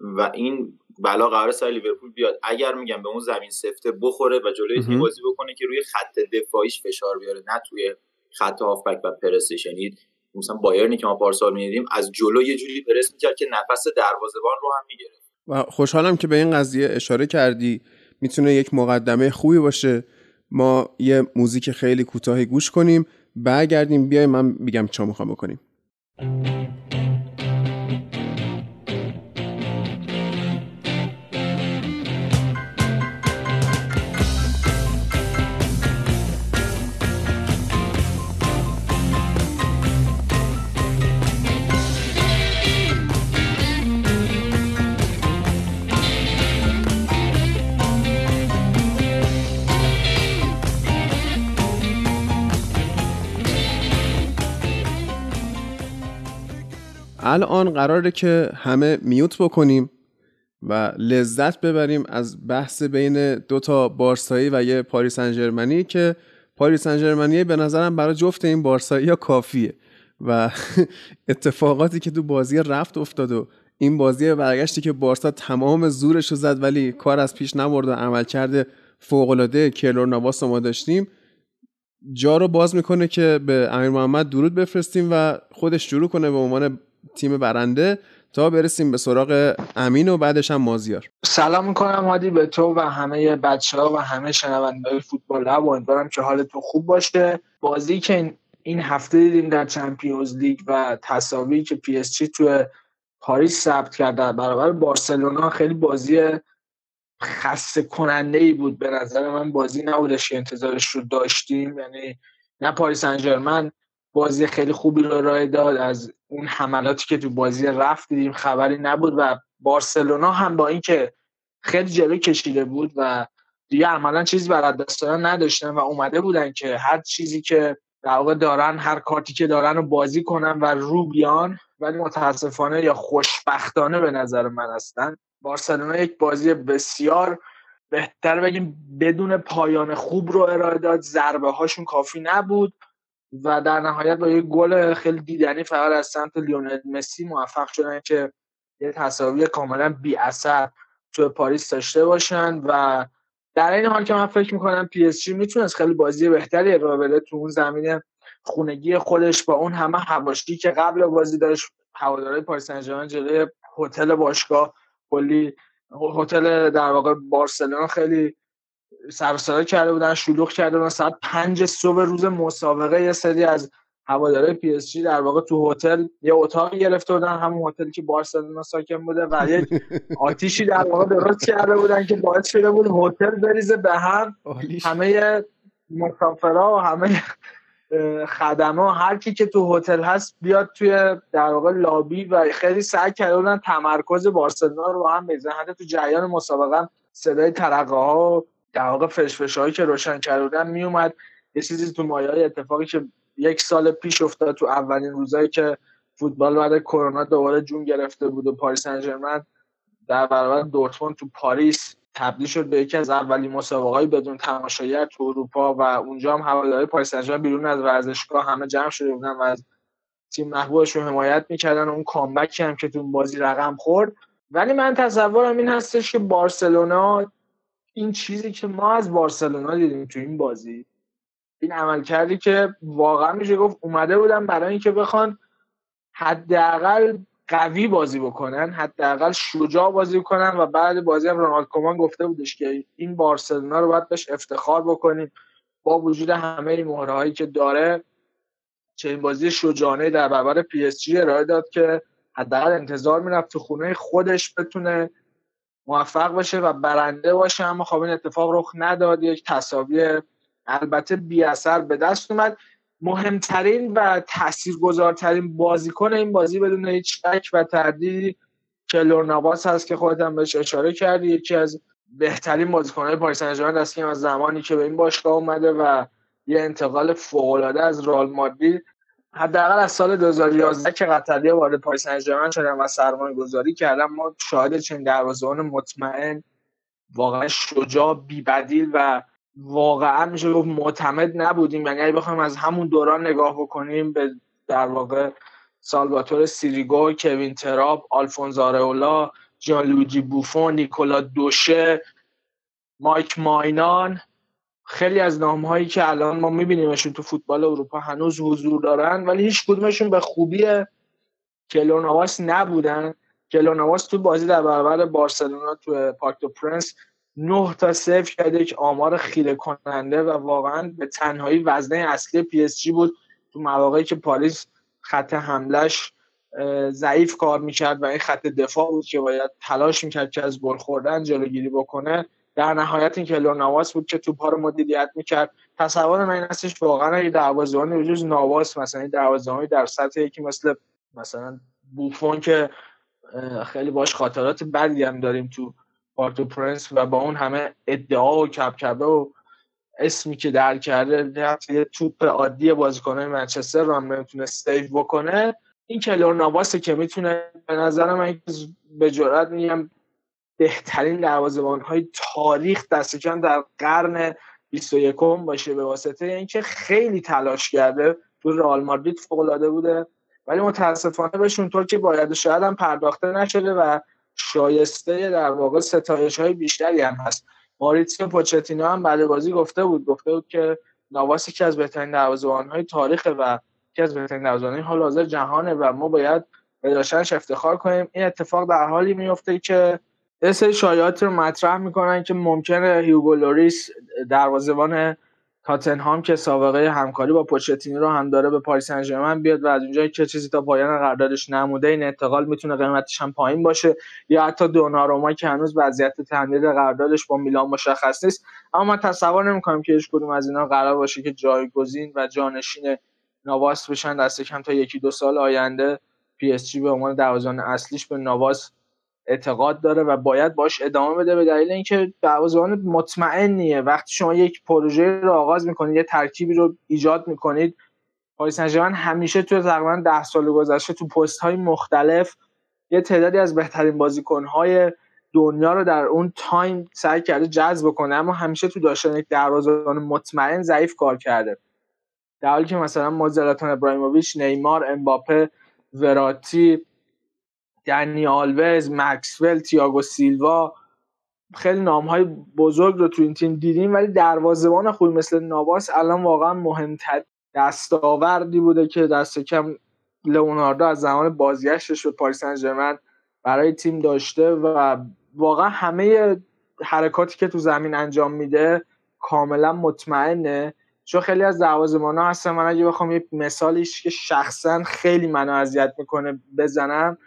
و این بلا قرار سر لیورپول بیاد. اگر میگم به اون زمین سفته بخوره و جلوی تیم بازی بکنه که روی خط دفاعیش فشار بیاره نه توی خط هافبک و پرسش. یعنی مثلا بایرنی که ما پارسال می‌دیدیم از جلو یه جوری پرس می‌کرد که نفس دروازه‌بان رو هم می‌گیره و خوشحالم که به این قضیه اشاره کردی. می‌تونه یک مقدمه خوبی باشه. ما یه موزیک خیلی کوتاهی گوش کنیم. برگردیم. بیایم من میگم چا می‌خوام بکنیم. الان قراره که همه میوت بکنیم و لذت ببریم از بحث بین دو تا بارسایی و یه پاریس انجرمنی که پاریس انجرمنی به نظرم برای جفت این بارسایی ها کافیه و اتفاقاتی که تو بازی رفت افتاد و این بازی برگشتی که بارسا تمام زورش رو زد ولی کار از پیش نبرد و عمل کرده فوقلاده کلور نواس ما داشتیم. جا رو باز می‌کنه که به امیر محمد درود بفرستیم و خودش شروع کنه به عنوان تیم برنده تا برسیم به سراغ امین و بعدش هم مازیار. سلام می‌کنم هادی به تو و همه بچه ها و همه شنونده فوتبال. و امیدوارم که حالتون خوب باشه. بازی که این هفته دیدیم در Champions League و تصاویری که PSG تو پاریس ثبت کرد در برابر بارسلونا خیلی بازی خسته کننده ای بود. به نظر من بازی نبودش که انتظارش رو داشتیم. یعنی نه پاریس انجرمن بازی خیلی خوبی رو ارائه داد. از اون حملاتی که تو بازی رفت دیدیم خبری نبود و بارسلونا هم با اینکه خیلی جلو کشیده بود و دیگه عملا چیزی بر دست نداشتن و اومده بودن که هر چیزی که در واقع دارن هر کارتی که دارن رو بازی کنن و رو بیان ولی متاسفانه یا خوشبختانه به نظر من هستن. بارسلونا یک بازی بسیار بهتر بگیم بدون پایان خوب رو ارائه داد. ضربه هاشون کافی نبود. و در نهایت با یه گل خیلی دیدنی فقط از سمت لیونل مسی موفق شدن که یه تساوی کاملا بی اثر تو پاریس داشته باشن و در این حال که من فکر می‌کنم PSG می‌تونست خیلی بازی بهتری ارائه بده تو اون زمین خونگی خودش با اون همه حواشی که قبل بازی داشت هوادارهای پاریس سن جلوی هتل باشگاه کلی هتل در واقع بارسلونا خیلی سر کرده بودن شلوغ کرده بودن. ساعت پنج صبح روز مسابقه یه سری از هواداره PSG در واقع تو هتل یه اتاقی گرفته بودن همون هتلی که بارسلونا ساکن بوده و یک آتیشی در واقع درست کرده بودن که باعث شده بود هتل بریزه به هم. همه مسافرها و همه خدمه هر کی که تو هتل هست بیاد توی در واقع لابی و خیلی سعی کرده بودن تمرکز بارسلونا رو هم بزنن حتی تو جریان مسابقه صدای ترقه ها در واقع فشفشه که روشن کرده بودن میومد یه چیزی تو مایه های اتفاقی که یک سال پیش افتاد تو اولین روزایی که فوتبال بعد کرونا دوباره جون گرفته بود و پاریس سن ژرمن در برابر دورتموند تو پاریس تبدیل شد به یکی از اولین مسابقات بدون تماشاگر تو اروپا و اونجا هم هواداری پاریس سن ژرمن بیرون از ورزشگاه همه جمع شده بودن و از تیم محبوبش رو حمایت می‌کردن اون comeback ی هم که تو بازی رقم خورد. ولی من تصورم این هستش که بارسلونا این چیزی که ما از بارسلونا دیدیم تو این بازی این عمل کردی که واقعا میشه گفت اومده بودن برای اینکه بخوان حداقل قوی بازی بکنن حداقل شجاع بازی کنن و بعد بازی هم رونالد کومان گفته بودش که این بارسلونا رو باید بهش افتخار بکنیم با وجود همه این هایی که داره. چه این بازی شجاعانه در برابر پی اس جی ارائه داد که حداقل انتظار می‌رفت تو خونه خودش بتونه موفق باشه و برنده باشه اما خب این اتفاق رخ نداد. یک تصاوی البته بی اثر به دست اومد. مهمترین و تاثیرگذارترین بازیکن این بازی بدون هیچ شک و تردیدی کلور نواس هست که خودت هم بهش اشاره کردی. یکی از بهترین بازیکنهای پاریس سن است که از زمانی که به این باشگاه اومده و یه انتقال فوق‌العاده از رئال مادرید حداقل از سال 2011 که قطری وارد پاریس سن شدن و سرمایه گذاری کردن ما شاهد چنین دروازه‌بان مطمئن واقعا شجاع بیبدیل و واقعا میشه گفت معتمد نبودیم. یعنی اگه بخوایم از همون دوران نگاه بکنیم به در واقع سالواتور سیریگو کوین تراپ آلفونز آرئولا جانلوئیجی بوفون نیکولا دوشه مایک ماینان خیلی از نام هایی که الان ما میبینیمشون تو فوتبال اروپا هنوز حضور دارن ولی هیچ کدومشون به خوبی کیلور ناواس نبودن. کیلور ناواس تو بازی در برابر بارسلونا تو پارک دو پرنس نه تا save کرده یک آمار خیره کننده و واقعا به تنهایی وزنه اصلی پی اس جی بود. تو مواقعی که پاریس خط حملش ضعیف کار می‌کرد و این خط دفاع بود که باید تلاش می‌کرد که از گل خوردن جلوگیری بکنه. در نهایت این کیلور ناواس بود که توپا رو مدیریت می‌کرد. تصور من این هستش واقعا اگه دروازه‌بان بجز ناواس مثلا دروازه‌بانی در سطح یکی مثل مثلا بوفون که خیلی باش خاطرات بدی هم داریم تو پارک دو پرنس و با اون همه ادعا و کبکبه و اسمی که در کرده یه توپ عادی بازیکنان منچستر رو هم نمی‌تونه save بکنه. این کیلور ناواسه که می‌تونه به نظر من به جرات میگم بهترین دروازه‌بان های تاریخ دست کم در قرن 21 باشه به واسطه اینکه خیلی تلاش کرده تو رئال مادرید فوق بوده. ولی متاسفانه بهش اونطور که باید شاید هم پرداخته نشده و شایسته در واقع ستایش های بیشتری هم هست. ماریتسیو پوچتینو هم بعد بازی گفته بود. گفته بود که نواس که از بهترین دروازه‌بان های تاریخ و یکی از بهترین دروازه‌بان حال حاضر جهانه و ما باید به افتخار کنیم. این اتفاق در حالی میفته که یه سری شایعات رو مطرح می‌کنن که ممکنه هیوگو لوریس دروازه‌بان تاتنهام که سابقه همکاری با پوچتینو رو هم داره به پاریس سن بیاد و از اونجایی که چیزی تا پایان قراردادش نمونده این انتقال می‌تونه قیمتش هم پایین باشه یا حتی دوناروما که هنوز وضعیت تمدید قراردادش با میلان مشخص نیست. اما من تصور نمی‌کنم که هیچ کدوم از اینا قرار باشه که جایگزین و جانشین ناواس بشن دست کم تا یکی دو سال آینده پی اس جی به عنوان دروازه‌بان اصلیش به ناواس اعتقاد داره و باید باش ادامه بده به دلیل اینکه دروازه‌بان مطمئنیه. وقتی شما یک پروژه رو آغاز می‌کنید یه ترکیبی رو ایجاد می‌کنید پاریس همیشه توی تقریبا ده سال گذشته تو پست های مختلف یه تعدادی از بهترین بازیکنهای دنیا رو در اون time سعی کرده جذب کنه اما همیشه تو داشتن یک دروازه‌بان مطمئن ضعیف کار کرده. در حالی که مثلا ما زلاتان ابراهیموویچ نیمار امباپه وراتی دنی آلوز مکسول تیاگو سیلوا. خیلی نام های بزرگ رو تو این تیم دیدیم ولی دروازه‌بان خوبی مثل نواس الان واقعا مهمتر. دستاوردی بوده که دست کم لئوناردو از زمان بازگشتش به پاریس سن برای تیم داشته و واقعا همه حرکاتی که تو زمین انجام میده کاملا مطمئنه. چون خیلی از دروازه‌بانا هستن. من اگه بخوام یه مثالیش که شخصا خیلی منو اذیت می‌کنه بزنم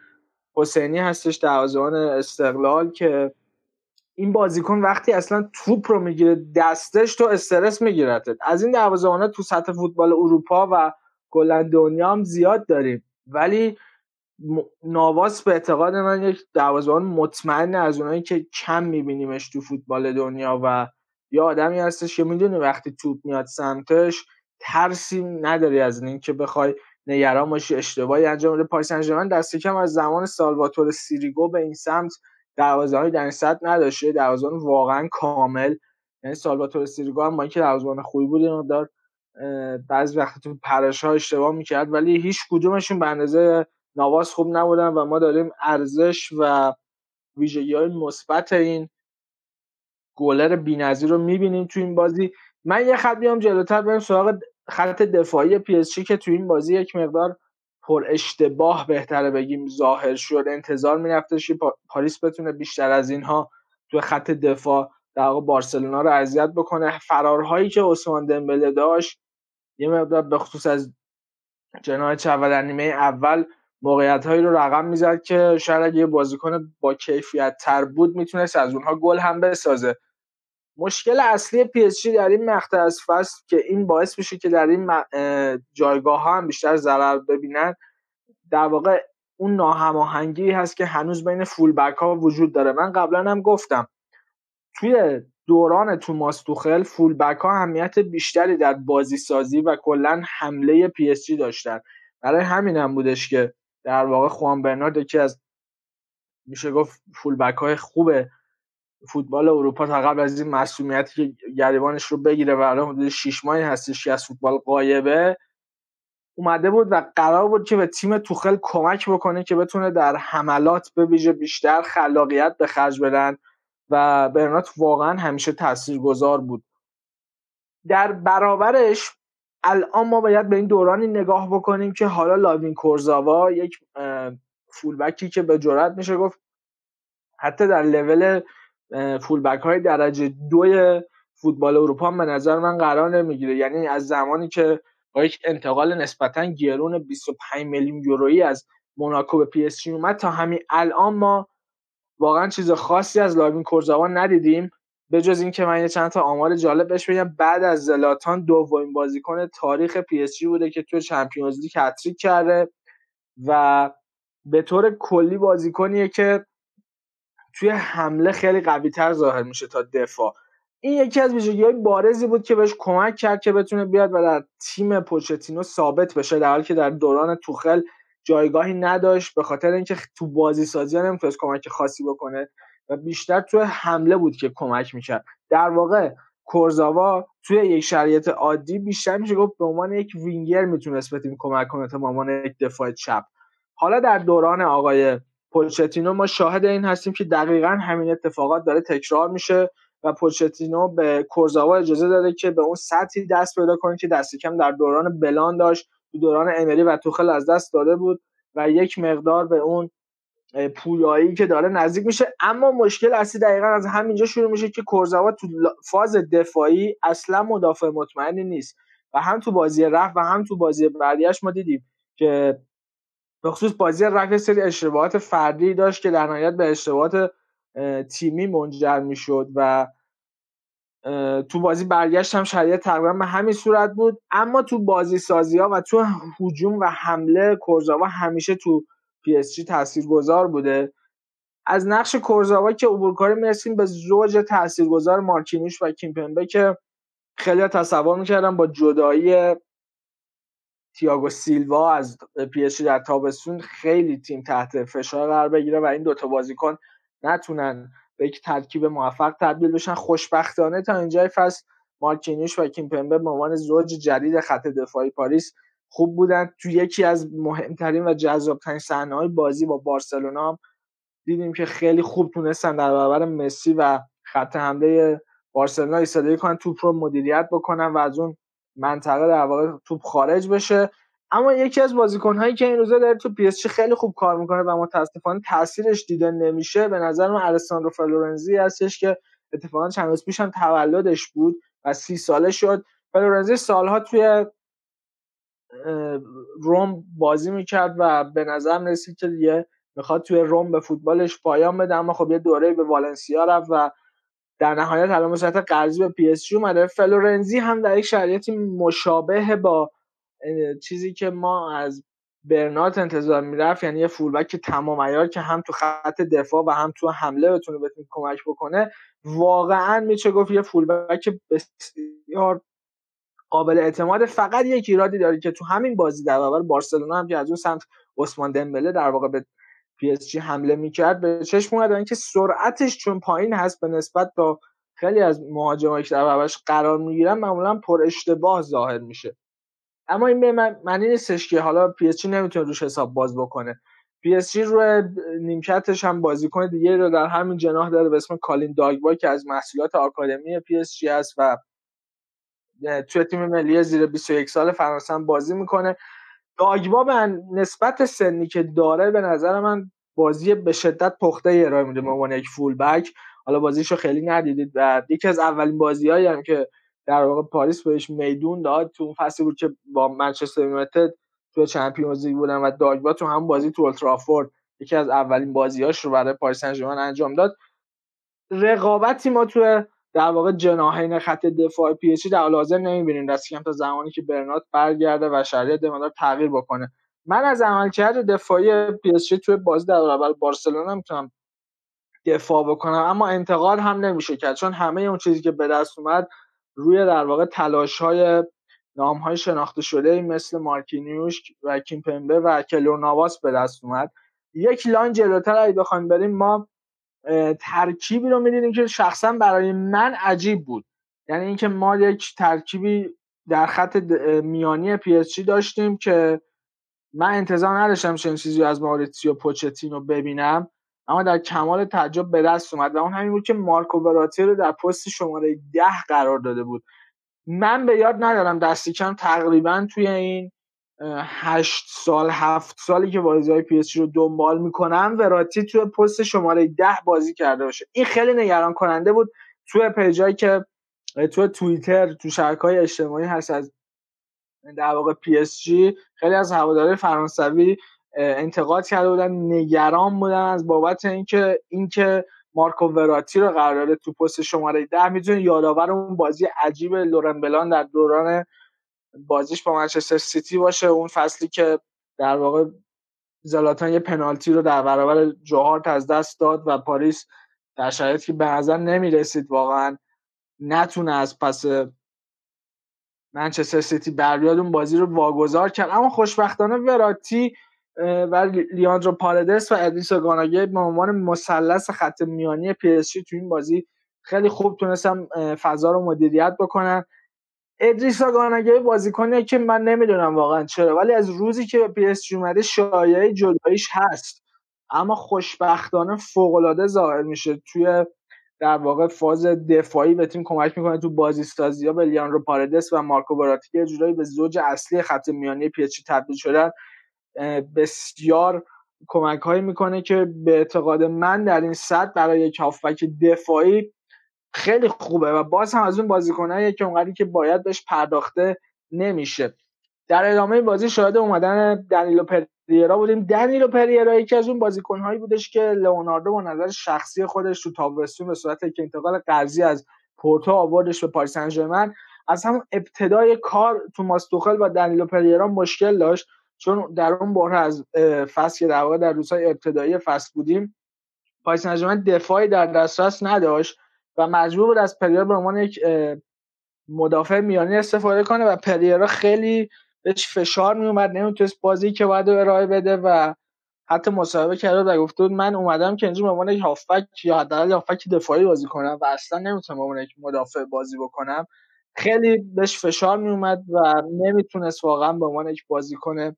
حسینی هستش دروازه‌بان استقلال که این بازیکن وقتی اصلا توپ رو می‌گیره دستش تو استرس می‌گیرد از این دروازه‌بانا تو سطح فوتبال اروپا و کلا دنیا هم زیاد داریم. ولی نواس به اعتقاد من یک دروازه‌بان مطمئن از اونایی که کم میبینیمش تو فوتبال دنیا و یه آدمی هستش که می‌دونی وقتی توپ میاد سمتش ترسی نداری از این که بخوای نگران باشی اشتباهی انجام بده. پاریس سن دست کم از زمان سالواتور سیریگو به این سمت دروازه‌بانی در این سطح نداشته. دروازه‌بان واقعا کامل. یعنی سالواتور سیریگو هم با اینکه دروازه‌بان خوبی بود مقدار بعضی وقت تو پرش ها اشتباه می‌کرد ولی هیچ کدومشون به اندازه ناواس خوب نبودن و ما داریم ارزش و ویژگی های مثبت این گلر بی‌نظیر رو می‌بینیم تو این بازی. من یه خط بیام جلوتر بریم سراغ خط دفاعی پی اس که تو این بازی یک مقدار پر اشتباه بهتره بگیم ظاهر شد. انتظار میرفتش که پاریس بتونه بیشتر از اینها تو خط دفاع در بارسلونا رو اذیت بکنه. فرارهایی که عثمان دمبله داشت یه مقدار به خصوص از جناح در نیمه اول موقعیت هایی رو رقم می‌زد که شاید یه بازیکن با کیفیت تر بود می‌تونست از اونها گل هم بسازه. مشکل اصلی اس در این مقطع از فصل که این باعث میشه که در این جایگاه ها هم بیشتر ضرر ببینن در واقع اون ناهماهنگی هست که هنوز بین full back ها وجود داره. من قبلا هم گفتم توی دوران توماس توخل full back ها اهمیت بیشتری در بازی سازی و کلا حمله پی اس جی داشتن. برای همین هم بودش که در واقع خوان برنارد یکی از میشه گفت فول بک های خوبه فوتبال اروپا تا قبل از این مسئولیتی که گریبانش رو بگیره و الان حدود 6 ماهی هستش که از فوتبال قایبه اومده بود و قرار بود که به تیم توخل کمک بکنه که بتونه در حملات به ویژه بیشتر خلاقیت به خرج بدن و برنات واقعا همیشه تاثیرگذار بود. در برابرش الان ما باید به این دورانی نگاه بکنیم که حالا لاوین کورزاوا یک full back ی که به جرات میشه گفت حتی در level full back های درجه دوی فوتبال اروپا به نظر من قرار نمی‌گیره. یعنی از زمانی که با یک انتقال نسبتا گرون 25 میلیون یورویی از موناکو به پی اس اومد تا همین الان ما واقعا چیز خاصی از لاوین کورزاوا ندیدیم. به جز اینکه من یه چند تا آمار جالب بهش بگم. بعد از زلاتان دومین بازیکن تاریخ پی اس بوده که تو Champions League هتریک کرده و به طور کلی بازیکنیه که توی حمله خیلی قوی تر ظاهر میشه تا دفاع. این یکی از ویژگی های بارزی بود که بهش کمک کرد که بتونه بیاد و در تیم پوچتینو ثابت بشه در حالی که در دوران توخل جایگاهی نداشت به خاطر اینکه تو بازی سازی نمی‌تونست کمک خاصی بکنه و بیشتر توی حمله بود که کمک می‌کرد. در واقع کورزاوا توی یک شرایط عادی بیشتر میشه گفت به عنوان یک وینگر می‌تونست به تیم کمک کنه تا به عنوان یک دفاع چپ. حالا در دوران آقای پوچتینو ما شاهد این هستیم که دقیقا همین اتفاقات داره تکرار میشه و پوچتینو به کورزاوا اجازه داده که به اون سطحی دست پیدا کنه که دست کم در دوران بلان داشت تو دوران امری و توخل از دست داده بود و یک مقدار به اون پویایی که داره نزدیک میشه. اما مشکل اصلی دقیقا از همینجا شروع میشه که کورزاوا تو فاز دفاعی اصلا مدافع مطمئنی نیست. و هم تو بازی رفت و هم تو بازی بعدیش ما دیدیم که به خصوص بازی رفت سری اشتباهات فردی داشت که در نهایت به اشتباهات تیمی منجر می‌شد و تو بازی برگشت هم شرایط تقریبا به همین صورت بود. اما تو بازی سازی ها و تو هجوم و حمله کورزاوا همیشه تو پی اس جی تاثیرگذار بوده. از نقش کورزاوا که عبورکاری می‌رسیم به زوج تاثیرگذار مارکینیوش و کیمپمبه که خیلی تصور می‌کردم با جدایی تییاگو سیلوا از پی اس در تابستون خیلی تیم تحت فشار قرار بگیره و این دوتا بازیکن نتونن به یک ترکیب موفق تبدیل بشن. خوشبختانه تا اینجای فصل مارکینیوش و کیمپمبه به عنوان زوج جدید خط دفاعی پاریس خوب بودن تو یکی از مهمترین و جذابترین صحنه‌های بازی با بارسلونا دیدیم که خیلی خوب تونستن در برابر مسی و خط حمله بارسلونا ایستادگی کنن توپ رو مدیریت بکنن و از اون منطقه در واقع توپ خارج بشه. اما یکی از بازیکنهایی که این روزا داره تو پی خیلی خوب کار می‌کنه و متاسفانه تاثیرش دیده نمیشه به نظر من الساندرو فلورنزی هستش که اتفاقا چند روز پیش هم تولدش بود و سی ساله شد. فلورنزی سالها توی روم بازی می‌کرد و به نظر رسید که دیگه می‌خواد توی روم به فوتبالش پایان بده. اما خب یه دوره به والنسیا رفت و در نهایت الان به قرضی به پی اس جی اومده. فلورنزی هم در یک شرایطی مشابه با چیزی که ما از برنات انتظار می‌رفت یعنی یه فولبک تمام عیار که هم تو خط دفاع و هم تو حمله بتونه بتونه کمک بکنه واقعا میشه گفت یه فولبک بسیار قابل اعتماد فقط یک ایرادی داره که تو همین بازی در برابر بارسلونا هم که از اون سمت عثمان دمبله در واقع به پی اس جی حمله می‌کرد به چشم اومد که سرعتش چون پایین هست به نسبت با خیلی از مهاجمایی که در قرار می‌گیرن معمولا پر اشتباه ظاهر میشه. اما این به معنی نیستش که حالا پی اس نمی‌تونه روش حساب باز بکنه. پی اس جی روی نیمکتش هم بازیکن دیگه رو در همین جناح داره به اسم کالین داگبا که از محصولات آکادمی پی اس جی است و توی تیم ملی زیر 21 سال فرانسه بازی می‌کنه. داگبا به نسبت سنی که داره به نظر من بازی به شدت پخته ارائه میده به یک فول بک حالا بازیشو خیلی ندیدید. و یکی از اولین بازیهایی هم که در واقع پاریس بهش میدون داد تو اون فصلی بود که با منچستر یونایتد تو چمپیونز لیگ بودن و داگبا تو هم بازی تو اولدترافورد یکی از اولین بازیاش رو برای پاریس انجام داد. رقابتی ما تو در واقع جناحین خط دفاع پی اس در لازم نمی‌بینیم. دست کم تا زمانی که برنات برگرده و شرایط دمادار تغییر بکنه. من از عملکرد دفاعی پی اس توی بازی در برابر بارسلونا می‌تونم دفاع بکنم اما انتقاد هم نمیشه کرد. چون همه اون چیزی که به دست اومد روی در واقع تلاش های نام های شناخته شده مثل مارکینیوش و کیمپمبه و کیلور ناواس به دست اومد. یک لاین جلوتر اگه بخوایم بریم ما ترکیبی رو می‌دیدیم که شخصا برای من عجیب بود. یعنی اینکه ما یک ترکیبی در خط میانی پی داشتیم که من انتظار نداشتم چنین چیزی از مائوریتسیو پوچتینو ببینم اما در کمال تعجب به دست اومد و اون همین بود که مارکو وراتی رو در پست شماره ده قرار داده بود. من به یاد ندارم دست کم تقریبا توی این هشت سال هفت سالی که بازی های پی رو دنبال می‌کنم وراتی توی پست شماره ده بازی کرده باشه. این خیلی نگران کننده بود. توی پیجایی که توی توییتر تو شبکه های اجتماعی هست از در واقع پی اس جی خیلی از هواداره فرانسوی انتقاد کرده بودن نگران بودن از بابت اینکه اینکه مارکو وراتی رو قرار داده تو پست شماره ده. می‌تونه یادآور اون بازی عجیب لورن بلان در دوران بازیش با منچستر سیتی باشه اون فصلی که در واقع زلاتان یه پنالتی رو در برابر جو هارت از دست داد و پاریس در شرایطی که به نظر نمی‌رسید واقعا نتونه از پس منچستر سیتی بر اون بازی رو واگذار کرد. اما خوشبختانه وراتی و لیاندرو پارادس و ادریسا گانا گی به عنوان مثلث خط میانی پی تو این بازی خیلی خوب تونستن فضا رو مدیریت بکنن. ادریسا گانا گی بازیکنیه که من نمی‌دونم واقعا چرا ولی از روزی که به پی اس اومده شایعه جداییش هست. اما خوشبختانه فوق العاده ظاهر میشه. توی در واقع فاز دفاعی به تیم کمک می‌کنه تو بازی سازی ها به لیاندرو پاردس و مارکو وراتی که جورایی به زوج اصلی خط میانی پی تبدیل شدن بسیار کمک هایی می‌کنه که به اعتقاد من در این صد برای یک دفاعی خیلی خوبه و باز هم از اون بازیکنایی که اونقدری که باید بهش پرداخته نمیشه. در ادامه بازی شاهد اومدن دنیلو پریرا بودیم. دنیلو پریرا یکی از اون بازیکنهایی بودش که لئوناردو با نظر شخصی خودش تو تابستون به صورت که انتقال قرضی از پورتو آوردش به پاریس سن از همون ابتدای کار تو ماستوخل با دنیلو پریرا مشکل داشت. چون در اون باره از فصل که در واقع در روزهای ابتدایی فصل بودیم پاریس سن دفاعی در دسترس نداشت. و مجبور بود از پریر به عنوان یک مدافع میانی استفاده کنه و پریرا خیلی بهش فشار می اومد نمی‌تونست بازی که باید ارائه بده و حتی مصاحبه کرده و گفته بود من اومدم که اینجا به عنوان یک هافبک یا حداقل هافبک دفاعی بازی کنم و اصلا نمی‌تونم به عنوان یک مدافع بازی بکنم. خیلی بهش فشار می اومد و نمی‌تونست واقعا به عنوان یک بازیکن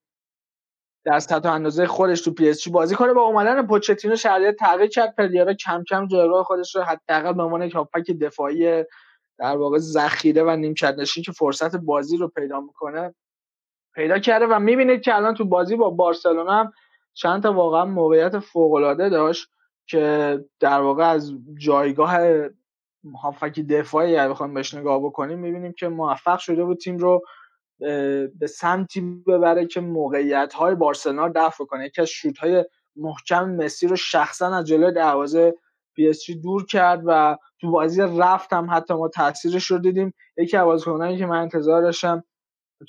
در سطح اندازه خودش تو پی اس جی بازی کنه. با اومدن پوچتینو شرایط تغییر کرد. پریرا کم کم جایگاه خودش رو حداقل به عنوان یک هافبک دفاعی در واقع ذخیره و نیمکت نشین که فرصت بازی رو پیدا می‌کنه پیدا کرده و می‌بینید که الان تو بازی با بارسلونا هم چند تا واقعا موقعیت فوق العاده داشت که در واقع از جایگاه هافک دفاعی اگه بخوایم بهش نگاه بکنیم می‌بینیم که موفق شده بود تیم رو به سمتی ببره که موقعیت های بارسلونا دفع کنه یکی از شوت های محکم مسی رو شخصا از جلوی دروازه پی دور کرد و تو بازی رفت هم حتی ما تاثیرش رو دیدیم. یکی از بازیکنانی که من انتظار داشتم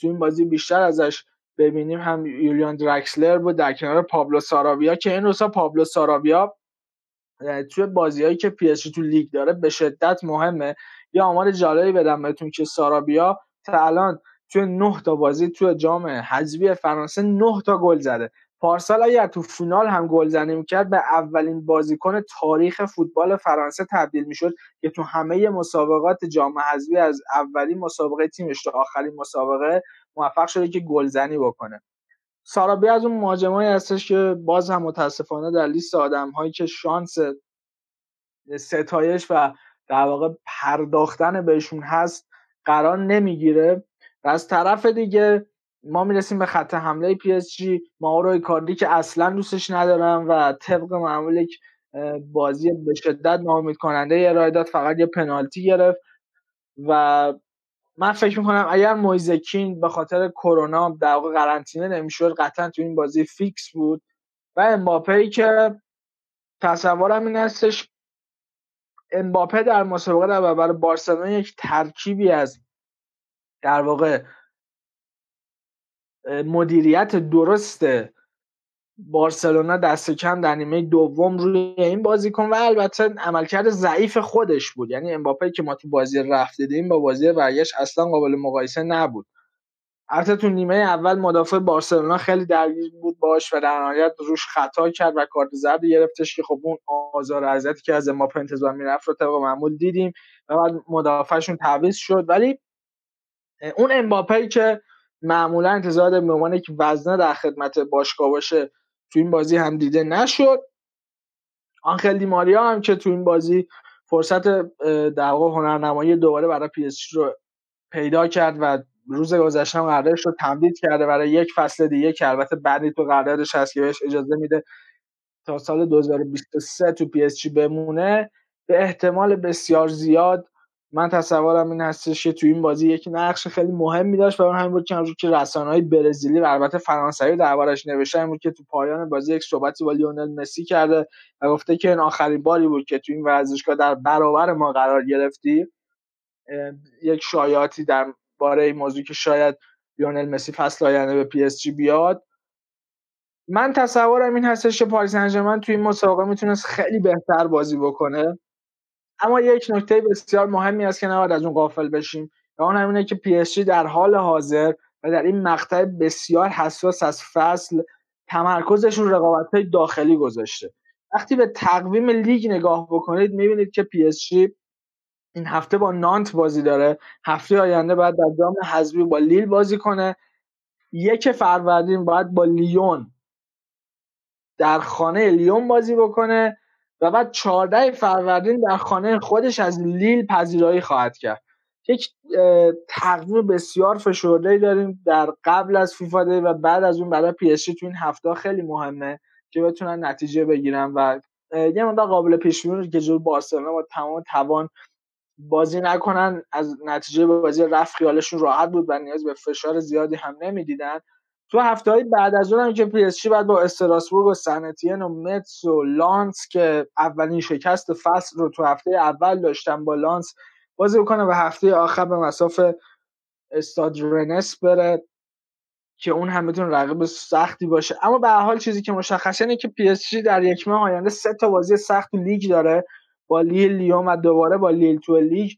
تو این بازی بیشتر ازش ببینیم هم یولیان درکسلر بود در کنار پابلو سارابیا که این روزا پابلو سارابیا توی بازیهایی که پی تو لیگ داره به شدت مهمه. یه آمار جالبی بدم بهتون که سارابیا تا الان توی نه تا بازی توی جام حذفی فرانسه نه تا گل زده. پارسال اگر تو فینال هم گلزنی می‌کرد به اولین بازیکن تاریخ فوتبال فرانسه تبدیل می‌شد که تو همه مسابقات جام حذفی از اولین مسابقه تیمش تا آخرین مسابقه موفق شده که گلزنی بکنه. سارابیا از اون مهاجمایی هستش که باز هم متاسفانه در لیست آدم هایی که شانس ستایش و در واقع پرداختن بهشون هست قرار نمی‌گیره. و از طرف دیگه ما می‌رسیم به خط حمله پی اس جی. مائورو ایکاردی که اصلا دوستش ندارم و طبق معمول بازی به شدت ناامید کننده ارائه داد فقط یه پنالتی گرفت. و من فکر می‌کنم اگر مویس کین به خاطر کرونا در واقع قرنطینه نمی‌شد قطعا تو این بازی فیکس بود. و امباپه ای که تصورم این هستش امباپه در مسابقه در برابر بارسلونا یک ترکیبی از در واقع مدیریت درست بارسلونا دست کم در نیمه دوم روی این بازیکن و البته عملکرد ضعیف خودش بود. یعنی امباپه که ما تو بازی رفت دیدیم با بازی برگشت اصلا قابل مقایسه نبود. البته تو نیمه اول مدافع بارسلونا خیلی درگیر بود باش و در نهایت روش خطا کرد و کارت زرد گرفتش که خب اون آزار اذیتی که از امباپه انتظار می‌رفت رو طبق معمول دیدیم و بعد مدافعشون تعویض شد. ولی اون امباپه که معمولا انتظار به عنوان یک وزنه در خدمت باشگاه باشه تو این بازی هم دیده نشد. آنخل ماریا هم که تو این بازی فرصت در واقع هنرنمایی دوباره برای پی رو پیدا کرد و روز گذشته هم قراردادش رو تمدید کرده برای یک فصل دیگه که البته بعدی تو قراردادش هست که بهش اجازه میده تا سال 2023 تو پی اس بمونه. به احتمال بسیار زیاد من تصورم این هستش که تو این بازی یک نقش خیلی مهمی داشت و اون همین بود که همونجور که های برزیلی و البته فرانسوی دربارش نوشته بود که تو پایان بازی یک صحبتی با لیونل مسی کرده و گفته که این آخرین باری بود که تو این ورزشگاه در برابر ما قرار گرفتی. یک شایعاتی در باره این موضوع که شاید لیونل مسی فصل آینده به پی اس جی بیاد. من تصورم این هستش که پاریسن ژرمن توی این مسابقه می‌تونست خیلی بهتر بازی بکنه. اما یک نکته بسیار مهمی است که نباید از اون غافل بشیم و اون همینه که پی اس در حال حاضر و در این مقطع بسیار حساس از فصل تمرکزش رو رقابت های داخلی گذاشته. وقتی به تقویم لیگ نگاه بکنید می‌بینید که پی اس این هفته با نانت بازی داره. هفته آینده باید در جام حذفی با لیل بازی کنه. یک فروردین باید با لیون در خانه لیون بازی بکنه. و بعد 14 فروردین در خانه خودش از لیل پذیرایی خواهد کرد. یک تقویم بسیار فشرده داریم در قبل از فیفا دی و بعد از اون برای پی تو این هفته خیلی مهمه که بتونن نتیجه بگیرن و یه مقدار قابل پیش که جلو بارسلونا با تمام توان بازی نکنن از نتیجه بازی رفت خیالشون راحت بود و نیاز به فشار زیادی هم نمی‌دیدن. تو هفته های بعد از اون هم که پی اس باید با استراسبورگ و سنت اتین و متس و لانس که اولین شکست فصل رو تو هفته اول داشتن با لانس بازی بکنه و هفته آخر به مصاف استاد رنس بره که اون هم می‌تونه رقیب سختی باشه. اما به حال چیزی که مشخصه اینه که پی اس در یک ماه آینده سه تا بازی سخت لیگ داره. با لیل لیون و دوباره با لیل تو لیگ.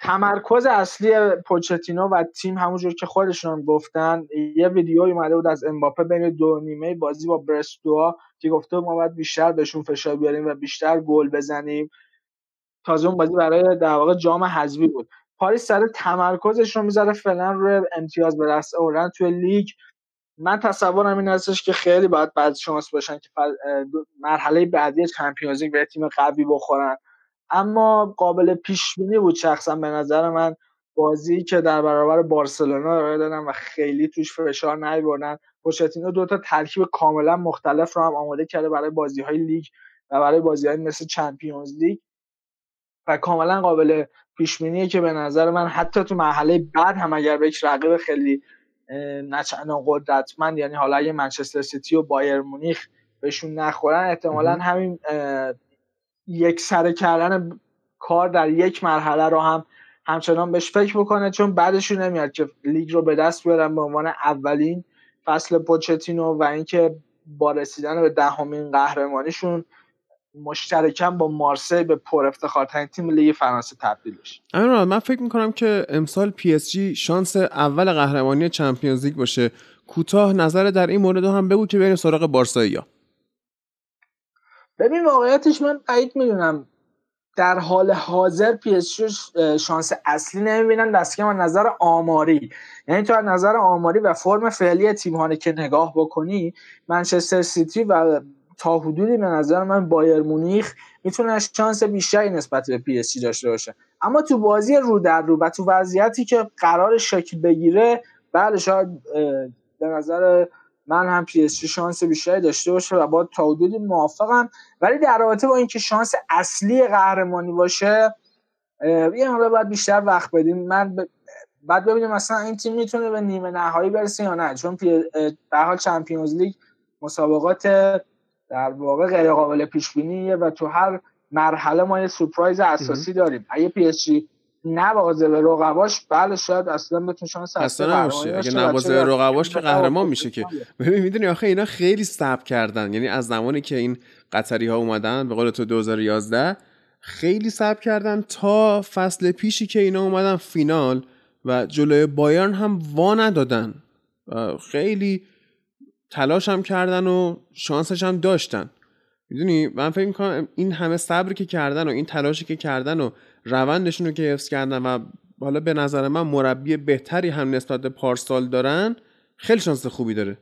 تمرکز اصلی پوچتینو و تیم همونجور که خودشون گفتن یه ویدیو اومده بود از امباپه بین دو نیمه بازی با برست که گفته ما باید بیشتر بهشون فشار بیاریم و بیشتر گل بزنیم. تازه اون بازی برای در واقع جام حذفی بود. پاریس سر تمرکزش رو می‌ذاره فعلا روی امتیاز به دست آوردن توی لیگ. من تصورم این هستش که خیلی باید بد شانس باشن که مرحله بعدی چمپیونز لیگ به تیم قوی بخورن. اما قابل پیش بینی بود شخصا به نظر من بازی که در برابر بارسلونا ارائه دادن و خیلی توش فشار نیوردن پوچتینو دو تا ترکیب کاملا مختلف رو هم آماده کرده برای بازی های لیگ و برای بازی های مثل چمپیونز لیگ و کاملا قابل پیش که به نظر من حتی تو مرحله بعد هم اگر به یک رقیب خیلی نچندان قدرتمند یعنی حالا اگه منچستر سیتی و بایر مونیخ بهشون نخورن احتمالا همین یک سر کردن کار در یک مرحله رو هم همچنان بهش فکر بکنه چون بعدشون نمیاد که لیگ رو به دست بیارن به عنوان اولین فصل پوچتینو و اینکه با رسیدن به دهمین قهرمانیشون مشترکم با مارسی به پر افتخارترین تیم لیگ فرانسه تبدیل بشه. من فکر می‌کنم که امسال پی اس جی شانس اول قهرمانی چمپیونز لیگ باشه. کوتاه نظر در این مورد هم بگو که بریم سراغ بارسایی ببین واقعیتش من بعید می‌دونم. در حال حاضر پی شانس اصلی نمی‌بینن. دست که من نظر آماری. یعنی تو از نظر آماری و فرم فعلی تیم که نگاه بکنی منچستر سیتی و تا حدودی به نظر من بایر مونیخ می‌تونه شانس بیشتری نسبت به پی داشته باشه. اما تو بازی رو در رو و تو وضعیتی که قرار شکل بگیره بله شاید به نظر من هم پی اس شانس بیشتری داشته باشه و با تا حدودی موافقم. ولی در رابطه با اینکه شانس اصلی قهرمانی باشه یه حالا باید بیشتر وقت بدیم. من ب... بعد ببینیم مثلا این تیم می‌تونه به نیمه نهایی برسه یا نه. چون پی... به حال چمپیونز لیگ مسابقات در واقع غیر قابل پیش بینیه و تو هر مرحله ما یه سورپرایز اساسی داریم. اگه پی اس جی نبازه به رقباش بله شاید اصلا بتون شانس اصلا نباشه. اگه نبازه به رقباش که قهرمان میشه که. ببین می‌دونی آخه اینا خیلی صبر کردن. یعنی از زمانی که این قطری ها اومدن به قول تو 2011 خیلی صبر کردن تا فصل پیشی که اینا اومدن فینال و جلوی بایرن هم وا ندادن. خیلی تلاش هم کردن و شانسش هم داشتن. می‌دونی؟ من فکر می‌کنم این همه صبری که کردن و این تلاشی که کردن و روندشون رو که حفظ کردن و حالا به نظر من مربی بهتری هم نسبت به پارسال دارن خیلی شانس خوبی داره.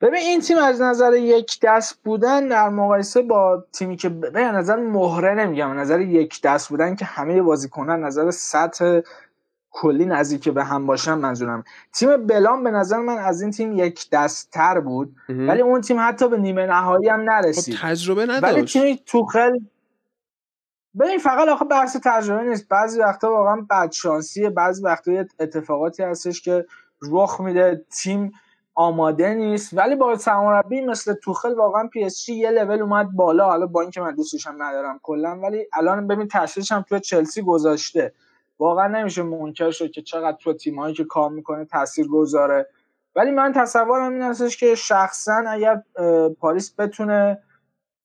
ببین این تیم از نظر یک دست بودن در مقایسه با تیمی که به نظر مهره نمیگم نظر یک دست بودن که همه بازیکنان نظر سطح کلی نزدیک به هم باشن منظورم. تیم بلان به نظر من از این تیم یک دست تر بود ولی اون تیم حتی به نیمه نهایی هم نرسید. خب تجربه نداشت. ولی تیم توخل ببین فقط آخه بحث تجربه نیست. بعضی وقتا واقعا بدشانسیه بعضی وقتا اتفاقاتی هستش که رخ میده. تیم آماده نیست. ولی با سرمربی مثل توخل واقعا پی اس یه لول اومد بالا. حالا با اینکه من دوستش هم ندارم کلا ولی الان ببین تشکیلش هم تو چلسی گذاشته. واقعا نمیشه منکر شد که چقدر تو تیمایی که کار می‌کنه تاثیر گذاره ولی من تصورم این هستش که شخصا اگر پاریس بتونه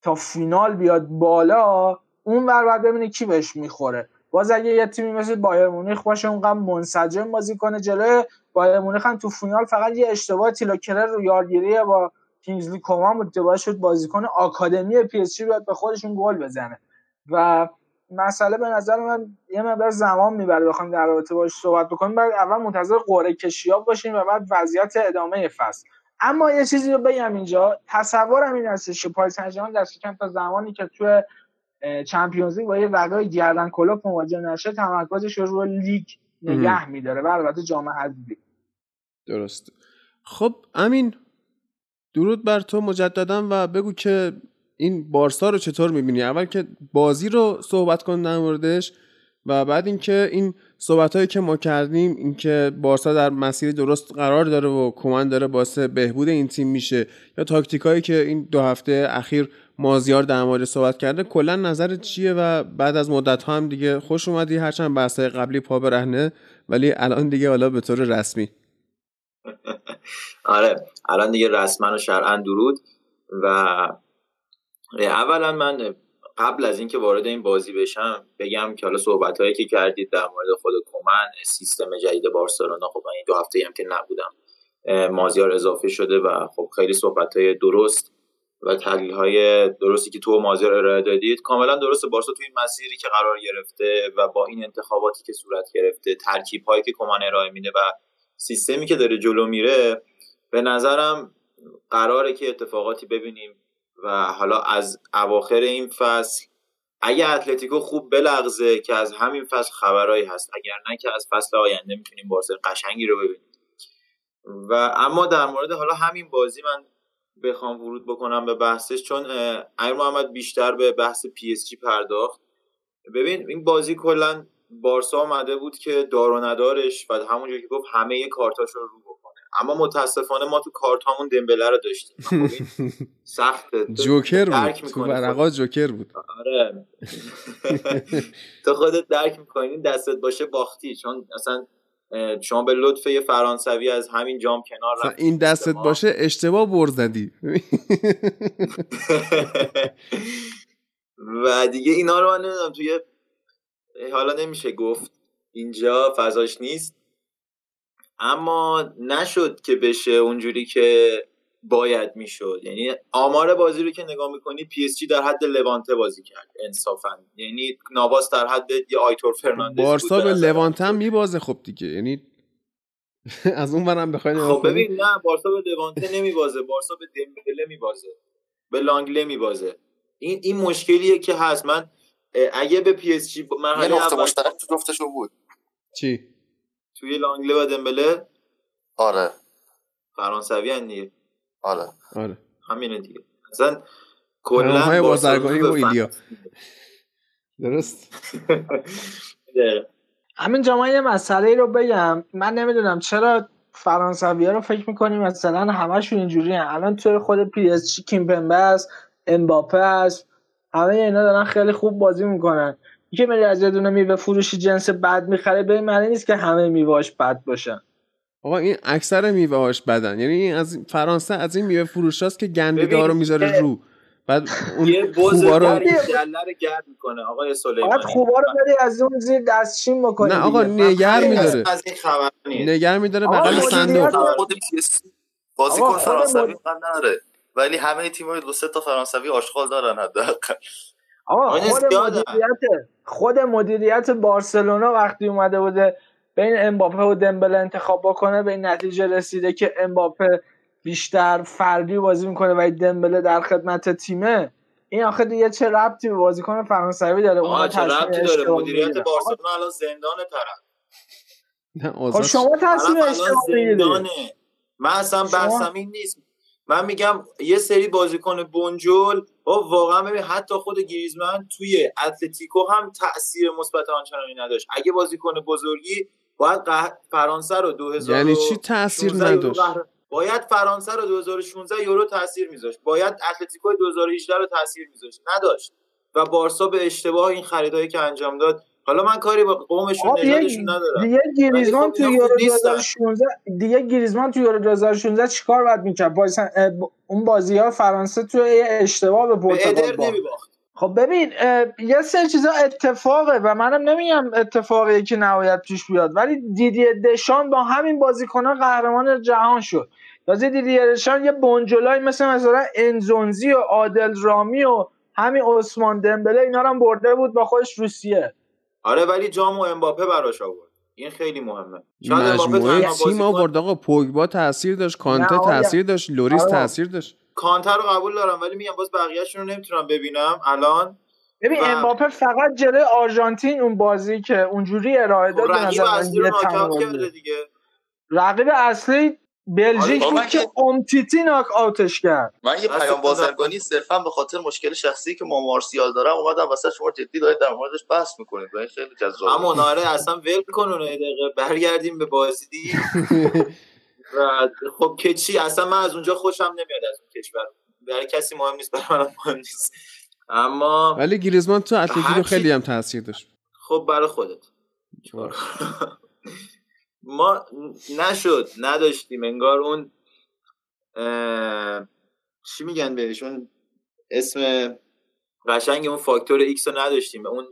تا فینال بیاد بالا اون ور باید ببینه کی بهش می‌خوره. باز اگه یه تیمی مثل بایر مونیخ باشه اونقدر منسجم بازی کنه جلوی بایر مونیخ هم تو فینال فقط یه اشتباه تیلو کرر رو یادگیری با کینگزلی کومان بود که شد بازیکن آکادمی پی اس بیاد به خودشون گل بزنه. و مسئله به نظر من یه مقدار زمان می‌بره بخوایم در رابطه باش صحبت بکنیم. بعد اول منتظر قرعه کشیاب باشیم و بعد وضعیت ادامه فصل. اما یه چیزی رو بگم اینجا. تصورم این هستش که پاریس سن دست کم تا زمانی که تو چمپیونز لیگ با یه وقای گردن کلوپ مواجه نشه تمرکزش رو روی لیگ نگه میداره و البته جام حذفی درست خب امین درود بر تو مجددا و بگو که این بارسا رو چطور می‌بینی؟ اول که بازی رو صحبت کن در موردش و بعد اینکه این صحبت هایی که ما کردیم اینکه بارسا در مسیر درست قرار داره و کمان داره باعث بهبود این تیم میشه یا تاکتیک هایی که این دو هفته اخیر مازیار در مورد صحبت کرده کلا نظر چیه و بعد از مدت ها هم دیگه خوش اومدی؟ هرچند بحث قبلی پا برهنه ولی الان دیگه حالا به طور رسمی. آره الان دیگه رسما و شرعا درود. و اولا من قبل از اینکه وارد این بازی بشم بگم که حالا صحبت هایی که کردید در مورد خود کومن سیستم جدید بارسلونا خب این دو هفته هم که نبودم مازیار اضافه شده و خب خیلی صحبت های درست. و تحلیل های درستی که تو مازیار ارائه دادید کاملا درسته. بارسا توی این مسیری که قرار گرفته و با این انتخاباتی که صورت گرفته ترکیب هایی که کمان ارائه میده و سیستمی که داره جلو میره به نظرم قراره که اتفاقاتی ببینیم و حالا از اواخر این فصل اگه اتلتیکو خوب بلغزه که از همین فصل خبرایی هست اگر نه که از فصل آینده می‌تونیم بازی قشنگی رو ببینیم. و اما در مورد حالا همین بازی من بخوام ورود بکنم به بحثش چون امیر محمد بیشتر به بحث پی اس جی پرداخت. ببین این بازی کلا بارسا آمده بود که دار و ندارش و همونجوری که گفت همه کارتاش رو رو بکنه. اما متاسفانه ما تو کارتامون دمبله رو داشتیم. خب سخت جوکر بود. تو ورقا جوکر بود. آره. تو خودت درک می‌کنی. دستت باشه باختی. چون اصلا شما به لطف یه فرانسوی از همین جام کنار رفت این دستت باشه اشتباه بر زدی. و دیگه اینا رو من نمی‌دونم توی حالا نمیشه گفت اینجا فضاش نیست. اما نشد که بشه اونجوری که باید می‌شد. یعنی آمار بازی رو که نگاه می‌کنی پی اس جی در حد لوانته بازی کرد انصافا. یعنی نواس در حد یه آیتور فرناندز بارسا به لوانته هم میبازه خب دیگه. یعنی از اون برم بخواین خب ببین نه بارسا به لوانته نمیبازه. بارسا به دمبله میبازه. به لانگله میبازه. این این مشکلیه که هست. من اگه به پی اس جی مرحله اول مشترک تو بود. چی؟ توی لانگله و دمبله؟ آره. فرانسوی ان دیگه. آره. آره. همینه دیگه. اصلا کلا بازرگانی با ایلیا. درست؟ همین جامعه یه مسئله رو بگم. من نمی‌دونم چرا فرانسوی رو فکر می‌کنیم مثلا همشون اینجوری الان توی خود پی اس جی کیمپمبه است امباپه است همه اینا دارن خیلی خوب بازی می‌کنن. که میری از یه دونه میوه فروشی جنس بد می‌خره به معنی نیست که همه میوهاش بد باشن. آقا این اکثر میوه هاش بدن. یعنی این از فرانسه از این میوه فروش هاست که گندیده رو می‌ذاره رو. بعد اون یه خوبا رو گرد می‌کنه آقای سلیمانی. بعد خوبا رو بری از اون زیر دستشین بکنی نه آقا نگر میداره. از این خبر نگر میداره بغل صندوق. خود بازیکن فرانسوی نداره. ولی همه تیم‌ها دو سه تا فرانسوی آشغال دارن حداقل. آقا خود مدیریت خود مدیریت بارسلونا وقتی اومده بوده بین امباپه و دمبله انتخاب بکنه به این نتیجه رسیده که امباپه بیشتر فردی بازی می‌کنه و دمبله در خدمت تیمه. این آخه دیگه چه ربطی به بازیکن فرانسوی داره؟ اون چه ربطی داره؟ مدیریت بارسلونا الان زندان طرف. خب شما تصمیم زندانه. من اصلا بحثم این نیست. من میگم یه سری بازیکن بنجل با واقعا ببین حتی خود گریزمن توی اتلتیکو هم تاثیر مثبت آنچنانی نداشت. اگه بازیکن بزرگی باید فرانسه رو 2000 یعنی چی تاثیر نداشت؟ باید فرانسه رو 2016 یورو تاثیر میذاشت. باید اتلتیکو 2018 رو تاثیر میذاشت. نداشت. و بارسا به اشتباه این خریدایی که انجام داد. حالا من کاری با قومشون نژادشون ندارم. دیگه گریزمان خب تو یورو 2016 دیگه گریزمان تو یورو 2016 چیکار باید می‌کرد؟ اون بازی ها فرانسه تو اشتباه به پرتغال باخت. خب ببین یه سری چیزا اتفاقه و منم نمیگم اتفاقی که نهایت پیش بیاد ولی دیدی دشان با همین بازیکنان قهرمان جهان شد. تازه دیدی دشان یه بنجلای مثل مثلا انزونزی و عادل رامی و همین عثمان دمبله اینا رو هم برده بود با خودش روسیه. آره ولی جام رو امباپه براش آورد. این خیلی مهمه. شاید مجموعه تیم آورد آقا پوگبا تاثیر داشت کانته تاثیر داشت لوریس. تاثیر داشت. کانته رو قبول دارم ولی میگم باز بقیه‌شون رو نمی‌تونم ببینم. الان ببین و... امباپه فقط جلوی آرژانتین اون بازی که اونجوری ارائه داد رقیب اصلی رو ناک اوت کرده دیگه. رقیب اصلی بلژیک بود که اومتیتی ناک اوتش کرد. من یه پیام بازرگانی صرفا به خاطر مشکل شخصی که با مارسیال دارم اومدم واسه شما جدی دارید در موردش بحث می‌کنید. این خیلی جذابه. اما ناره اصلا ول کن اون دقیقه. برگردیم به بازی و خب که چی اصلا من از اونجا خوشم نمیاد از اون کشور. برای کسی مهم نیست برای من مهم نیست. اما ولی گریزمان تو اتلتیکو خیلی هم تاثیر داشت. خب برای خودت. ما نشد نداشتیم. انگار اون چی میگن بهشون اسم قشنگ اون factor X رو نداشتیم. اون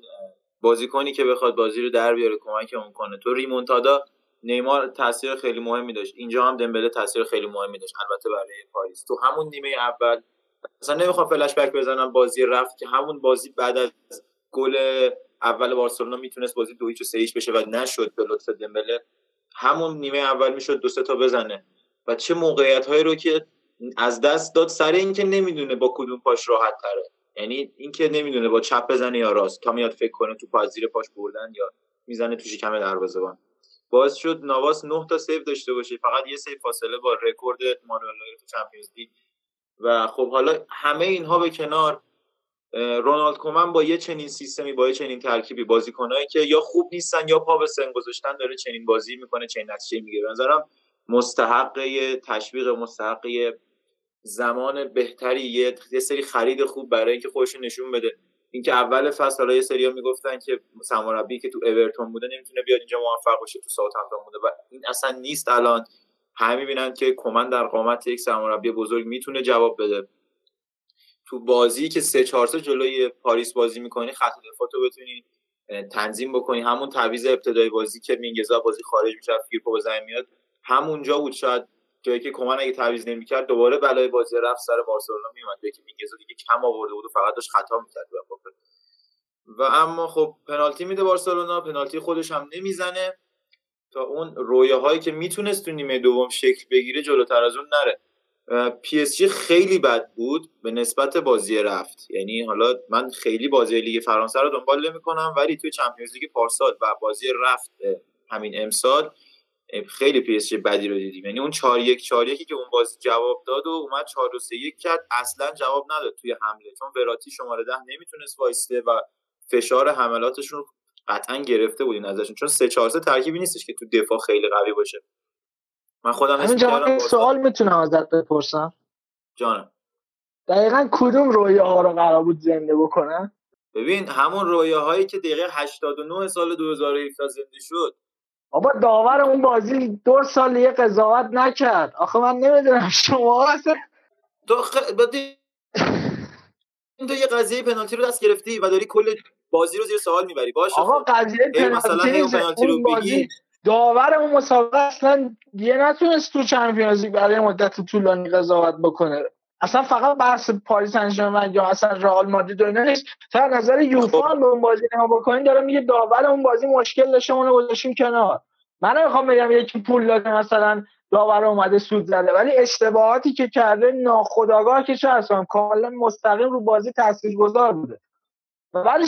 بازیکنی که بخواد بازی رو در بیاره کمکمون کنه. تو ریمونتادا نیمار تاثیر خیلی مهمی داشت. اینجا هم دمبله تاثیر خیلی مهمی داشت. البته برای پاریس. تو همون نیمه اول اصلا نمی‌خوام فلش بک بزنم بازی رفت که همون بازی بعد از گل اول بارسلونا می‌تونست بازی دو و سه بشه و نشد به لطف دمبله. همون نیمه اول می‌شد دو سه تا بزنه. و چه موقعیت هایی رو که از دست داد سر اینکه نمی‌دونه با کدوم پاش راحت تره. یعنی اینکه نمی‌دونه با چپ بزنه یا راست. تا میاد فکر کنه تو پاس زیر پاش بردن یا می‌زنه تو شکم دروازه‌بان باعث شد ناواس 9 تا save داشته باشه. فقط یه save فاصله با رکورد مانوئل نویر تو Champions League. و خب حالا همه اینها به کنار رونالد کومن با یه چنین سیستمی با یه چنین ترکیبی بازیکنایی که یا خوب نیستن یا پا به سن گذاشتن داره چنین بازی می‌کنه چنین نتیجه می‌گیره. نظرم مستحق تشویق مستحق زمان بهتری یه سری خرید خوب برای اینکه خودش نشون بده. اینکه اول فصل حالا یه سریا می‌گفتن که سرمربی که تو اورتون بوده نمی‌تونه بیاد اینجا موفق باشه تو ساوتهمپتون بوده و این اصلا نیست الان. همه می‌بینن که کومن در قامت یک سرمربی بزرگ می‌تونه جواب بده. تو بازی که سه 4 جلوی پاریس بازی می‌کنی خط دفاع تو بتونی تنظیم بکنی. همون تعویض ابتدای بازی که مینگسا بازی خارج میشه فیرپو میاد همونجا بود. شاید جایی که کومان اگه تعویض نمی‌کرد دوباره بلای بازی رفت سر بارسلونا میومد که میگه دیگه کم آورده بود و فقط داشت خطا می‌کرد و اما خب پنالتی میده بارسلونا. پنالتی خودش هم نمی‌زنه. تا اون رویه هایی که می‌تونست تو نیمه دوم شکل بگیره جلوتر از اون نره. PSG خیلی بد بود. به نسبت بازی رفت. یعنی حالا من خیلی بازی لیگ فرانسه رو دنبال نمی‌کنم ولی توی Champions League پارسال و بازی رفت همین امسال خیلی پی بدی رو دیدیم. یعنی اون 4 1 4 1 که اون بازی جواب داد و اومد 4 2 3 1 کرد اصلا جواب نداد توی حمله. چون وراتی شماره 10 نمی‌تونست وایسته و فشار حملاتشون قطعا گرفته بودین ازشون چون 3 4 3 ترکیبی نیستش که تو دفاع خیلی قوی باشه. من خودم همین سوال می‌تونم ازت بپرسم. جانم. دقیقا کدوم رویه ها رو قرار بود زنده بکنن ببین همون رویه هایی که دقیقه 89 سال 2017 زنده شد بابا داور اون بازی دو سال یه قضاوت نکرد. آخه من نمی‌دونم شما اصلا تو خ... تو یه قضیه پنالتی رو دست گرفتی و داری کل بازی رو زیر سوال می‌بری. باشه آقا خب. قضیه پنالتی, پنالتی رو بگی. داور اون مسابقه اصلا یه نتونست تو چمپیونز لیگ برای مدت طولانی قضاوت بکنه. اصلا فقط بحث پاریس سن یا اصلا رئال مادرید و اینا نیست. تا نظر یوفا هم به اون بازی نگاه بکنین داره میگه داور اون بازی مشکل داشته اونو گذاشتیم کنار. من نمی‌خوام بگم یکی پول داده مثلا داور اومده سود زده ولی اشتباهاتی که کرده ناخداگاه که چه اصلا کاملا مستقیم رو بازی تاثیرگذار بوده. ولی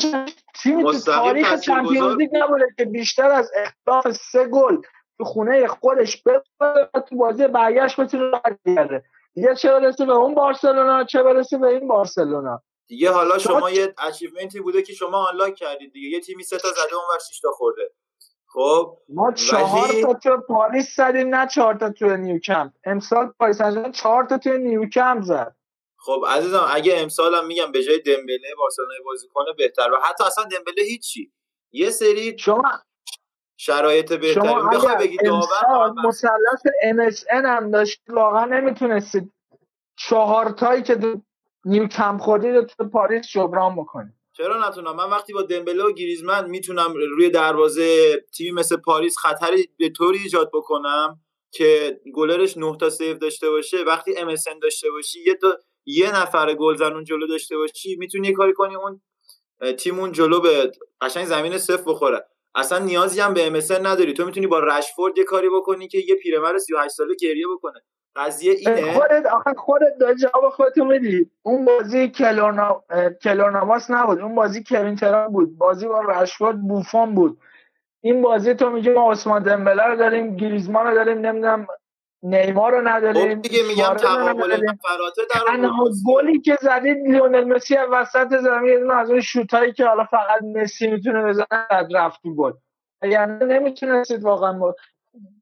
تیمی تو تاریخ چمپیونز لیگ نبوده که بیشتر از اختلاف سه گل تو خونه خودش ببره تو بازی برگشت بتونه برگرده. دیگه چه برسه به اون بارسلونا چه برسه به این بارسلونا؟ دیگه حالا شما یه achievement ی بوده که شما unlock کردید دیگه. یه تیمی سه تا زده اون ور شیش تا خورده. خب ما چهار تا تو پاریس زدیم نه چهار تا تو نیوکمپ. امسال پاریس سن ژرمن چهار تا تو نیوکمپ زد. خب عزیزم اگه امسال هم میگم به جای دمبله بارسلونا بازی کنه بهتر. و حتی اصلا دمبله هیچی. یه سری شما شرایط بهتری. بخوای بگی داور مثلث MSN هم داشت واقعا نمی‌تونستید چهار تایی که نیو کمپ خودی تو پاریس جبران بکنید چرا نتونم؟ من وقتی با دمبله و گریزمن می‌تونم روی دروازه تیمی مثل پاریس خطری به طوری ایجاد بکنم که گلرش 9 تا سیو داشته باشه وقتی MSN داشته باشی یه تا یه نفر گل زنون جلو داشته باشی می‌تونی یه کاری کنی اون تیمون جلو به قشنگ زمین صفر بخوره. اصلا نیازی هم به MSN نداری. تو می‌تونی با رشفورد یه کاری بکنی که یه پیرمرد 38 ساله گریه بکنه. قضیه اینه. خودت آخه خودت داری جواب خودتو میدی. اون بازی کلورنا کلورناماس نبود. اون بازی کوین بود. بازی با رشفورد بوفون بود. این بازی تو میگی ما عثمان دمبله رو داریم گریزمان رو داریم نمی‌دونم نیمار رو نداریم خب دیگه میگم تقابل نفراته در گلی که زدید لیونل مسی وسط زمین از اون شوتایی که حالا فقط مسی می‌تونه بزنه رفت گل. یعنی نمی‌تونستید واقعا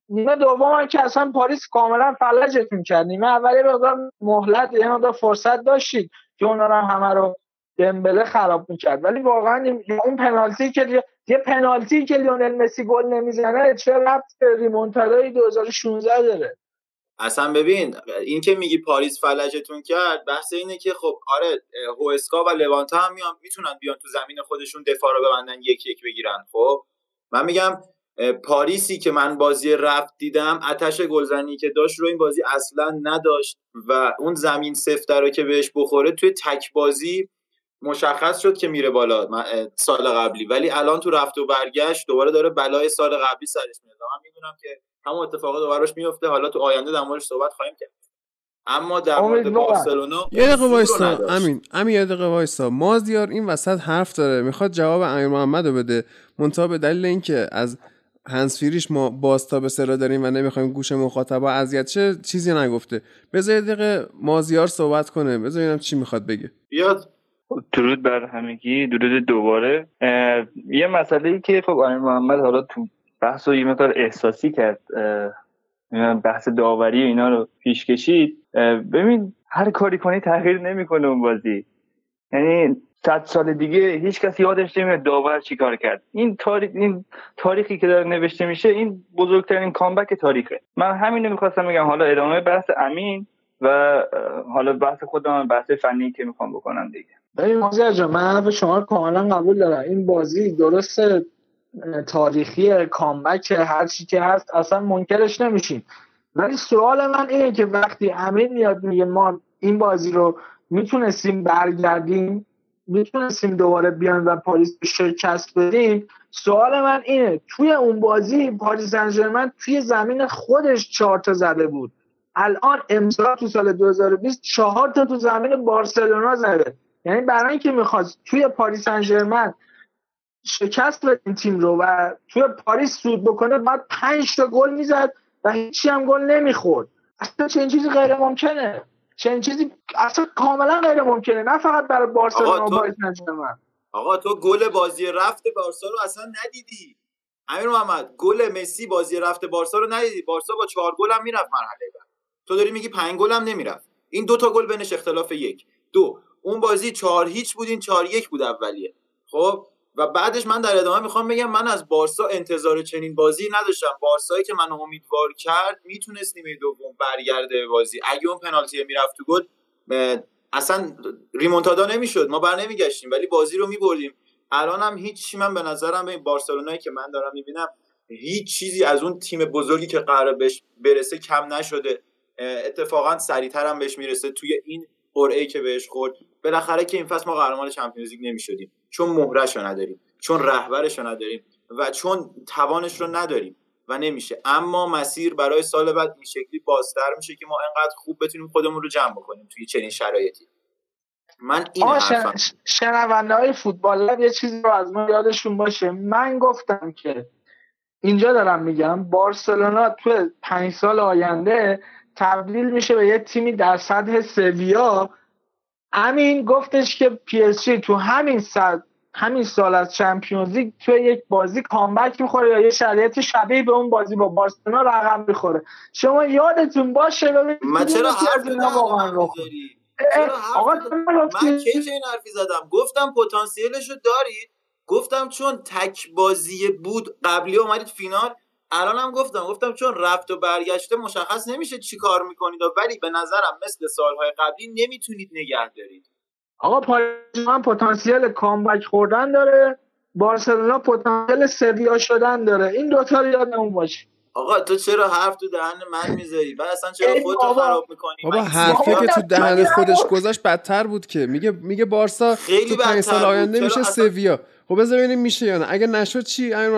نیمه دوم که اصلا پاریس کاملا فلجتون کرد. نیمه اولی رو مهلت یه مقدار فرصت داشتید که اونا رو همه رو دمبله خراب می‌کرد. ولی واقعا اون پنالتی که یه پنالتی که لیونل مسی گل نمی‌زنه چه ربط به ریمونتادای 2016 داره؟ اصلا ببین این که میگی پاریس فلجتون کرد بحث اینه که خب آره هوسکا و لوانتا هم میان می‌تونن بیان تو زمین خودشون دفاع رو ببندن یک یک بگیرن خب؟ من میگم پاریسی که من بازی رفت دیدم اتش گلزنی که داشت رو این بازی اصلا نداشت و اون زمین سفته رو که بهش بخوره توی تک بازی مشخص شد که میره بالا سال قبلی. ولی الان تو رفت و برگشت دوباره داره بلای سال قبلی سرش میاد. من می‌دونم که همون اتفاق دوباره میفته. حالا تو آینده در موردش صحبت خواهیم کرد. اما در مورد بارسلونا یه دقیقه وایسا. امین امین یه دقیقه وایسا. مازیار این وسط حرف داره. می‌خواد جواب امیر محمد رو بده. منتها به دلیل اینکه از هنسفیریش ما باستا به سرا داریم و نمی‌خوایم گوش مخاطبا اذیت چه چیزی نگفته. بذار یه دقیقه مازیار صحبت کنه. بذار چی می‌خواد بگه. بیاد. درود بر همگی. درود دوباره. یه مسئله ای که خب امیر محمد حالا تو بحث رو یه مقدار احساسی کرد بحث داوری و اینا رو پیش کشید. ببین هر کاری کنی تغییر نمی‌کنه اون بازی. یعنی صد سال دیگه هیچ کسی یادش نمیاد داور چیکار کرد. این تاریخ این تاریخی که داره نوشته میشه این بزرگترین کامبک تاریخه. من همین رو می‌خواستم بگم. حالا ادامه بحث امین و حالا بحث خودم بحث فنی که می‌خوام بکنم دیگه. ببین مازیار جان من حرف شما کاملا قبول دارم. این بازی درسته. تاریخی کامبک هر چی که هست اصلا منکرش نمیشیم. ولی سوال من اینه که وقتی امین میاد میگه ما این بازی رو می‌تونستیم برگردیم می‌تونستیم دوباره بیان و پاریس شکست بدیم سوال من اینه توی اون بازی پاریس سن توی زمین خودش چهار تا زده بود. الان امسال تو سال 2020 چهار تا تو زمین بارسلونا زده. یعنی برای اینکه می‌خواست توی پاریس سن شکست به این تیم رو و توی پاریس سود بکنه بعد پنج تا گل می‌زد و هیچی هم گل نمی‌خورد. اصلا چه چیزی غیر ممکنه. چنین چیزی اصلا کاملا غیر ممکنه. نه فقط برای بارسلونا و پاریس سن آقا تو گل بازی رفت بارسا رو اصلا ندیدی. امیر محمد گل مسی بازی رفت بارسا رو ندیدی؟ بارسا با چهار گل هم می‌رفت مرحله بعد. تو داری میگی پنج گل هم نمی‌رفت. این دو تا گل بینش اختلاف یک. دو اون بازی چهار هیچ بود این چهار یک بود اولیه. خب؟ و بعدش من در ادامه می‌خوام بگم من از بارسا انتظار چنین بازی نداشتم. بارسایی که منو امیدوار کرد می‌تونست نیمه دوم برگرده بازی. اگه اون پنالتی می‌رفت تو گل اصلا ریمونتادا نمی‌شد. ما بر نمیگشتیم ولی بازی رو میبردیم. الان هم هیچ من به نظرم به این بارسلونایی که من دارم می‌بینم هیچ چیزی از اون تیم بزرگی که قرار بهش برسه کم نشده. اتفاقا سریعتر هم بهش می‌رسه توی این قرعه که بهش خورد. بالاخره که این فصل ما قهرمان چمپیونز لیگ نمی‌شدیم. چون مهرش رو نداریم چون رهبرش رو نداریم و چون توانش رو نداریم و نمیشه. اما مسیر برای سال بعد این شکلی بازتر میشه که ما انقدر خوب بتونیم خودمون رو جمع بکنیم توی چنین شرایطی. من این حرفم شنونده های فوتبال یه چیزی رو از ما یادشون باشه. من گفتم که اینجا دارم میگم بارسلونا تو پنج سال آینده تبدیل میشه به یه تیمی در سطح سویا امین گفتش که PSG تو همین سطح همین سال از Champions League توی یک بازی comeback می‌خوره یا یه شرایط شبیه به اون بازی با بارسلونا رقم می‌خوره. شما یادتون باشه ببینید من چرا حرف واقعا آقا من کی این حرفی زدم؟ گفتم پتانسیلش رو دارید. گفتم چون تک بازی بود قبلی اومدید فینال الان هم گفتم گفتم چون رفت و برگشته مشخص نمیشه چی کار می‌کنید ولی به نظرم مثل سالهای قبلی نمی‌تونید نگه دارید. آقا پاریس هم پتانسیل کامبک خوردن داره بارسلونا پتانسیل سویا شدن داره. این دوتا رو یادمون باشه. آقا تو چرا حرف تو دهن من می‌ذاری؟ بعد اصلا چرا خودتو خراب می‌کنی؟ بابا حرفی که تو دهن خودش گذاشت بدتر بود که. میگه میگه بارسا تو پنج سال آینده میشه سویا. خب بذار ببینیم میشه یا نه. اگه نشد چی؟ امیر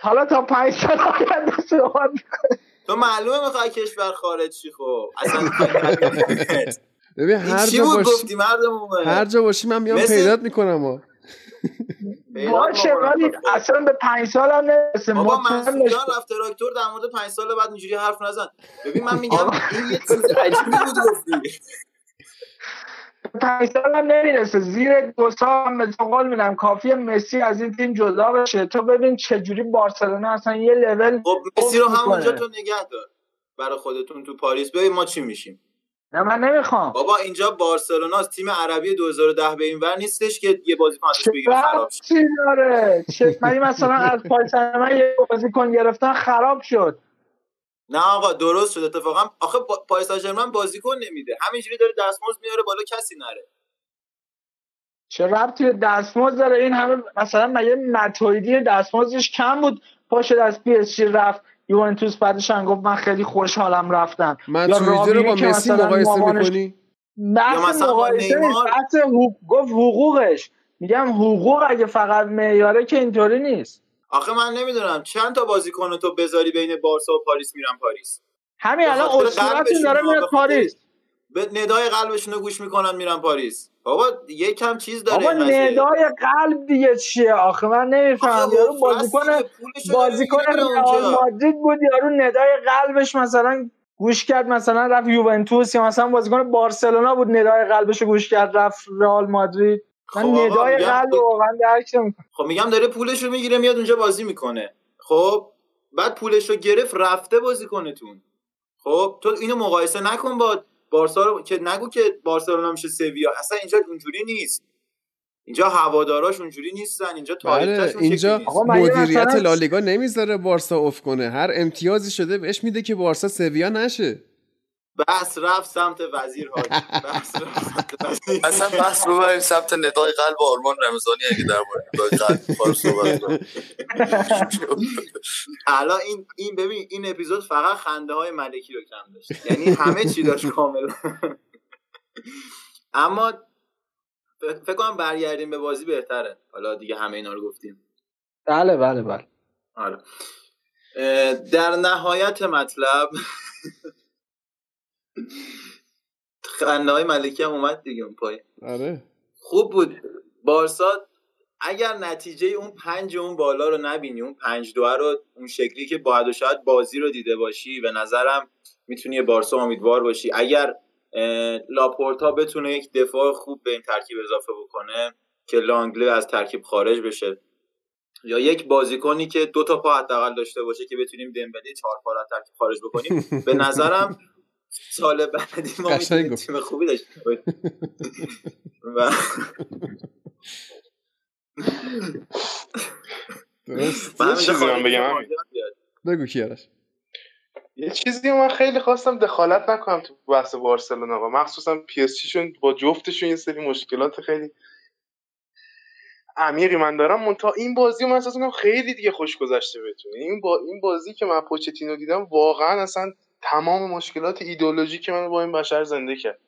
حالا تا پنج سال آینده صحبت تو معلومه می‌خوای کشور خارج چی خب. اصلا ببین هر جا باشی هر جا باشی من میام پیدات می‌کنم ها. باشه ولی اصلا به پنج سال هم نرسه بابا منصور جان رفت تراکتور در مورد پنج سال بعد اینجوری حرف نزن. ببین من میگم این یه چیز عجیبی بود گفتی. پنج سال هم نمی‌رسه. زیر دو سال هم قول میدم. کافی مسی از این تیم جدا بشه. تو ببین چجوری بارسلونا اصلا یه لول خب مسی رو همونجا تو نگه دار. برای خودتون تو پاریس. ببین ما چی میشیم. نه من نمی‌خوام. بابا اینجا بارسلونا تیم عربی 2010 به این ور نیستش که یه بازیکن ازش بگیره خراب شه چی داره. چه مثلا از پاریس من یه بازیکن گرفتن خراب شد. نه آقا درست شد اتفاقا. آخه پاریس سن بازیکن نمیده. همینجوری داره دستمزد میاره بالا کسی نره. چه ربطی دستمزد داره؟ این همه مثلا مگه متویدی دستمزدش کم بود؟ پاشد از پی اس رفت. یوونتوس بعدش هم گفت من خیلی خوشحالم رفتم. من رو با مسی مقایسه می‌کنی؟ بحث مقایسه بحث حقوق گفت حقوقش. میگم حقوق اگه فقط معیاره که اینطوری نیست. آخه من نمی‌دونم. چند تا بازیکن تو بذاری بین بارسا و پاریس میرن پاریس؟ همین الان اسطورتون داره میره پاریس. به ندای قلبشون رو گوش می‌کنن میرن پاریس. بابا یکم چیز داره بابا ندای قلب دیگه چیه؟ آخه من نمی‌فهمم. یارو بازیکن بازیکن رئال مادرید بود. یارو ندای قلبش مثلا گوش کرد مثلا رفت یوونتوس یا مثلا بازیکن بارسلونا بود. ندای قلبش گوش کرد رفت رئال مادرید. من خب ندای قلب واقعا درک خب میگم داره پولش رو می‌گیره میاد اونجا بازی می‌کنه. خب بعد پولش رو گرفت رفته بازیکنتون خب تو اینو مقایسه نکن با بارسا رو که نگو که بارسلونا میشه سویا. اصلا اینجا اونجوری نیست. اینجا هواداراش اونجوری نیستن اینجا تاریخش بله اینجا مدیریت لالیگا نمی‌ذاره بارسا اوف کنه. هر امتیازی شده بهش میده که بارسا سویا نشه. بحث رفت سمت وزیر حاجی. بحث رفت سمت وزیر. اصلا بحث ببریم سمت ندای قلب آرمان رمضانی اگه در مورد ندای قلب می‌خواد صحبت. الان این این ببین این اپیزود فقط خنده های ملکی رو کم داشت. یعنی همه چی داشت کامل اما فکر کنم برگردیم به بازی بهتره. حالا دیگه همه اینا رو گفتیم. بله بله بله. آره. در نهایت مطلب خنده های ملکی هم اومد دیگه اون پای آره. خوب بود. بارسا اگر نتیجه اون پنج اون بالا رو نبینی اون پنج دوه رو اون شکلی که باید و شاید بازی رو دیده باشی به نظرم می‌تونی بارسا امیدوار باشی. اگر لاپورتا بتونه یک دفاع خوب به این ترکیب اضافه بکنه که لانگله از ترکیب خارج بشه یا یک بازیکنی که دو تا پا حداقل داشته باشه که بتونیم دمبله چهار پا از ترکیب خارج بکنیم به نظرم سال بعدی ما می‌تونیم. تیم خوبی داشته باشیم و درست. من من بگم. بگو کیارش یه چیزی من خیلی خواستم دخالت نکنم تو بحث بارسلونا و مخصوصا پی اس شون با جفتشون یه سری مشکلات خیلی عمیقی من دارم. منتها این بازی رو من احساس می‌کنم خیلی دیگه خوش گذشته بهتون. این با این بازی که من پوچتینو دیدم واقعا اصلا تمام مشکلات ایدئولوژیک من با این بشر زنده کرد.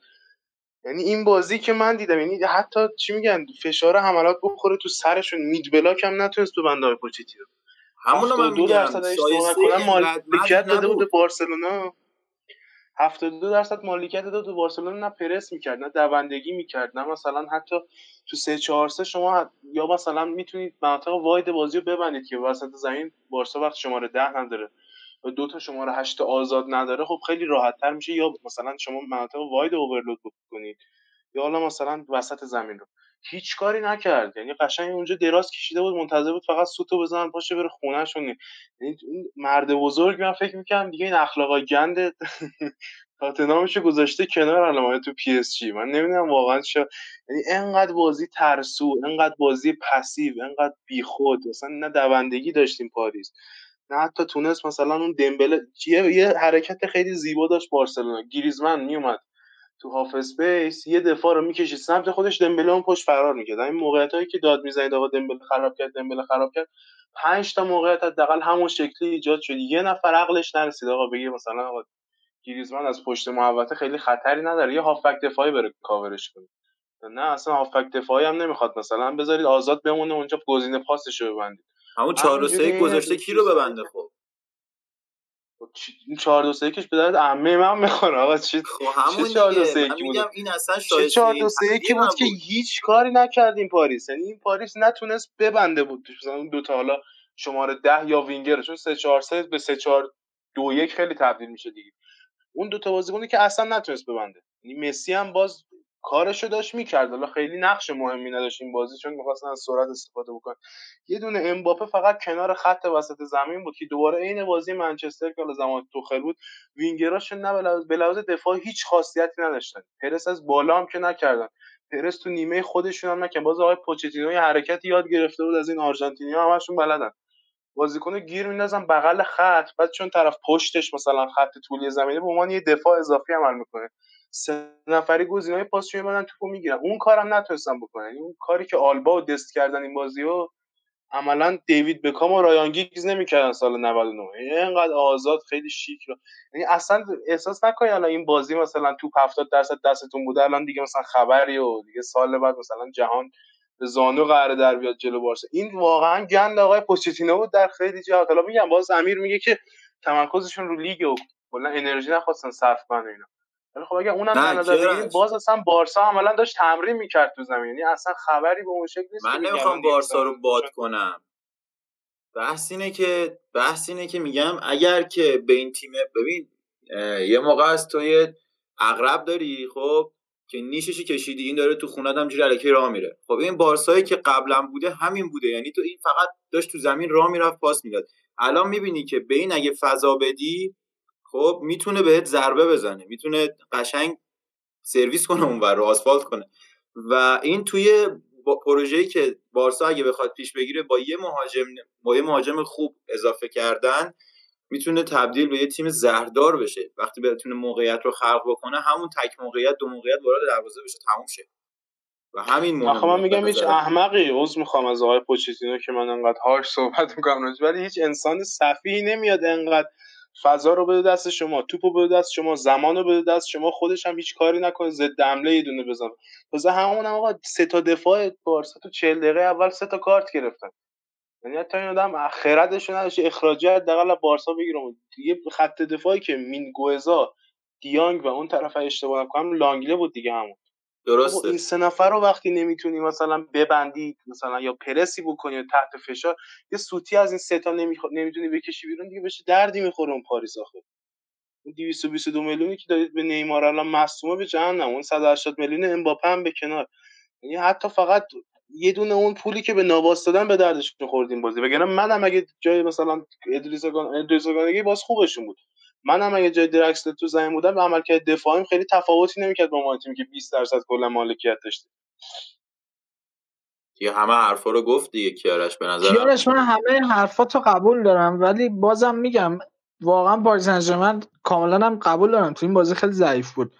یعنی این بازی که من دیدم یعنی حتی چی میگن فشار حملات بخوره تو سرشون مید بلاک هم نتونست تو بنده پوچتینو همونو من 72 میگم درصد اشتباه شایسته نکنم اینقدر مالکیت داده بود بارسلونا؟ 72 درصد مالکیت داد تو بارسلونا نه پرس می‌کرد نه دوندگی می‌کرد نه مثلا حتی تو 3 4 3 شما یا مثلا می‌تونید مناطق واید بازی رو ببندید که وسط زمین بارسا وقت شماره 10 نداره. دو تا شماره 8 آزاد نداره خب خیلی راحت تر میشه. یا مثلا شما مناطق wide overload بکنید یا حالا مثلا وسط زمین رو. هیچ کاری نکرد. یعنی قشنگ اونجا دراز کشیده بود منتظر بود فقط سوتو بزنن پاشه بره خونه‌شون یعنی مرد بزرگ من فکر می‌کنم دیگه این اخلاقای گند تاتنهامشو گذاشته کنار الان تو PSG. من نمی‌دونم واقعا چه یعنی انقدر بازی ترسو انقدر بازی passive انقدر بیخود. مثلا نه دوندگی داشتیم پاریس. نه حتی تونست مثلا اون دمبله یه, یه حرکت خیلی زیبا داشت بارسلونا. گریزمن میومد تو half space یه دفاع رو می‌کشید سمت خودش دمبله اون پشت فرار می‌کرد. این موقعیت هایی که داد می‌زنید آقا دمبله خراب کرد دمبله خراب کرد پنج تا موقعیت حداقل همون شکلی ایجاد شد. یه نفر عقلش نرسید آقا بگه مثلا آقا گریزمان از پشت محوطه خیلی خطری نداره. یه هافبک دفاعی بره کاورش کنه. نه اصلا هافبک دفاعی هم نمی‌خواد. مثلا بذارید آزاد بمونه اونجا گزینه پاسش رو ببندید. همون 4 3 همینجوری گذاشته کی رو ببنده خب؟ این 4 2 3 1 به درد عمه من می‌خوره. آقا چی خب همون چه 4 2 دیگه 3 من 1 میگم این اصلا چه شایسته 4 این 2 3 1 تقدیر بود که هیچ کاری نکرد این پاریس. یعنی این پاریس نتونست ببنده بود. مثلا اون دو تا حالا شماره 10 یا وینگر چون 3 4 3 به 3 4 2 1 خیلی تبدیل میشه دیگه. اون دو تا بازیکنی که اصلا نتونست ببنده. یعنی مسی هم باز کارشو داشت می‌کرد. حالا خیلی نقش مهمی نداشت این بازی چون می‌خواستن از سرعت استفاده بکنن. یه دونه امباپه فقط کنار خط وسط زمین بود که دوباره عین بازی منچستر که حالا زمان توخل بود وینگراشون نه به لحاظ- دفاع هیچ خاصیتی نداشتن. پرس از بالا هم که نکردن. پرس تو نیمه خودشون هم نکردن. باز آقای پوچتینو یه حرکتی یاد گرفته بود از این آرژانتینیا همشون بلدن. بازیکن گیر میندازن بغل خط. بعد چون طرف پشتش مثلا خط طولی زمینه به عنوان یه دفاع اضافی عمل می‌کنه. سه نفری گزینه‌های پاسچوی بدن توپو می‌گیرن. اون کارم نتونستن بکنن یعنی اون کاری که آلبا و دست کردن این بازیو عملا دیوید بکام و رایان گیگز نمی‌کردن سال 99 یعنی اینقدر آزاد خیلی شیک رو. یعنی اصلا احساس نکنید الان این بازی مثلا توپ 70 درصد دستتون بوده الان دیگه مثلا خبری و دیگه سال بعد مثلا جهان به زانو قراره در بیاد جلو بارسا. این واقعا گند آقای پوچتینو بود در خیلی جهات حالا میگم باز امیر میگه که تمرکزشون رو لیگ و کلا انرژی نخواستن صرف کنن اینا. ولی خب اگه اونم در نه نظر بگیریم باز اصلا بارسا عملا داشت تمرین می‌کرد تو زمین. یعنی اصلا خبری به اون شکل نیست من نمی‌خوام بارسا رو باد کنم. بحث اینه که بحث اینه که میگم اگر که به این تیم ببین یه موقع است تو یه اغرب داری خب که نیششی کشیدی این داره تو خونت هم جوری الکی راه میره. خب این بارسایی که قبلا بوده همین بوده. یعنی تو این فقط داشت تو زمین راه می‌رفت پاس می‌داد. الان می‌بینی که به این اگه فضا بدی خب می‌تونه بهت ضربه بزنه می‌تونه قشنگ سرویس کنه اونور رو آسفالت کنه. و این توی با پروژه‌ای که بارسا اگه بخواد پیش بگیره با یه مهاجم با یه مهاجم خوب اضافه کردن می‌تونه تبدیل به یه تیم زهردار بشه. وقتی بتونه موقعیت رو خلق بکنه همون تک موقعیت دو موقعیت وارد دروازه بشه تموم شه. و همین مهمه. من میگم هیچ احمقی عذر می‌خوام از آقای پوچتینو که من انقدر هاش صحبت می‌کنم ولی هیچ انسان صفی نمیاد انقدر فضا رو بده دست شما توپو بده دست شما زمان رو بده دست شما خودش هم هیچ کاری نکنه ضد حمله یه دونه بزنه. تازه همون هم آقا سه تا دفاع بارسا تو 40 دقیقه اول سه تا کارت گرفتن. یعنی حتی این آدم خردش نداشت اخراجی حداقل بارسا بگیرم دیگه خط دفاعی که مین گوزا دیانگ و اون طرف اشتباه نکنم لانگله بود دیگه همون. درسته. این سه نفر رو وقتی نمی‌تونی مثلا ببندی مثلا یا پرسی بکنی یا تحت فشار یه سوتی از این سه تا نمی‌تونی بکشی بیرون دیگه بشه دردی می‌خوره اون پاریس آخه. اون 222 میلیونی که دادید به نیمار الان مصومه به جهنم اون 180 میلیون امباپه هم به کنار. یعنی حتی فقط یه دونه اون پولی که به نواس دادن به دردش خوردیم بازی. وگرنه منم اگه جای مثلا ادریس گانگی باز خوبشون بود. منم اگه جای درکس تو زمین بودم به عملکرد دفاعیم خیلی تفاوتی نمی‌کرد با ما تیمی که 20 درصد کلا مالکیت داشت دیگه همه حرفا رو گفت دیگه کیارش به نظر کیارش من همه حرفاتو قبول دارم ولی بازم میگم واقعا پاریس سن کاملا هم قبول دارم. تو این بازی خیلی ضعیف بود.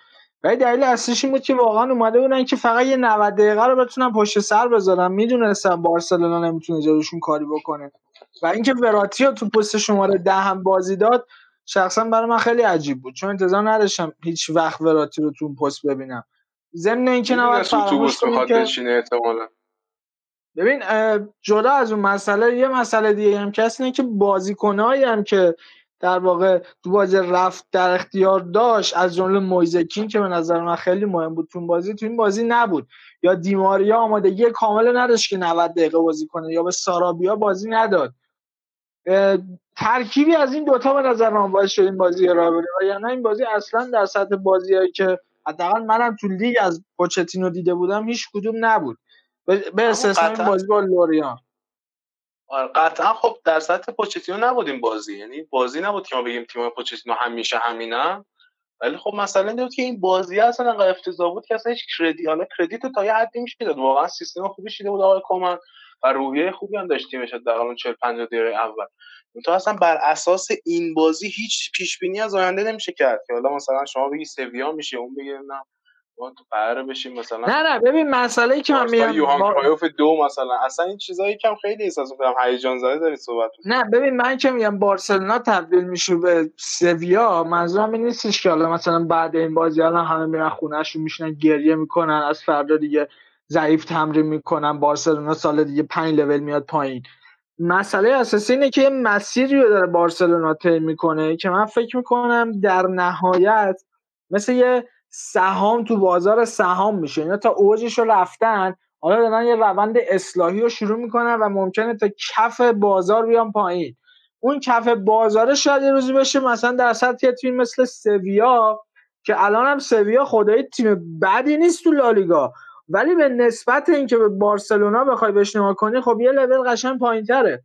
ولی دلیل اصلیش این بود که واقعا اومده بودن که فقط یه 90 دقیقه رو بتونن پشت سر بذارن. می‌دونستم بارسلونا نمی‌تونه جلوشون کاری بکنه. و اینکه وراتی تو پست شماره ده هم بازی داد شخصا برای من خیلی عجیب بود. چون انتظار نداشتم هیچ وقت وراتی رو تو اون پست ببینم. ضمن اینکه نباید فراموش کنیم که ببین جدا از اون مسئله یه مسئله دیگه هم که اینه که بازیکنایی هم که در واقع تو بازی رفت در اختیار داشت از جمله مویزکین که به نظر من خیلی مهم بود تو بازی تو این بازی نبود. یا دیماریا آمادگی کامل نداشت که 90 دقیقه بازی کنه یا به سارابیا بازی نداد. ترکیبی از این دوتا به نظر من باعث شد این بازی را بره و یعنی این بازی اصلا در سطح بازیایی که حداقل منم تو لیگ از پوچتینو دیده بودم هیچ کدوم نبود. به استثنای بازی با لوریان. آره قطعا. خب در سطح پوچتینو نبود این بازی. یعنی بازی نبود که ما بگیم تیم پوچتینو همیشه همینن ولی خب مثلا این بود که این بازی اصلا انقدر افتضاح بود که اصلا هیچ کردی حالا کردیت تا یه حدی میشه داد. واقعا سیستم خوبی شده بود آقای کومن و روحیه خوبی هم داشت تیمش در اون 40 50 دقیقه اول. تو اصلا بر اساس این بازی هیچ پیش بینی از آینده نمیشه کرد که حالا مثلا شما بگی سویا میشه اون بگه نه ما تو قراره بشیم مثلا نه نه ببین مسئله ای که من میگم یوهان با... دو مثلا اصلا این چیزایی کم خیلی احساس می‌کنم هیجان زده داری صحبت نه ببین من که میگم بارسلونا تبدیل میشه به سویا منظورم این نیستش که حالا مثلا بعد این بازی الان همه میرن خونهشون میشنن گریه می‌کنن از فردا دیگه ضعیف تمرین می‌کنن بارسلونا سال دیگه 5 لول میاد پایین. مسئله اساسی اینه که مسیری رو داره بارسلونا طی می‌کنه که من فکر می‌کنم در نهایت مثل یه سهام تو بازار سهام میشه. اینا تا اوجش رو رفتن حالا دارن یه روند اصلاحی رو شروع می‌کنن و ممکنه تا کف بازار بیان پایین. اون کف بازار شاید یه روزی بشه مثلا در سطح تیم مثل سویا که الان هم سویا خدای تیم بدی نیست تو لالیگا. ولی به نسبت اینکه به بارسلونا بخوای بهش نگاه کنی خب یه لول قشنگ پایینتره.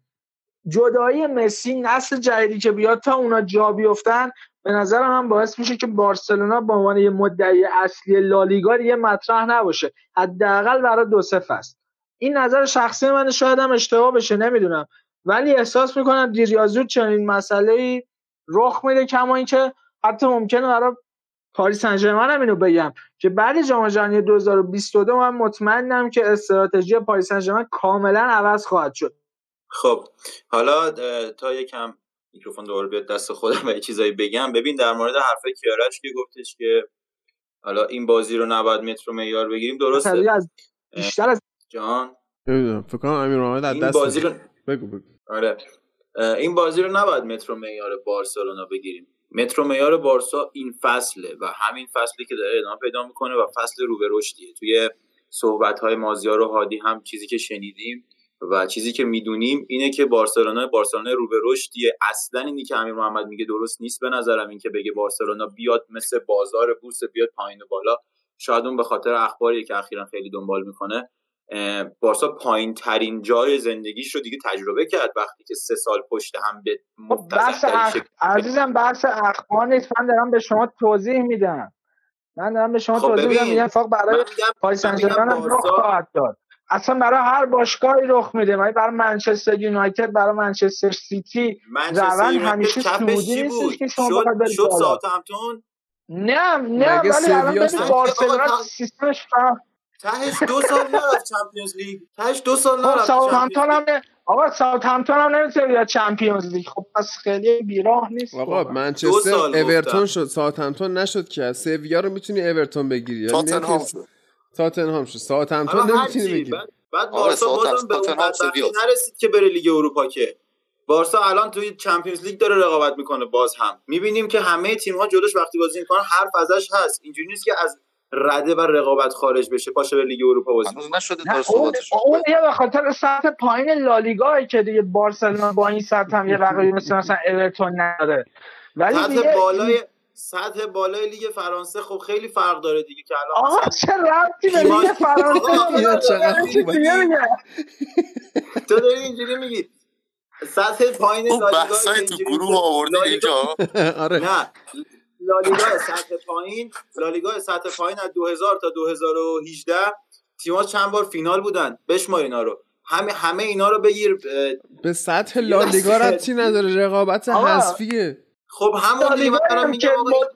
جدایی مسی نسل جدیدی که بیاد تا اونا جا بیفتن به نظر من باعث میشه که بارسلونا به عنوان یه مدعی اصلی لالیگا یه مطرح نباشه. حداقل برای دو سه است این نظر شخصی من شاید هم اشتباه بشه نمی‌دونم. ولی احساس می‌کنم دیر چنین مسئله ای رخ میده کما اینکه حتی ممکنه برای پاریس سن هم اینو بگم که بعد جام جهانی 2022 من مطمئنم که استراتژی پاریس سن کاملا عوض خواهد شد. خب حالا تا یکم میکروفون دوباره بیاد دست خودم و یه چیزایی بگم. ببین در مورد حرف کیارش که گفتش که حالا این بازی رو نباید متر معیار بگیریم درسته. از بیشتر از جان؟ فکر کنم امیر محمد از دست بازی رو بگو بگو. آره. این بازی رو نباید متر معیار بارسلونا بگیریم. مترو معیار بارسا این فصله و همین فصلی که داره ادامه پیدا می‌کنه و فصل رو به رشدیه. توی صحبت های مازیار و هادی هم چیزی که شنیدیم و چیزی که می‌دونیم اینه که بارسلونا بارسلونا رو به رشدیه. اصلا اینی که امیر محمد میگه درست نیست به نظرم این که بگه بارسلونا بیاد مثل بازار بورس بیاد پایین و بالا. شاید اون به خاطر اخباری که اخیرا خیلی دنبال می‌کنه. بارسا پایین ترین جای زندگیش رو دیگه تجربه کرد وقتی که سه سال پشت هم به بحث اخ... عزیزم بحث اخبار نیست. من دارم به شما توضیح میدم. من دارم به شما خب توضیح میدم. میگم اتفاق برای پاریس سن خواهد داد. اصلا برای هر باشگاهی رخ میده. ولی برای منچستر یونایتد برای منچستر سیتی منچستر روند همیشه صعودی نیستش بود که شما شد شد بالا. ساوثهمپتون؟ نه نه ولی الان ساعت- بارسلونا سیستمش تهش دو سال نرفت Champions League. تهش دو سال خب نرفت هم آقا ساوثهمپتون هم نمی‌تونه بیاد Champions League. خب پس خیلی بیراه نیست. آقا. دو منچستر اورتون. شد ساوثهمپتون نشد که از سویا رو می‌تونی اورتون بگیری. یعنی تاتنهام نمی‌تونی- شد. تاتنهام شد. ساوثهمپتون حالا نمی‌تونی بگیری. بعد, بعد آره، بارسا بازم به اون. نرسید که بره لیگ اروپا که. بارسا الان توی Champions League داره رقابت می‌کنه باز هم. می‌بینیم که همه تیم ها جلوش وقتی بازی می‌کنن حرف ازش هست. اینجوری نیست که از رده و رقابت خارج بشه پاشه به لیگ اروپا بازی. هنوز نشده تا اون اون یه به خاطر سطح پایین لالیگایی که دیگه بارسلونا با این سطح هم یه رقیبی مثل مثلا اورتون نداره. ولی سطح دیگه بالای سطح بالای لیگ فرانسه خب خیلی فرق داره دیگه که الان آقا چه ربطی به لیگ فرانسه. تو داری اینجوری میگی. سطح پایین تو لالیگا بحثای که تو گروه آوردی لالیگا- اینجا. آره. نه. لالیگا سطح پایین لالیگا سطح پایین از 2000 تا 2018 تیم‌ها چند بار فینال بودن؟ بشمار اینا رو. همه همه اینا رو بگیر به سطح لالیگا ربطی نداره رقابت. حذفیه. خب همون دیگه دارم هم میگم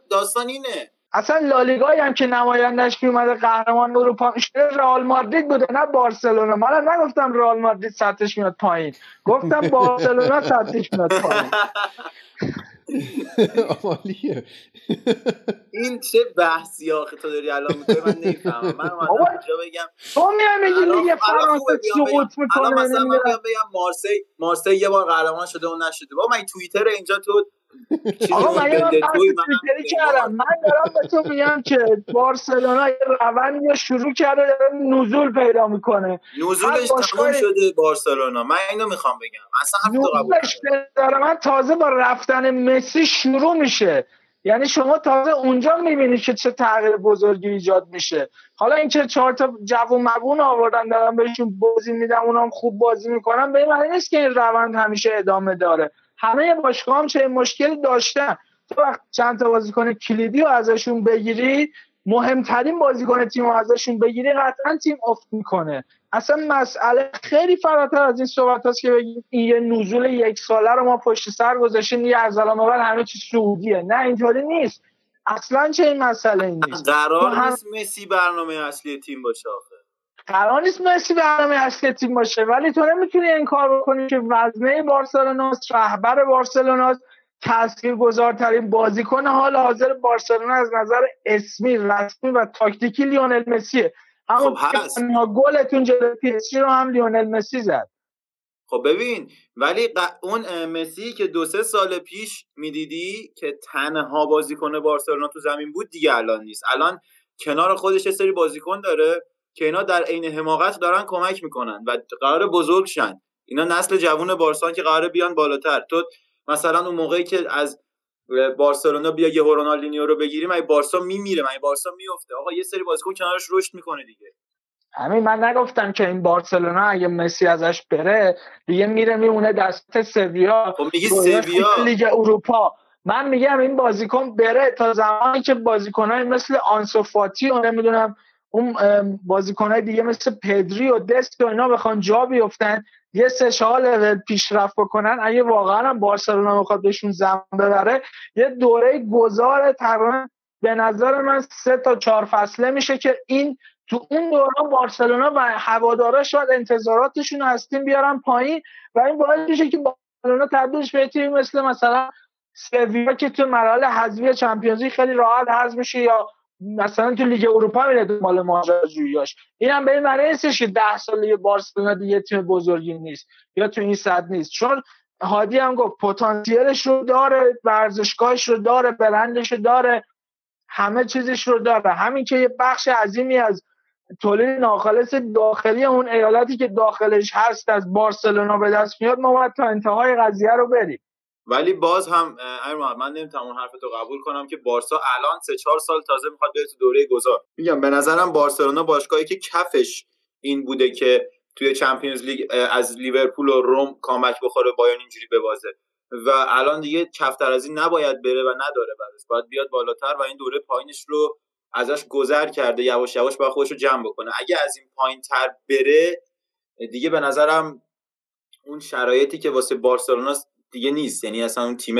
داستان اینه. اصلا لالیگایی هم که نمایندش که اومده قهرمان اروپا میشه رئال مادرید بوده نه بارسلونا؟ من نگفتم رئال مادرید سطحش میاد پایین. گفتم بارسلونا سطحش میاد پایین. عالیه. این چه بحثی آخه تو داری الان می‌کنی؟ من نمی‌فهمم. من اومدم اینجا بگم تو میای میگی لیگ فرانسه. سقوط می‌کنه؟ الان مثلا من بگم مارسی مارسی یه بار قهرمان شده و نشده. بابا من توییتر اینجا تو آقا من یه بنده بحث توی منم تویتری نیمار. کردم. من دارم به تو میگم که بارسلونا یه روندی رو شروع کرده داره نزول پیدا می‌کنه. نزولش تموم شده بارسلونا. من اینو می‌خوام بگم. اصلا نزولش نظر من تازه با رفتن مسی شروع میشه. یعنی شما تازه اونجا می‌بینید که چه تغییر بزرگی ایجاد میشه. حالا اینکه چهار تا جوون مبون آوردن دارن بهشون بازی میدن اونام خوب بازی می‌کنن به این معنی نیست که این روند همیشه ادامه داره. همه باشگاه هم چه مشکلی داشتن. تو وقت چند تا بازیکن کلیدی رو ازشون بگیری مهمترین بازیکن تیم رو ازشون بگیری قطعا تیم افت می‌کنه. اصلا مسئله خیلی فراتر از این صحبت هست که بگیم این یه نزول یک ساله رو ما پشت سر گذاشتیم یه از الان بعد همه چی سعودیه نه اینطوری نیست. اصلا چه این مسئله نیست. قرار نیست مسی برنامه اصلی تیم باشه قرار نیست مسی برنامه اصلی تیم باشه ولی تو نمی‌تونی این کار بکنی که وزنه بارسلوناست رهبر بارسلوناست تاثیرگذارترین بازیکن حال حاضر بارسلونا از نظر اسمی رسمی و تاکتیکی لیونل مسیه. همون خب گلتون جلوی پی اس جی رو هم لیونل مسی زد. خب ببین ولی ق- اون مسی که دو سه سال پیش می‌دیدی که تنها بازیکن بارسلونا تو زمین بود دیگه الان نیست. الان کنار خودش یه سری بازیکن داره. که اینا در عین حماقت دارن کمک می‌کنن و قرار بزرگ شن. اینا نسل جوون بارسان که قراره بیان بالاتر. تو مثلا اون موقعی که از بارسلونا بیا یه رونالدینیو رو بگیریم ای بارسا میمیره ای بارسا میفته آقا یه سری بازیکن کنارش رشد می‌کنه دیگه. همین من نگفتم که این بارسلونا اگه مسی ازش بره دیگه میره میمونه دست سویا. خب میگی سویا؟ لیگ اروپا. من میگم این بازیکن بره تا زمانی که بازیکنهای مثل آنسوفاتی و نمی‌دونم اون بازیکنهای دیگه مثل پدری و دست و اینا بخوان جا بیفتن یه سه چهار پیشرفت بکنن اگه واقعا هم بارسلونا می‌خواد بهشون زمان ببره یه دوره گذار تقریبا به نظر من سه تا چهار فصله میشه که این تو اون دوران بارسلونا و هوادارا شاید انتظاراتشون از تیم بیارن پایین و این باعث میشه که بارسلونا تبدیلش به تیم مثل مثلا سویا که تو مراحل حذفی چمپیونز خیلی راحت حذف میشه یا مثلا تو لیگ اروپا میره دنبال ماجراجوییاش اینم به این معنی نیستش که 10 ساله بارسلونا دیگه تیم بزرگی نیست یا تو این صد نیست. چون هادی هم گفت پتانسیلش رو داره ورزشگاهش رو داره برندش رو داره همه چیزش رو داره. همین که یه بخش عظیمی از تولید ناخالص داخلی اون ایالتی که داخلش هست از بارسلونا به دست میاد ما باید تا انتهای قضیه رو بریم. ولی باز هم امیر محمد من نمی‌تونم اون حرفتو قبول کنم که بارسا الان سه چهار سال تازه می‌خواد بره تو دوره گذار. میگم به نظرم بارسلونا باشگاهی که کفش این بوده که توی چمپیونز لیگ از لیورپول و روم کامک بخوره بایرن اینجوری ببازه. و الان دیگه کفتر از این نباید بره و نداره برش باید بیاد بالاتر و این دوره پایینش رو ازش گذر کرده. یواش یواش باید خودش رو جمع بکنه. اگه از این پایین تر بره دیگه به نظرم اون شرایطی که واسه بارسلونا دیگه نیست. یعنی اصلا اون تیم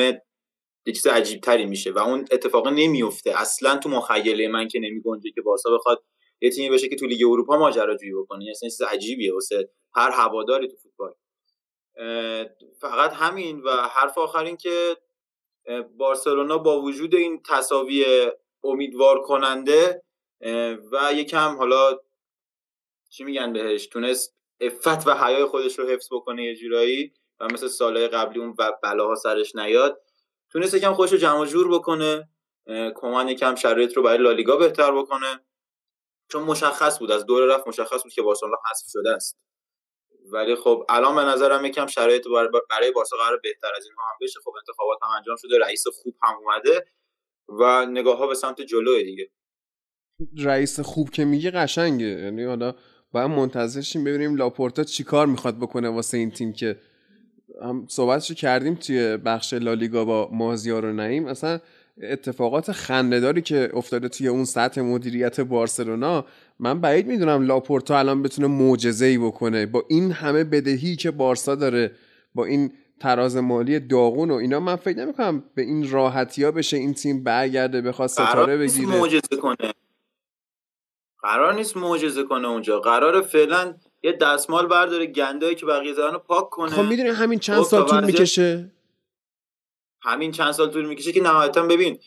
یه چیز عجیب تری میشه و اون اتفاق نمیفته. اصلا تو مخیله من که نمی که بارسا بخواد یه تیمی بشه که تو لیگ اروپا ماجراجویی بکنه. اصلا چیز عجیبیه واسه هر هواداری تو فوتبال. فقط همین و حرف آخر این که بارسلونا با وجود این تصاوی امیدوار کننده و یکم حالا چی میگن بهش تونست افت و حیای خودش رو حفظ بکنه یه جورایی. و مثل سالهای قبلی اون بلاها سرش نیاد تونست یکم خودش رو جمع جور بکنه کمان یکم شرایط رو برای لالیگا بهتر بکنه. چون مشخص بود از دور رفت مشخص بود که بارسلونا حذف شده است. ولی خب الان به نظرم یکم شرایط برای بارسا قرار بهتر از اینها هم بشه. خب انتخابات هم انجام شده رئیس خوب هم اومده و نگاه ها به سمت جلو دیگه. رئیس خوب که میگه قشنگه. یعنی حالا باید منتظرشیم ببینیم لاپورتا چیکار می‌خواد بکنه واسه این تیم که هم صحبتشو کردیم توی بخش لالیگا با مازیار و نعیم. اصلا اتفاقات خندهداری که افتاده توی اون سطح مدیریت بارسلونا. من بعید می‌دونم لاپورتا الان بتونه معجزه ای بکنه. با این همه بدهی که بارسا داره با این تراز مالی داغون و اینا من فکر نمی‌کنم به این راحتی ها بشه این تیم برگرده بخواد ستاره بگیره. معجزه کنه. قرار نیست معجزه کنه اونجا. قرار فعلا یه دستمال برداره گندایی که بقیه زدن رو پاک کنه. خب می‌دونی همین چند سال طول می‌کشه؟ همین چند سال طول می‌کشه که نهایتا ببین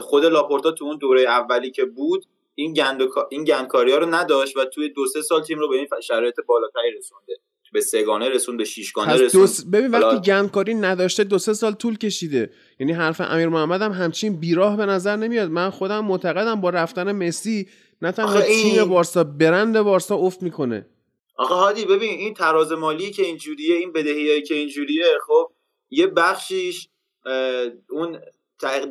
خود لاپورتا تو اون دوره اولی که بود این گند این گندکاری ها رو نداشت و توی دو سه سال تیم رو به این شرایط بالاتری رسونده. به سگانه رسون به شیشگانه رسون س... ببین وقتی گندکاری نداشته دو سه سال طول کشیده. یعنی حرف امیر محمد هم همچین بیراه به نظر نمیاد. من خودم معتقدم با رفتن مسی نه تنها تیم بارسا برند بارسا افت می‌کنه. آقا هادی ببین این تراز مالی که اینجوریه این بدهیایی که اینجوریه خب یه بخشیش اون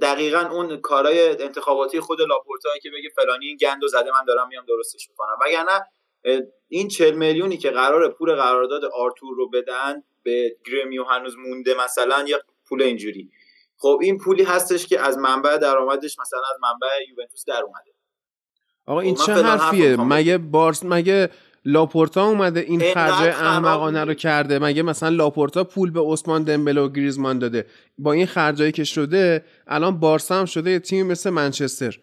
دقیقا اون کارهای انتخاباتی خود لاپورتا که بگه فلانی این گندو زده من دارم میام درستش می‌کنم. وگرنه این 40 میلیونی که قرار پول قرارداد آرتور رو بدن به گرمیو هنوز مونده مثلا یه پول اینجوری. خب این پولی هستش که از منبع درآمدش مثلا از منبع یوونتوس در اومده. آقا این خب چه حرفیه؟ مگه بارس مگه لاپورتا اومده این خرج احمقانه رو کرده. مگه مثلا لاپورتا پول به عثمان دمبله و گریزمان داده؟ با این خرجایی که شده الان بارسا هم شده یه تیم مثل منچستر.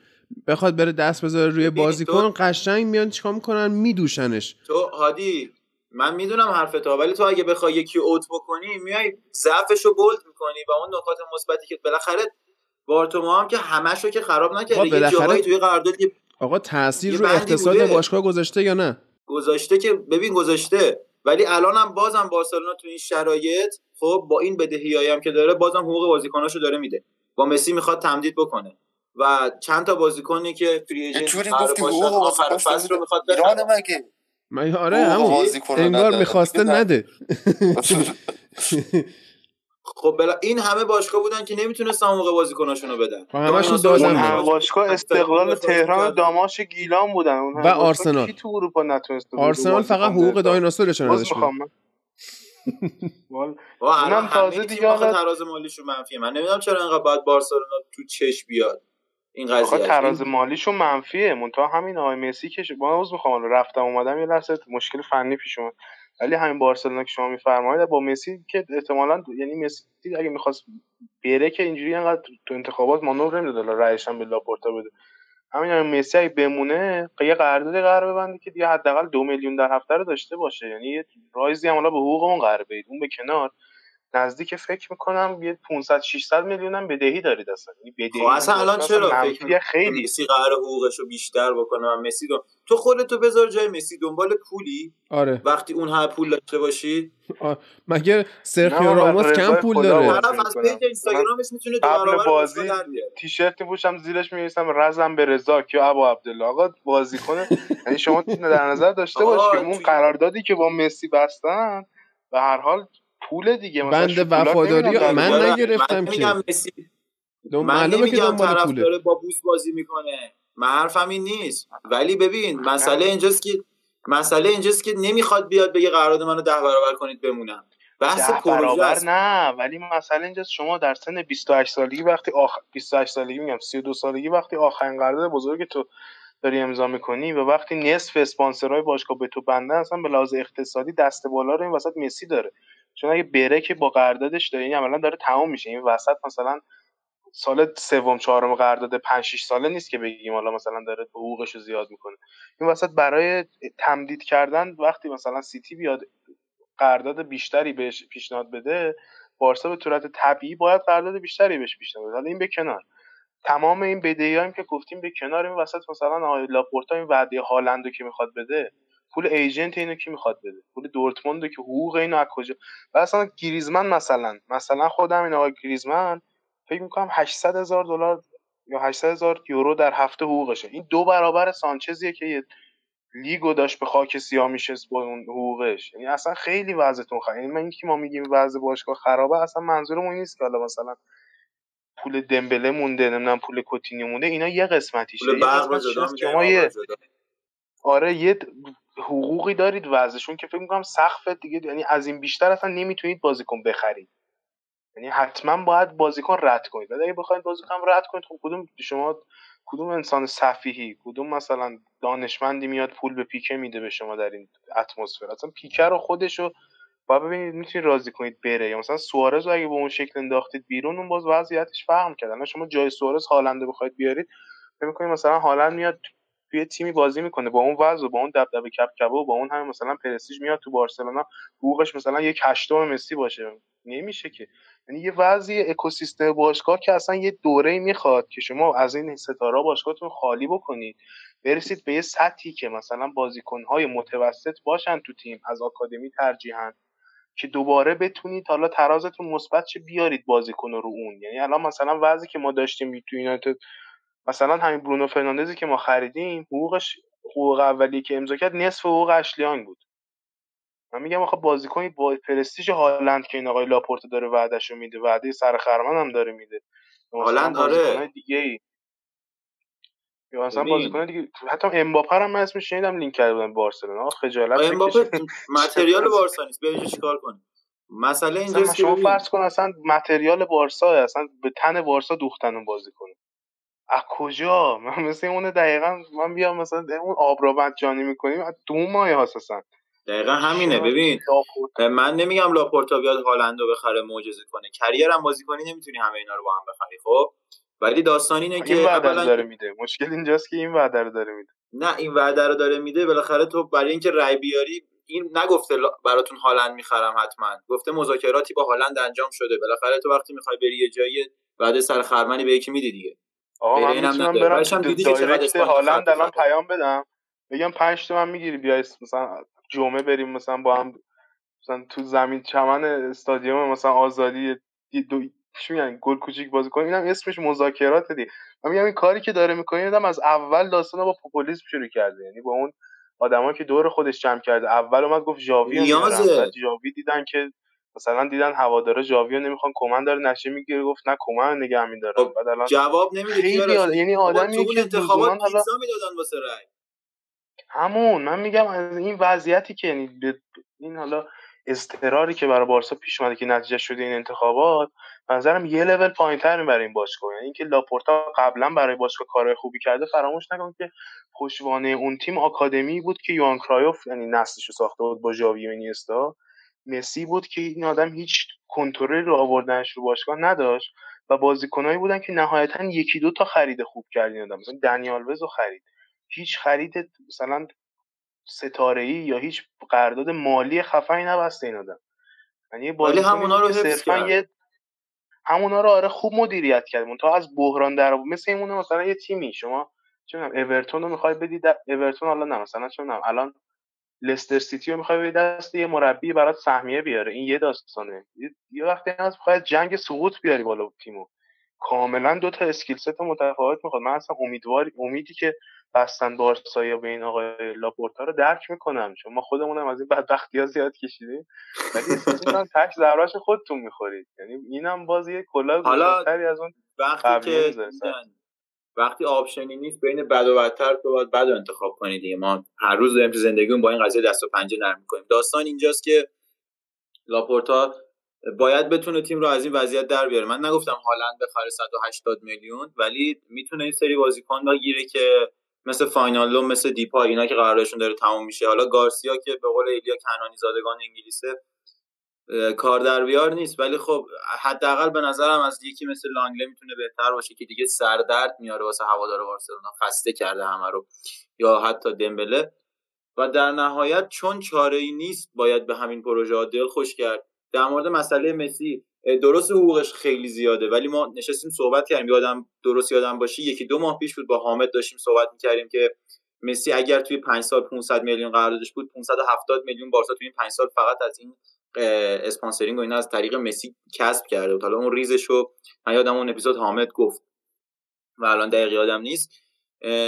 بخواد بره دست بذاره روی بازیکن قشنگ میان چیکار می‌کنن؟ میدوشنش. تو هادی من می‌دونم حرف تو ولی تو اگه بخوای یکی اوت بکنی میای ضعفش رو بولد می‌کنی و اون نکات مثبتی که بالاخره بارتوما هم که همشو که خراب نکرده. یه جاهایی توی قرارداد آقا تاثیر رو اقتصاد باشگاه گذاشته یا نه؟ گذاشته که ببین گذاشته ولی الانم بازم بارسلونا تو این شرایط خب با این بدهیایی هم که داره بازم حقوق بازیکناشو داره میده. با مسی می‌خواد تمدید بکنه. و چند تا بازیکنی که فری ایجنت آخر فصل رو می‌خواد مگه؟ من آره همون انگار می‌خواسته نده. خب بلا این همه باشگاه بودن که نمی‌تونستن موقع بازیکناشون رو بدن. خب همشون دادن همه باشگاه استقلال تهران داماش گیلان بودن. اون و آرسنال. تو اروپا نتونست آرسنال فقط حقوق دایناسورشون ازش اونم تازه دیگه حالا تراز مالیشون منفیه. من نمی‌دونم چرا انقدر باید بارسلونا تو چش بیاد این قضیه. تراز مالیشون منفیه. منتها همین آقای مسی که با عذر می‌خوام رفتم اومدم یه لحظه مشکل فنی پیش اومد. ولی همین بارسلونا که شما میفرمایید با مسی که احتمالا یعنی مسی اگه می‌خواست بره که اینجوری انقدر تو انتخابات مانور نمی‌داد رأیش هم به لاپورتا بده. همین همین مسی اگه بمونه یه قراردادی قرار ببنده که دیگه حداقل دو میلیون در هفته رو داشته باشه. یعنی یه رایزی هم حالا به حقوقمون قرار بدید. اون به کنار. نزدیک فکر می‌کنم یه 500 600 میلیون هم بدهی دارید اصلا بدهی خب اصلا الان چرا فکر خیلی. مسی قرار حقوقش رو بیشتر بکنه و مسی دو... تو خودتو بذار جای مسی دنبال پولی؟ آره. وقتی اون همه پول داشته باشی؟ مگه سرخیو راموس کم پول داره؟ طرف از پیج اینستاگرامش می‌تونه دو برابر بازی تیشرت میپوشم زیرش می‌نویسم رزم به رضا یا ابو عبدالله. آقا بازیکن یعنی شما در نظر داشته باش که اون قراردادی که با مسی بستن به هر حال پول دیگه بند وفاداری من نگرفتم که. من نمیگم طرف داره با بوس بازی می‌کنه. من حرفم این نیست. ولی ببین مسئله اینجاست که مسئله اینجاست که نمی‌خواد بیاد بگه قرارداد منو ده برابر کنید بمونم. بحث برابر پروژه نه ولی مسئله اینجاست شما در سن 28 سالگی وقتی آخ... 28 سالگی میگم 32 سالگی وقتی آخرین قرارداد بزرگ تو داری امضا می‌کنی و وقتی نصف اسپانسرهای باشگاه به تو بنده اصلا به لحاظ اقتصادی دست بالا رو این وسط مسی داره. چون اگه بره که با قراردادش داره این عملا داره تمام میشه. این وسط مثلا سال سوم چهارم قرارداد 5 6 ساله نیست که بگیم حالا مثلا داره حقوقش رو زیاد می‌کنه. این وسط برای تمدید کردن وقتی مثلا سیتی بیاد قرارداد بیشتری بهش پیشنهاد بده بارسا به صورت طبیعی باید قرارداد بیشتری بهش پیشنهاد بده. حالا این به کنار. تمام این بدهی که گفتیم به کنار این وسط مثلا آقای لاپورتا این وعده هالندو که می‌خواد بده پول ایجنت اینو کی می‌خواد بده؟ پول دورتموند که حقوق اینو از کجا؟ و اصلا گریزمن مثلا مثلا خودم این آقای گریزمن فکر می‌کنم 800 هزار دلار یا 800 هزار یورو در هفته حقوقشه. این دو برابر سانچزیه که یه لیگو داشت به خاک سیاه میشست با اون حقوقش. یعنی اصلا خیلی وضعتون خرابه یعنی من اینکه ما میگیم وضع باشگاه خرابه اصلا منظورمون نیست که حالا مثلا پول دمبله مونده نمی‌دونم پول کوتینیو مونده اینا یه قسمتیشه. پول برق جدا شما آب یه. آره یه حقوقی دارید وضعشون که فکر می‌کنم سقف دیگه یعنی از این بیشتر اصلا نمی‌تونید بازیکن بخرید. یعنی حتما باید بازیکن رد کنید. ولی اگه بخواید بازیکن رد کنید خب کدوم شما کدوم انسان سفیهی کدوم مثلا دانشمندی میاد پول به پیکه میده به شما در این اتمسفر؟ اصلا پیکه رو خودشو باید ببینید می‌تونید راضی کنید بره. یا مثلا سوارز رو اگه به اون شکل انداختید بیرون اون باز وضعیتش فرق کرد. شما جای سوارز هالنده بخواید بیارید فکر مثلا هالند میاد توی تیمی بازی می‌کنه. با اون وضع و با اون دبدبه کپکبه و با اون همه مثلا پرستیژ میاد تو بارسلونا حقوقش مثلا یک هشتم مسی باشه. نمیشه که. یعنی یه وضعی اکوسیستم باشگاه که اصلا یه دوره می‌خواد که شما از این ستاره باشگاهتون خالی بکنید برسید به یه سطحی که مثلا بازیکنهای متوسط باشن تو تیم از آکادمی ترجیحاً که دوباره بتونید حالا ترازتون مثبت چه بیارید بازیکن رو اون. یعنی الان مثلا وضعی که ما داشتیم تو یونایتد مثلا همین برونو فرناندزی که ما خریدیم حقوقش حقوق اولی که امضا کرد نصف حقوق اشلیانگ بود. من میگم آخه بازیکنی با پرستیژ هالند که این آقای لاپورت داره وعدهشو میده وعده سرخرمن هم داره میده. هالند آره. دیگه ای یا مثلا. بازیکن دیگه حتی امباپه هم من اسمش شنیدم لینک کرده بودن بارسلونا. خجالت امباپه. متریال بارسا نیست. بیا چیکار کنیم؟ مسئله اینجاست که شما فرض کن اصلا متریال بارسا اصلا به تن بارسا دوختن اون بازیکن. از کجا؟ من مثل اون دقیقا من بیام مثلا اون آبرابت جانی می‌کنیم از دو ماه هاست اصلا دقیقا همینه ببین. من نمیگم لاپورتا بیاد هالندو بخره معجزه کنه. کریر هم بازی کنی نمی‌تونی همه اینا رو با هم بخری خب؟ ولی داستان اینه این که وعده رو اولا داره میده. مشکل اینجاست که این وعده رو داره میده. نه این وعده رو داره میده. بالاخره تو برای اینکه رای بیاری این نگفته براتون هالند می‌خرم حتما. گفته مذاکراتی با هالند انجام شده. بالاخره تو وقتی می‌خوای بری یه جایی وعده سرخرمنی به یکی میدی دیگه. آقا من می‌تونم. برم direct هالند الان. پیام بدم. بگم پنج تومن می‌گیری بیا اس- مثلا جمعه بریم مثلا با هم مثلا تو زمین چمن استادیوم مثلا آزادی دو چی میگن؟ گل کوچیک بازی کنیم. اینم اسمش مذاکرات دی من میگم این کاری که داره می‌کنه اینم از اول داستان با پوپولیسم شروع کرده. یعنی با اون آدمایی که دور خودش جمع کرده. اول اومد گفت ژاوی نیازه. ژاوی دیدن که مثلا دیدن هوادارا ژاوی رو نمی‌خوان کمن داره نشه می‌گیره گفت نه کمن نگه میدارم. خب، بعد الان جواب نمیده. آد- یعنی اون که انتخابات حالا- پیتزا می‌دادن واسه رای همون من میگم از این وضعیتی که یعنی این حالا اضطراری که برای بارسا پیش اومده که نتیجه شده این انتخابات نظرم یه لول پایینتر برای این باشگاه. یعنی اینکه لاپورتا قبلا برای باشگاه کارهای خوبی کرده فراموش نکن که پشتوانه اون تیم آکادمی بود که یوان کرایوف یعنی نسلش رو ساخته بود با ژاوی و اینیستا. مسی بود که این آدم هیچ کنترلی رو آوردنش رو باشگاه نداشت و بازیکنایی بودن که نهایتا یکی دو تا خرید خوب کرد این آدم. مثلا دنیال وزو خرید. هیچ خرید مثلا ستاره ای یا هیچ قرارداد مالی خفنی نبسته این آدم. یعنی ولی همونا رو حفظ. یه همونا رو آره خوب مدیریت کرد. تا از بحران در. مثل این مثلا یه تیمی. شما می‌دونم اورتون رو می‌خوای بدی در- اورتون حالا نه مثلا می‌دونم الان لستر سیتی رو می‌خوای بدی دست یه مربی برات سهمیه بیاره. این یه داستانه. یه, وقتی هست می‌خوای جنگ سقوط بیاری بالا تیمو. کاملا دو تا skill set متفاوت می‌خواد. من اصلا امیدوار امیدی که بستن بارسا یا به این آقای لاپورتا رو درک می‌کنم. چون ما خودمونم از این بدبختی ها زیاد کشیدیم. ولی احساس می‌کنم تک خودتون می‌خورید. یعنی اینم باز یه حالا گشادتری از اون وقتی که وقتی option ی نیست بین بد و بدتر تو باید بد انتخاب کنی دیگه. ما هر روز داریم تو با این قضیه دست و پنجه نرم می‌کنیم. داستان اینجاست که لاپورتا باید بتونه تیم رو از این وضعیت در بیاره. من نگفتم هالند بخره 180 میلیون ولی می‌تونه این سری بازیکن بگیره که مثل واینالدوم مثل دیپای اینا که قراردادشون داره تموم میشه. حالا گارسیا که به قول ایلیا کنانی زادگان انگلیسه کار در بیار نیست. ولی خب حداقل به نظرم از یکی مثل لانگله می‌تونه بهتر باشه که دیگه سردرد میاره واسه هوادار بارسلونا. خسته کرده همه رو. یا حتی دمبله. و در نهایت چون چاره ای نیست باید به همین پروژه دل خوش کرد. در مورد مسئله مسی درست حقوقش خیلی زیاده. ولی ما نشستیم صحبت کردیم. یادم درست یادم باشه یکی دو ماه پیش بود با حامد داشتیم صحبت می‌کردیم که مسی اگر توی 5 سال 500 میلیون قراردادش بود 570 میلیون بارسا توی این 5 سال فقط از این اسپانسرینگ و اینا از طریق مسی کسب کرده بود. حالا اون ریزش رو من یادم اون اپیزود حامد گفت و الان دقیق یادم نیست.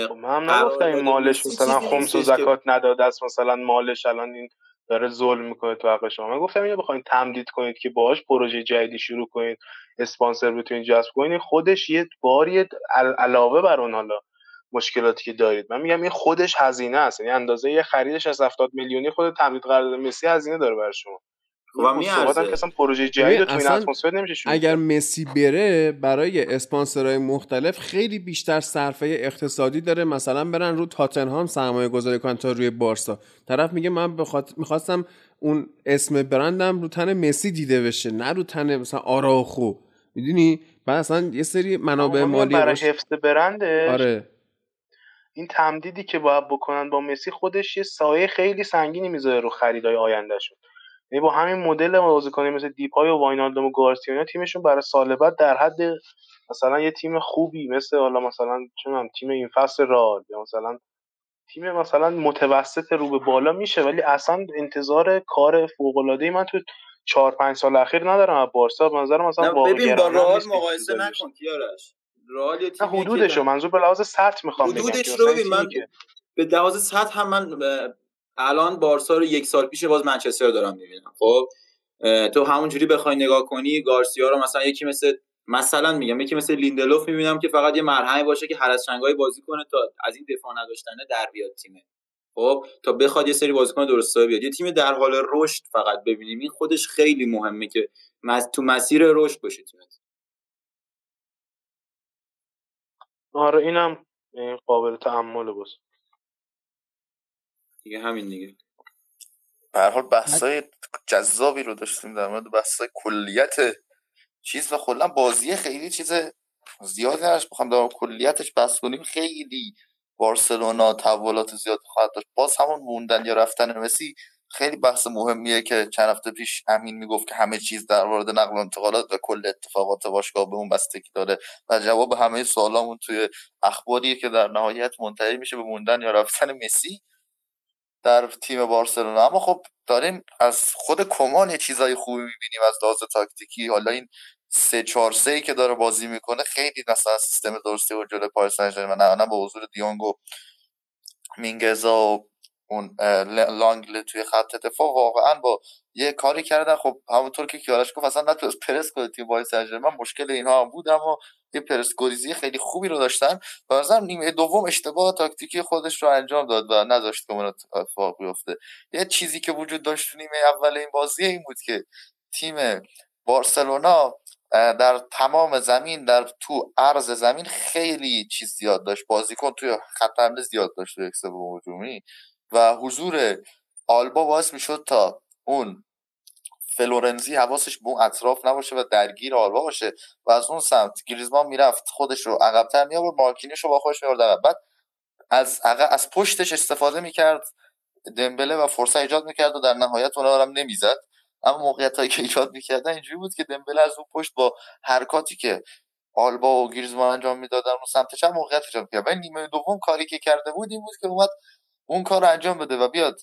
خب من هم نگفتم این مالش مثلا خمس و زکات نداده است مثلا مالش الان این داره ظلم می‌کنه تو حق شما. من گفتم اینو بخواید تمدید کنید که باهاش پروژه جدیدی شروع کنید اسپانسر بتونید جذب کنید. خودش یه باری علاوه بر اون حالا مشکلاتی که دارید. من میگم این خودش هزینه است یعنی اندازه یه خریدش از 70 میلیونی خود تمدید قرارداد مسی هزینه داره برای شما. و میارزه. که اصلا پروژه جدید تو این اتمسفر نمیشه اگر مسی بره برای اسپانسرهای مختلف خیلی بیشتر صرفه اقتصادی داره. مثلا برن رو تاتنهام سرمایه گذاری کنن تا روی بارسا. طرف میگه من بخاط... می‌خواستم اون اسم برندم رو تن مسی دیده بشه نه رو تن مثلا آراخو. می‌دونی؟ بعد اصلا یه سری منابع مالی برای حفظ برندش. آره. این تمدیدی که باید بکنن با مسی خودش یه سایه خیلی سنگینی می‌ذاره رو خریدای آیندهشون. یعنی با همین مدل بازیکنی مثل دیپای و واینالدوم و گارسیا تیمشون برای سال بعد در حد مثلا یه تیم خوبی مثل حالا مثلا چون تیم این فصل رال یا مثلا تیم مثلا متوسط رو به بالا میشه ولی اصلا انتظار کار فوق العاده من تو چهار پنج سال اخیر ندارم. از بارسا به نظر مثلا ببین با رئال مقایسه نکن کیارش رئال یه تیم حدودشو. منظور به لحاظ سطح می‌خوام بگم. حدودش رو ببین من به لحاظ سطح هم من الان بارسا رو یک سال پیش باز منچستر دارم می‌بینم. خب تو همونجوری بخوای نگاه کنی گارسیا رو مثلا یکی مثل مثلا میگم یکی مثل لیندلوف می‌بینم که فقط یه مرهمی باشه که هر از چنگای بازی کنه تا از این دفاع نداشتنه در بیاد تیمه. خب تا بخواد یه سری بازیکن درست بیاد. یه تیم در حال رشد فقط ببینیم. این خودش خیلی مهمه که تو مسیر رشد باشه تیمت. آره اینم قابل تحمل باشه دیگه همین دیگه. به هر حال بحثای جذابی رو داشتیم در مورد بحثای کلیت چیز و کلا بازی خیلی چیز زیادی نداشت. بخوام در کلیتش بحث کنیم. خیلی بارسلونا تحولات زیاد خواهد داشت. باز همون موندن یا رفتن مسی خیلی بحث مهمیه که چند هفته پیش امین می‌گفت که همه چیز در مورد نقل و انتقالات و کل اتفاقات باشگاه به اون بستگی داره و جواب همه سوالامون توی اخباریه که در نهایت منتهی میشه به موندن یا رفتن مسی. در تیم بارسلونا. اما خب داریم از خود کمان یه چیزای خوبی می‌بینیم از لحاظ تاکتیکی. حالا این سه چهار سه که داره بازی می‌کنه خیلی مثلا سیستم درستی و جلوی پاریس سن نه با حضور دیونگ و مینگزا و اون لانگل توی خط دفاع. واقعا با یه کاری کردن. خب همونطور که کیارش گفت اصلا نتونست پرس کنه تیم پاریس سن مشکل اینها هم بود اما یه پرسکوریزی خیلی خوبی رو داشتن. مثلا نیمه دوم اشتباه تاکتیکی خودش رو انجام داد و نذاشت که اون اتفاق بیفته. یه چیزی که وجود داشت نیمه اول این بازی این بود که تیم بارسلونا در تمام زمین در تو عرض زمین خیلی چیز زیاد داشت. بازیکن توی خط حمله زیاد داشت توی سوم هجومی. و حضور آلبا باعث می‌شد تا اون فلورنزی حواسش به اون اطراف نباشه و درگیر آلبا باشه و از اون سمت گریزمان می‌رفت خودش رو عقبتر می آورد مارکینیش رو با خودش می بعد از عقب از پشتش استفاده می‌کرد دمبله و فرصت ایجاد می‌کرد و در نهایت اونها هم نمی‌زد. اما موقعیت هایی که ایجاد می‌کردن اینجوری بود که دمبله از اون پشت با حرکاتی که آلبا و گریزمان انجام می‌دادن اون سمت چپ موقعیت ایجاد می‌کرد. ولی نیمه دوم کاری که کرده بود این بود که اومد اون کار انجام بده و بیاد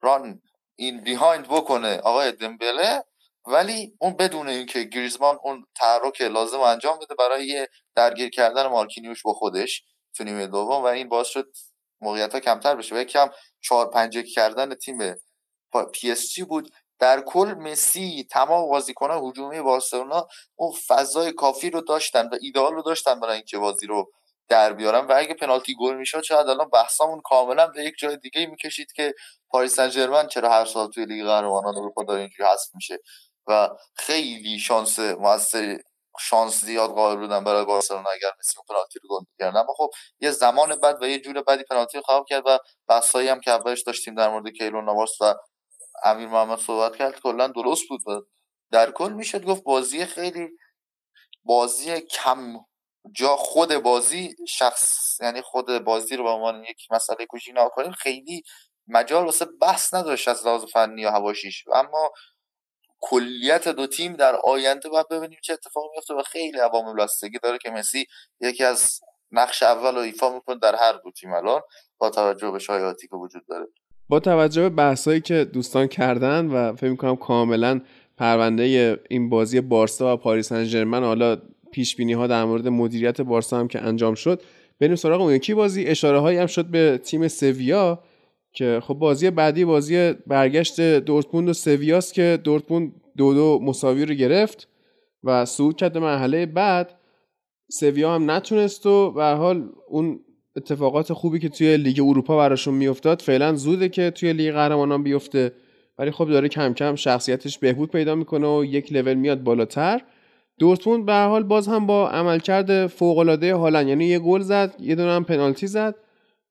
run in behind بکنه آقای دمبله. ولی اون بدون اینکه گریزمان اون تحرک لازم انجام بده برای درگیر کردن مارکینیوش با خودش تو نیمه دوم و این باعث شد موقعیت ها کمتر بشه. و یکم چهار پنجه کردن تیم پی اس جی بود. در کل مسی تمام بازیکنان هجومی بارسلونا اون فضای کافی رو داشتن و ایدئال رو داشتن برای اینکه بازی رو در بیارن و اگه پنالتی گل می‌شد شاید الان بحثمون کاملا به یک جای دیگه می‌کشید که پاریس سن چرا هر سال توی لیگ قهرمانان اروپا داره اینجوری حذف میشه و خیلی شانس موثری شانس زیاد قائل بودن برای بارسلونا اگر مسی پنالتی رو گل می‌کرد. اما خب یه زمان بعد و یه جور بعدی پنالتی رو خراب کرد و بحثایی هم که اولش داشتیم در مورد کیلون نواس و امیر محمد صحبت کرد کلا درست بود و در کل می‌شد. گفت بازی خیلی بازی کم جا خود بازی شخص یعنی خود بازی رو به عنوان یک مسئله کوچیک کنیم خیلی مجال واسه بحث نداشت از لحاظ فنی و هواشیش. اما کلیت دو تیم در آینده باید ببینیم چه اتفاق میفته و خیلی عوامل بستگی داره که مسی یکی از نقش اول رو ایفا می‌کنه در هر دو تیم الان با توجه به شایعاتی که وجود داره. با توجه به بحثایی که دوستان کردن و فکر می‌کنم کاملا پرونده این بازی بارسا و پاریس سن حالا پیش بینی ها در مورد مدیریت بارسا هم که انجام شد. بریم سراغ اون یکی بازی. اشاره هایی هم شد به تیم سویا که خب بازی بعدی بازی برگشت دورتموند و سویاست که دورتموند دو دو مساوی رو گرفت و صعود کرد مرحله بعد. سویا هم نتونست و به حال اون اتفاقات خوبی که توی لیگ اروپا براشون میافتاد فعلا زوده که توی لیگ قهرمانان بیفته. ولی خب داره کم کم شخصیتش بهبود پیدا می‌کنه و یک لول میاد بالاتر. دورتموند به حال باز هم با عملکرد فوق العاده هالند یعنی یه گل زد یه دونه هم پنالتی زد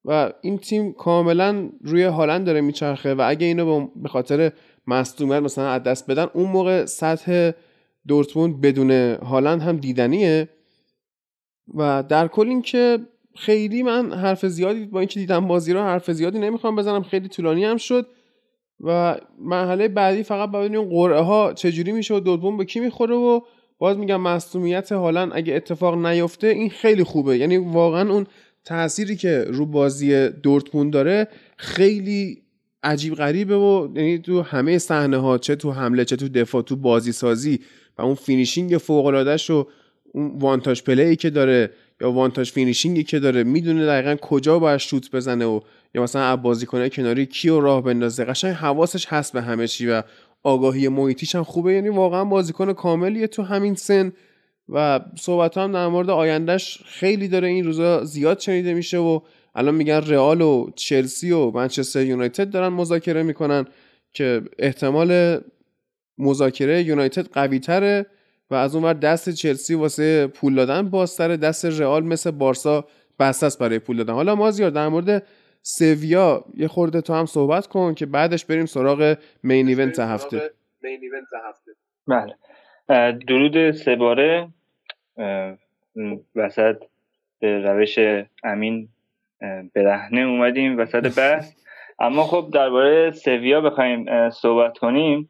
و این تیم کاملا روی هالند داره میچرخه و اگه اینو به خاطر مصدومیت مثلا از دست بدن اون موقع سطح دورتموند بدون هالند هم دیدنیه. و در کل اینکه خیلی من حرف زیادی با اینکه دیدم بازی رو حرف زیادی نمی‌خوام بزنم خیلی طولانی هم شد و مرحله بعدی فقط ببینیم قرعه ها چجوری میشه و دورتموند به کی می‌خوره و باز میگم مصدومیت هالند اگه اتفاق نیفته این خیلی خوبه. یعنی واقعا اون تأثیری که رو بازی دورتموند داره خیلی عجیب غریبه و یعنی تو همه صحنه ها چه تو حمله چه تو دفاع تو بازی سازی و اون finishing فوق العاده و اون one-touch play که داره یا one-touch finishing ی که داره می‌دونه دقیقا کجا باید شوت بزنه و یا مثلا بازیکنه کناری کیو راه بندازه. قشنگ حواسش هست به همه چی و آگاهی محیطیش هم خوبه. یعنی واقعا بازیکن کاملیه تو همین سن. و صحبت هم در مورد آیندهش خیلی داره این روزا زیاد شنیده میشه و الان میگن رئال و چلسی و منچستر یونایتد دارن مذاکره می‌کنن که احتمال مذاکره یونایتد قوی تره و از اون ور دست چلسی واسه پول دادن بازتره. دست رئال مثل بارسا بسته برای پول دادن. حالا ما زیاد در مورد سویا یه خورده تو هم صحبت کن که بعدش بریم سراغ مین ایونت هفته. بله. درود سه باره. وسط به روش امین برهنه اومدیم وسط بحث اما خب درباره سویا بخوایم صحبت کنیم.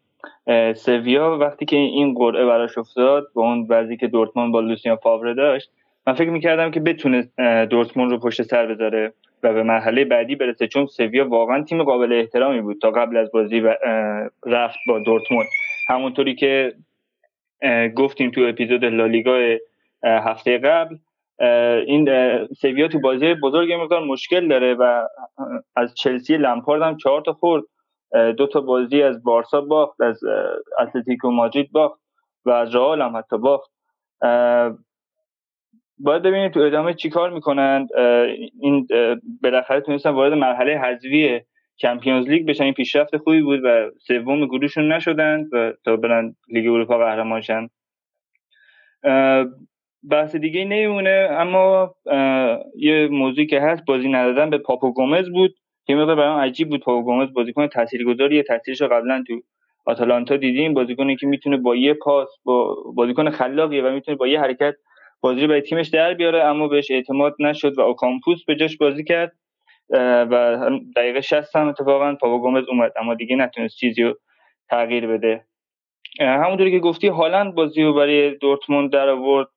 سویا وقتی که این قرعه براش افتاد با اون وضعی که دورتموند با لوسیان فاوره داشت من فکر می‌کردم که بتونه دورتموند رو پشت سر بذاره. و به مرحله بعدی برسه چون سویا واقعا تیم قابل احترامی بود تا قبل از بازی رفت با دورتموند. همونطوری که گفتیم تو اپیزود لالیگا هفته قبل این سویا تو بازی بزرگ مقدار مشکل داره و از چلسی لمپارد هم چهار تا خورد. دو تا بازی از بارسا باخت از اتلتیکو مادرید باخت و از رئال هم حتی باخت. باید ببینید تو ادامه چیکار می‌کنن. این بالاخره تونستن وارد مرحله حذفی چمپیونز لیگ بشن. این پیشرفت خوبی بود و سوم گروهشون نشدن و تا برن لیگ اروپا قهرمان شن. بحث دیگه نمیمونه اما یه موضوعی که هست بازی ندادن به پاپو گومز بود. که مقدار برام عجیب بود پاپو گومز بازیکن تاثیرگذاری تاثیرش قبلا تو آتالانتا دیدیم. بازیکنی که می‌تونه با یه پاس با بازیکن خلاقیه و می‌تونه با یه حرکت بازی رو برای تیمش در بیاره اما بهش اعتماد نشد و اوکامپوس به جاش بازی کرد و دقیقه 60 هم اتفاقا پاپو گومز اومد اما دیگه نتونست چیزی رو تغییر بده. همونطوری که گفتی هالند بازی رو برای دورتموند در آورد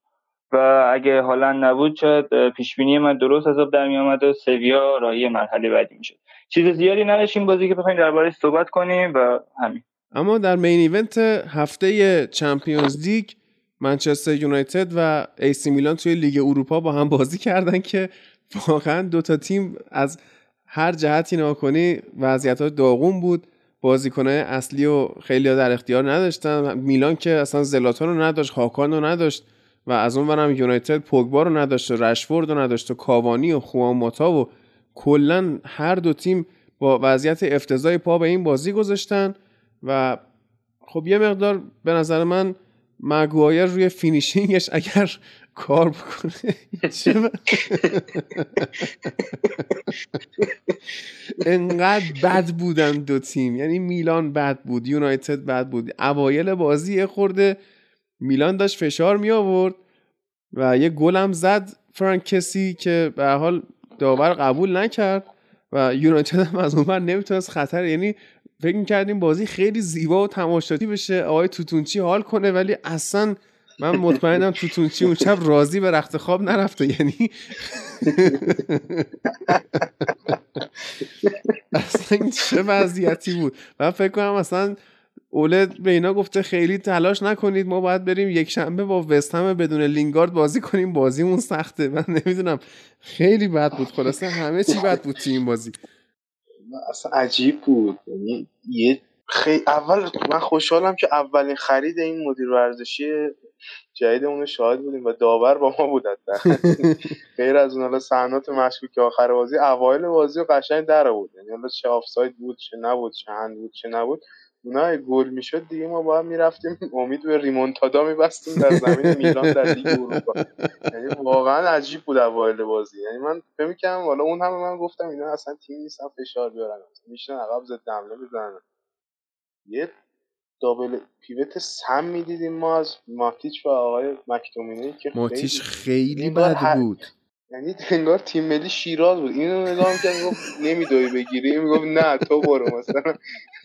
و اگه هالند نبود شاید پیش بینی من درست حساب در می آمد و سویا راهی مرحله بعدی می‌شد. چیز زیادی نداشتیم بازی که بخوایم درباره صحبت کنیم و همین. اما در main event هفته Champions League منچستر یونایتد و AC میلان توی لیگ اروپا با هم بازی کردن که واقعا دو تا تیم از هر جهتی ناکنی وضعیت ها داغون بود. بازیکنهای اصلی و خیلی در اختیار نداشتن. میلان که اصلا زلاتان رو نداشت هاکان رو نداشت و از اون برم یونایتد پوگبا رو نداشته رشفورد رو نداشته کاوانی و خوان ماتا و کلا هر دو تیم با وضعیت افتضاحی پا به این بازی گذاشتن و خب یه مقدار به نظر من مگوایر روی finishing ش اگر کار بکنه. انقدر بد بودن دو تیم. یعنی میلان بد بود یونایتد بد بود. اوایل بازی خورده میلان داشت فشار می آورد و یه گلم زد فرانکسی که به حال داور قبول نکرد و یونایتد هم از اون بر نمی‌تونست خطر یعنی فکر می‌کردیم بازی خیلی زیبا و تماشاتی بشه آقای توتونچی حال کنه ولی اصلا من مطمئنم توتونچی اون شب راضی به رخت خواب نرفته یعنی اصلا چه وضعیتی بود؟ من فکر کنم اصلا اوله به اینا گفته خیلی تلاش نکنید ما باید بریم یک شنبه با وستهم بدون لینگارد بازی کنیم بازیمون سخته. من نمی‌دونم خیلی بد بود خلاصه همه چی بد بود تیم بازی. اصلا عجیب بود. یعنی یه خیلی اول من خوشحالم که اولین خرید این مدیر ورزشی جدیدمون شاهد بودیم و داور با ما بود غیر از اون حالا صحنات مشکوک آخر بازی اوایل بازی قشنگ در بود یعنی حالا چه آفساید بود چه نبود چه هند بود چه نبود. اونا گل می‌شد دیگه ما باید می‌رفتیم. امید به ریمونتادا میبستیم در زمین میلان در لیگ اروپا. یعنی واقعا عجیب بود اوایل بازی. یعنی من فکر می‌کردم حالا اون همه من گفتم اینا اصلا تیم نیستن فشار بیارن. میشن عقب ضد حمله بزنن یه دابل پیوت سم می‌دیدیم ما از ماتیچ و آقای مکتومینی که ماتیچ خیلی بد بود. یعنی انگار تیم ملی شیراز بود. اینو نگاه می‌کرد می‌گفت نمیدوی بگیری. می‌گفت نه تو برو. مثلا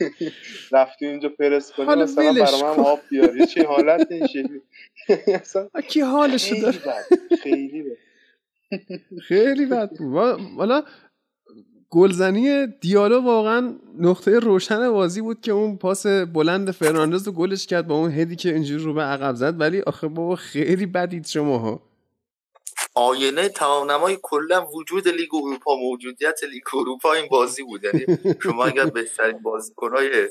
رفتی اینجا پرس کنی مثلا برای من آب بیاری. چه حالت این شکلی؟ کی حالشو داره؟ خیلی بد. خیلی بد حالا گلزنی دیالو واقعا نقطه روشن بازی بود که اون پاس بلند فرناندز رو گلش کرد با اون هدی که اینجوری رو به عقب زد. ولی آخه بابا خیلی بدید شماها. آینه نمای کلا وجود لیگ اروپا موجودیت لیگ اروپا این بازی بود. یعنی شما اگر بهترین بازیکنهای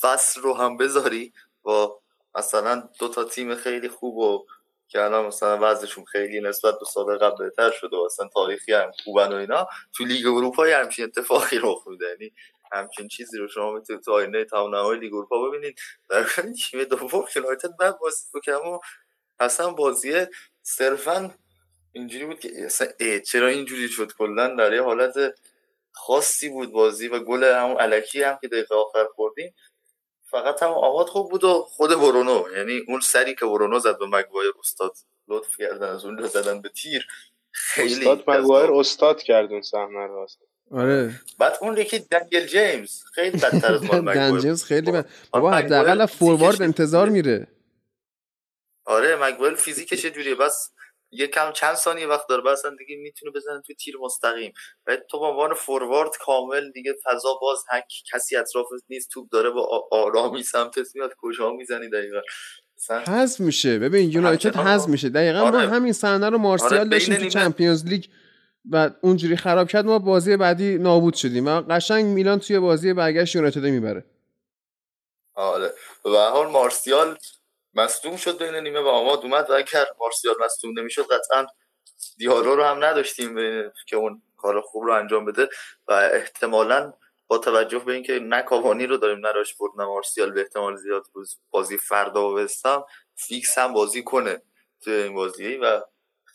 فصل رو هم بذاری با مثلا دو تا تیم خیلی خوب و که الان مثلا وضعشون خیلی نسبت به سال قبل بهتر شده و اصلا تاریخی هم خوبن و اینا تو لیگ اروپا همچین اتفاقی رخ میده. یعنی همچین چیزی رو شما می‌تونید تو آینه تمام نمای لیگ اروپا ببینید. در تیم دوم یونایتد بعد بازی بکنم و اصلا بازی صرفا اینجوری بود که اصلا چرا اینجوری شد کلا. در یه حالت خاصی بود بازی و گل همون علکی هم که دقیقه آخر خوردیم. فقط هم آماد خوب بود و خود برونو. یعنی اون سری که برونو زد به مگوایر استاد لطف کردن از اون زدن به تیر. خیلی استاد مگوایر استاد کرد اون صحنه رو آره. بعد اون یکی دنگل جیمز. خیلی بدتر از مال دنگل جیمز خیلی بد. بابا حداقل فوروارد انتظار میره. آره مگوایر فیزیکش جوریه. بس یه کم چند ثانیه وقت داره. اصلا دیگه می‌تونه بزنه توی تیر مستقیم. و تو به عنوان فوروارد کامل دیگه فضا باز هک کسی اطرافت نیست. توپ داره با آرامی سمتت میاد کجا می‌زنی دقیقا؟ حذف میشه. ببین یونایتد حذف میشه. دقیقا آره. ما همین صحنه رو مارسیال آره داشتیم تو چمپیونز لیگ و اونجوری خراب کرد ما بازی بعدی نابود شدیم و قشنگ میلان توی بازی برگشت یونایتد می‌بره. آره. و حال مارسیال مصدوم شد بین نیمه و آماد اومد و اگر مارسیال مصدوم نمی‌شد قطعا دیالو رو هم نداشتیم که اون کار خوب رو انجام بده. و احتمالا با توجه به اینکه نه کاوانی رو داریم نه راشفورد نه مارسیال به احتمال زیاد بازی فردا و وستم فیکس هم بازی کنه توی این بازی و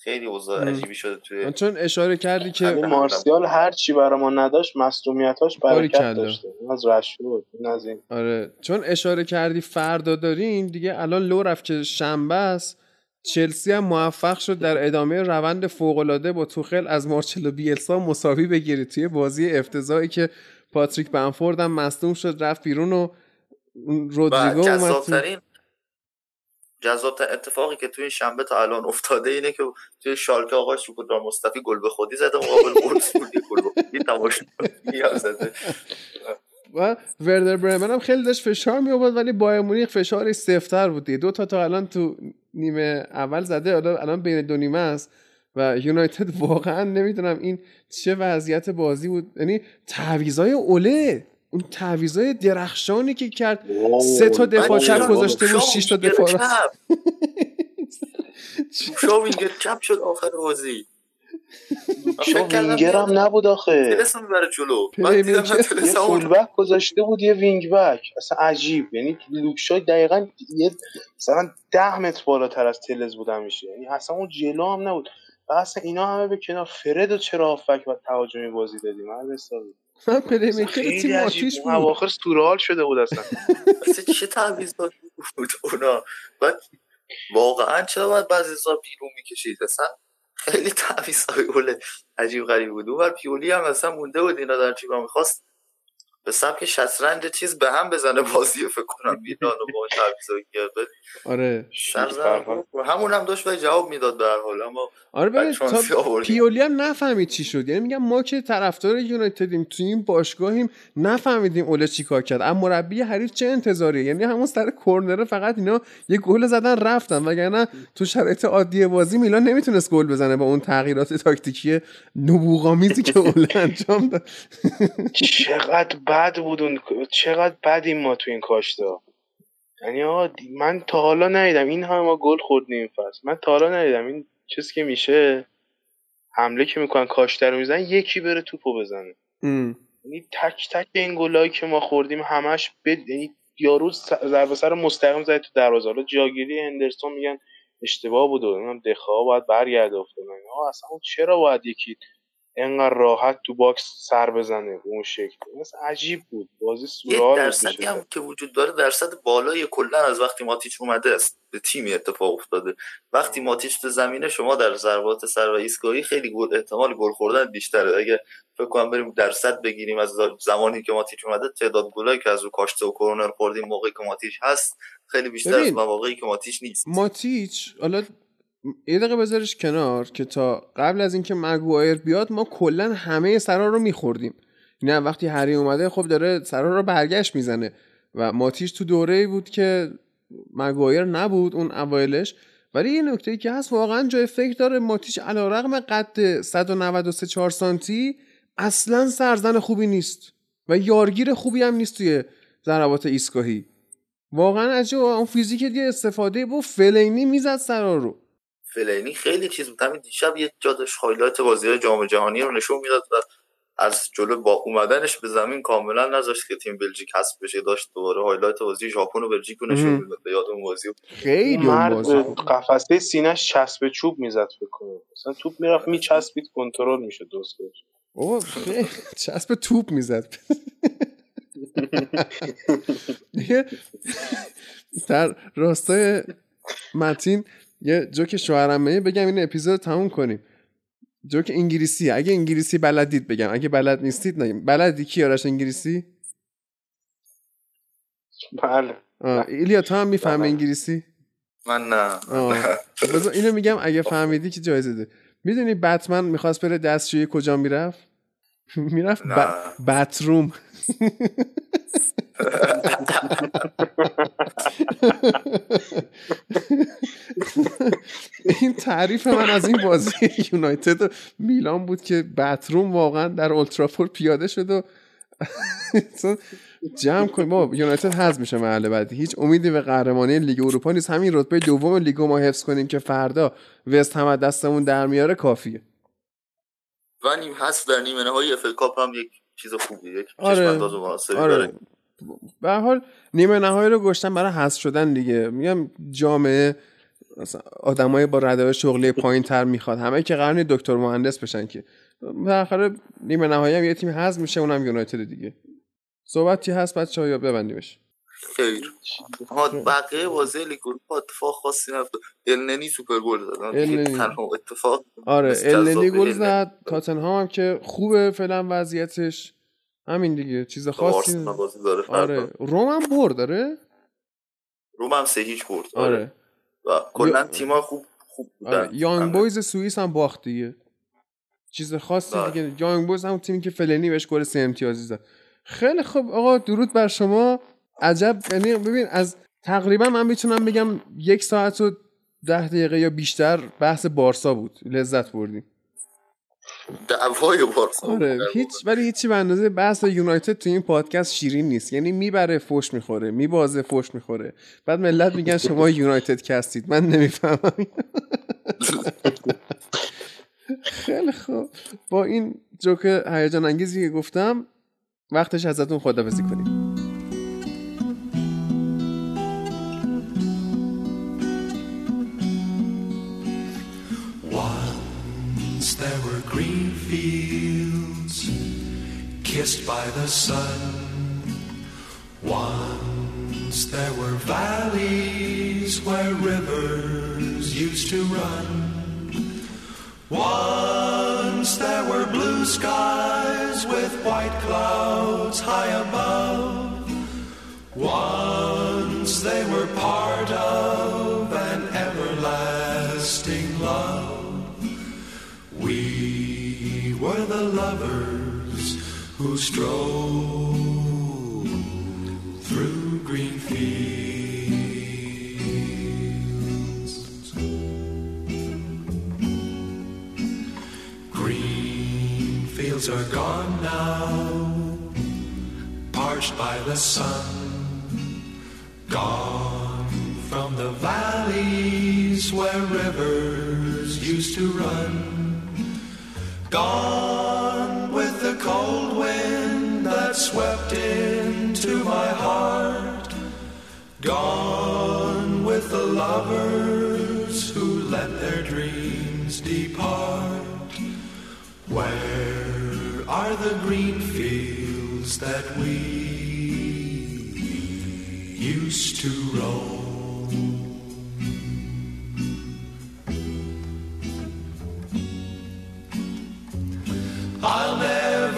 خیلی اوضاع عجیبی شده توی چون اشاره کردی که مارسیال هر چی برای ما نداشت مصدومیتاش برکت داشته. از رشفورد از این. آره چون اشاره کردی فردا داریم دیگه الان لو رفت که شنبه است. چلسی هم موفق شد در ادامه روند فوقالعاده با توخل از مارچلو بیلسا مساوی بگیره توی بازی افتضاحی که پاتریک بنفورد هم مصدوم شد رفت بیرون و رودریگو اومد جذاب اتفاقی که توی شنبه تا الان افتاده اینه که توی شالکه آقای شکودار مصطفی گل به خودی زده مقابل وولفسبورگ گل به خودی تماشا و وردر برمن هم خیلی داشت فشار می آورد ولی بایر مونیخ فشارش سفتر بود دو تا تا الان تو نیمه اول زده الان بین دو نیمه است و یونایتد واقعا نمی‌دونم این چه وضعیت بازی بود. یعنی تعویضای اوله اون تعویضای درخشانی که کرد سه تا دفاع چپ گذاشته بود شش تا دفاع. شو وینگر چپ شد آخر بازی. شو وینگر هم نبود آخه. تلس می‌بره جلو. یه فول بک گذاشته بود یه وینگ بک اصلا عجیب. یعنی لوکشای دقیقا یه مثلا ده متر بالاتر از تلز بود همیشه یعنی اصلا اون جلو هم نبود. و اصلا اینا همه به کنار فرد و چرا هافک و تهاجمی بازی دادیم من من پلی میکر خیلی تیم عجیب آتیش بود. اواخر سورال شده بود اصلا. اصلا چه تعویضاتی بود اونا؟ بعد واقعا چرا باید بعضی سال بیرون می‌کشید؟ اصلا خیلی تعویض گل عجیب غریب بود. اون پیولی هم اصلا مونده بود اینا در چیکار می‌خواست به سبک شطرنج چیز به هم بزنه بازی رو فکر کنم میدان و با آره. همون هم داشت باید جواب می‌داد به هر حال اما آره ببین تا. پیولی هم نفهمید چی شد. یعنی میگم ما که طرفدار یونایتدیم تو این باشگاهیم نفهمیدیم اوله چیکار کرد. اما مربی حریف چه انتظاری یعنی همون سر کرنر فقط اینا یه گل زدن رفتن. وگرنه تو شرایط عادی بازی میلان نمی‌تونست گل بزنه با اون تغییرات تاکتیکی نبوغامیزی که اوله انجام داد. چقدر بد بود اون چقدر بدیم ما تو این کاشتا. یعنی آقا من تا حالا ندیدم. این همه ما گل خوردیم این فصل. من تا حالا ندیدم. این چیزی که میشه حمله که می‌کنن کاشته رو می‌زنن یکی بره توپو بزنه. یعنی تک تک این گلایی که ما خوردیم همش به یعنی یارو ضربه سر مستقیم زد تو دروازه. حالا جاگیری هندرسون میگن اشتباه بود و دخیا باید برگرده افتاد. آقا اصلا چرا باید یکی انقدر راحت تو box سر بزنه به اون شکل. مثلا عجیب بود. بازی یه سورال بود درصدی هم که وجود داره درصد بالای کلا از وقتی ماتیچ اومده است به تیمی اتفاق افتاده. وقتی ماتیچ تو زمینه شما در ضربات سر و ایستگاهی خیلی گل احتمال گل خوردن بیشتره. اگه فکر کنم بریم درصد بگیریم از زمانی که ماتیچ اومده تعداد گلایی که از رو کاشته و کرونر خوردیم موقعی که ماتیچ هست خیلی بیشتر از. مواقعی که ماتیچ نیست. ماتیچ حالا یه دقیقه بذارش کنار که تا قبل از اینکه مگوایر بیاد ما کلا همه سرا رو میخوردیم. نه وقتی هری اومده خب داره سرا رو برگشت می‌زنه. و ماتیچ تو دوره بود که مگوایر نبود اون اوایلش. ولی یه نکته ای که هست واقعا جای فکر داره ماتیچ علیرغم قد 193 4 سانتی اصلا سرزن خوبی نیست. و یارگیر خوبی هم نیست توی ضربات ایستگاهی. واقعا عجیبه اون فیزیک دیگه استفاده بود فلاینی می‌زد سرا رو. فلاینی خیلی چیز بود. همین دیشب یه جا داشت highlight بازی جام جهانی رو نشون می‌داد و از جلو با اومدنش به زمین کاملا نذاشت که تیم بلژیک حذف بشه. داشت دوباره highlight بازی ژاپن و بلژیک رو نشون. می‌داد. به یاد اون بازی خیلی مرد. قفسه سینهش چسب چوب می‌زد فکر کنم. مثلا توپ می‌رفت میچسبید کنترل می‌شد درست خیلی چسب توپ می‌زد. در راستای متین یه جوک شوهرمه بگم این اپیزود تموم کنیم. جوک انگلیسی اگه انگلیسی بلدید بگم اگه بلد نیستید نگیم. بلدی؟ کی آرش انگلیسی؟ بله. ایلیا تو هم می‌فهمی بله. انگلیسی؟ من نه. اینو میگم اگه فهمیدی که جایزه ده. می‌دونی بتمن می‌خواست بره دستشویی کجا می‌رفت؟ می‌رفت. بتروم. این تعریف من از این بازی یونایتد و میلان بود که بتروم واقعا در اولترافورد پیاده شد و جمع کنیم. ما یونایتد حذف میشه محل بعدی هیچ امیدی به قهرمانی لیگ اروپا نیست. همین رتبه دوم لیگ ما حفظ کنیم که فردا وست هم دستمون در میاره کافیه. و نیم هست در نیمه نهایی اف کاپ هم یک چیز خوبیه یک آره. چشم انداز مناسبی آره. داره. به هر حال نیمه نهایی رو گشتن برای حذف شدن دیگه. میگم جامعه آدمای با رده شغلی پایین تر می‌خواد. همه که قرار دکتر مهندس بشن که. بالاخره نیمه نهایی هم یه تیم حذف میشه اونم یونایتد دیگه. صحبتی هست بچه‌ها؟ یا ببندیمش. خیر. ها بقیه بازی لیگ اروپا اتفاق خاصی نیفتاد النی سوپر گل زد. اتفاق آره النی گل. زد. تاتنهام هم که خوبه فعلا وضعیتش. همین دیگه چیز خاصی. بازی داره آره روم هم برد داره. روم هم سه هیچ برد آره. آره. و کلا تیم‌ها خوب خوب آره بودن یانگ همه. بویز سوئیس هم باخت دیگه. چیز خاصی بله. دیگه یانگ بویز هم تیمی که فلاینی بهش گل سه امتیازی زد. خیلی خوب آقا درود بر شما. عجب یعنی ببین از تقریبا من می‌تونم بگم یک ساعت و ده دقیقه یا بیشتر بحث بارسا بود. لذت بردیم. دعوای بارسا آره هیچ ولی هیچی به اندازه بحث یونایتد تو این پادکست شیرین نیست. یعنی می‌بره فوش می‌خوره میبازه فوش می‌خوره. بعد ملت میگن شما یونایتد کستید. من نمی‌فهمم. خیلی خوب. با این جوک هیجان انگیزی که گفتم وقتش ازتون خدافزی کنیم. Kissed by the sun. Once there were valleys where rivers used to run. Once there were blue skies with white clouds high above. Once they were part of who strolled through green fields. Green fields are gone now, parched by the sun, gone from the valleys where rivers used to run, gone cold wind that swept into my heart, gone with the lovers who let their dreams depart. Where are the green fields that we used to roam? I'll never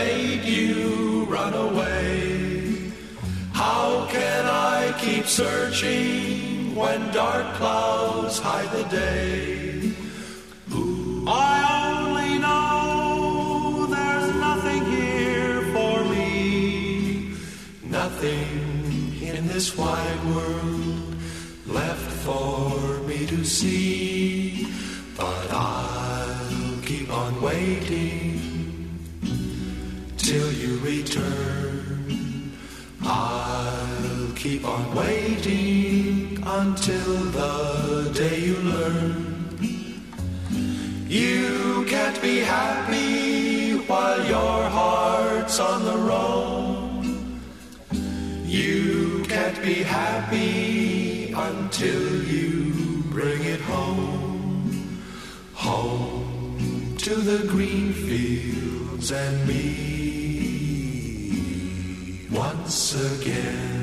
made you run away. How can I keep searching when dark clouds hide the day? I only know there's nothing here for me, nothing in this wide world left for me to see. Return. I'll keep on waiting until the day you learn. You can't be happy while your heart's on the roam. You can't be happy until you bring it home. Home to the green fields and me once again.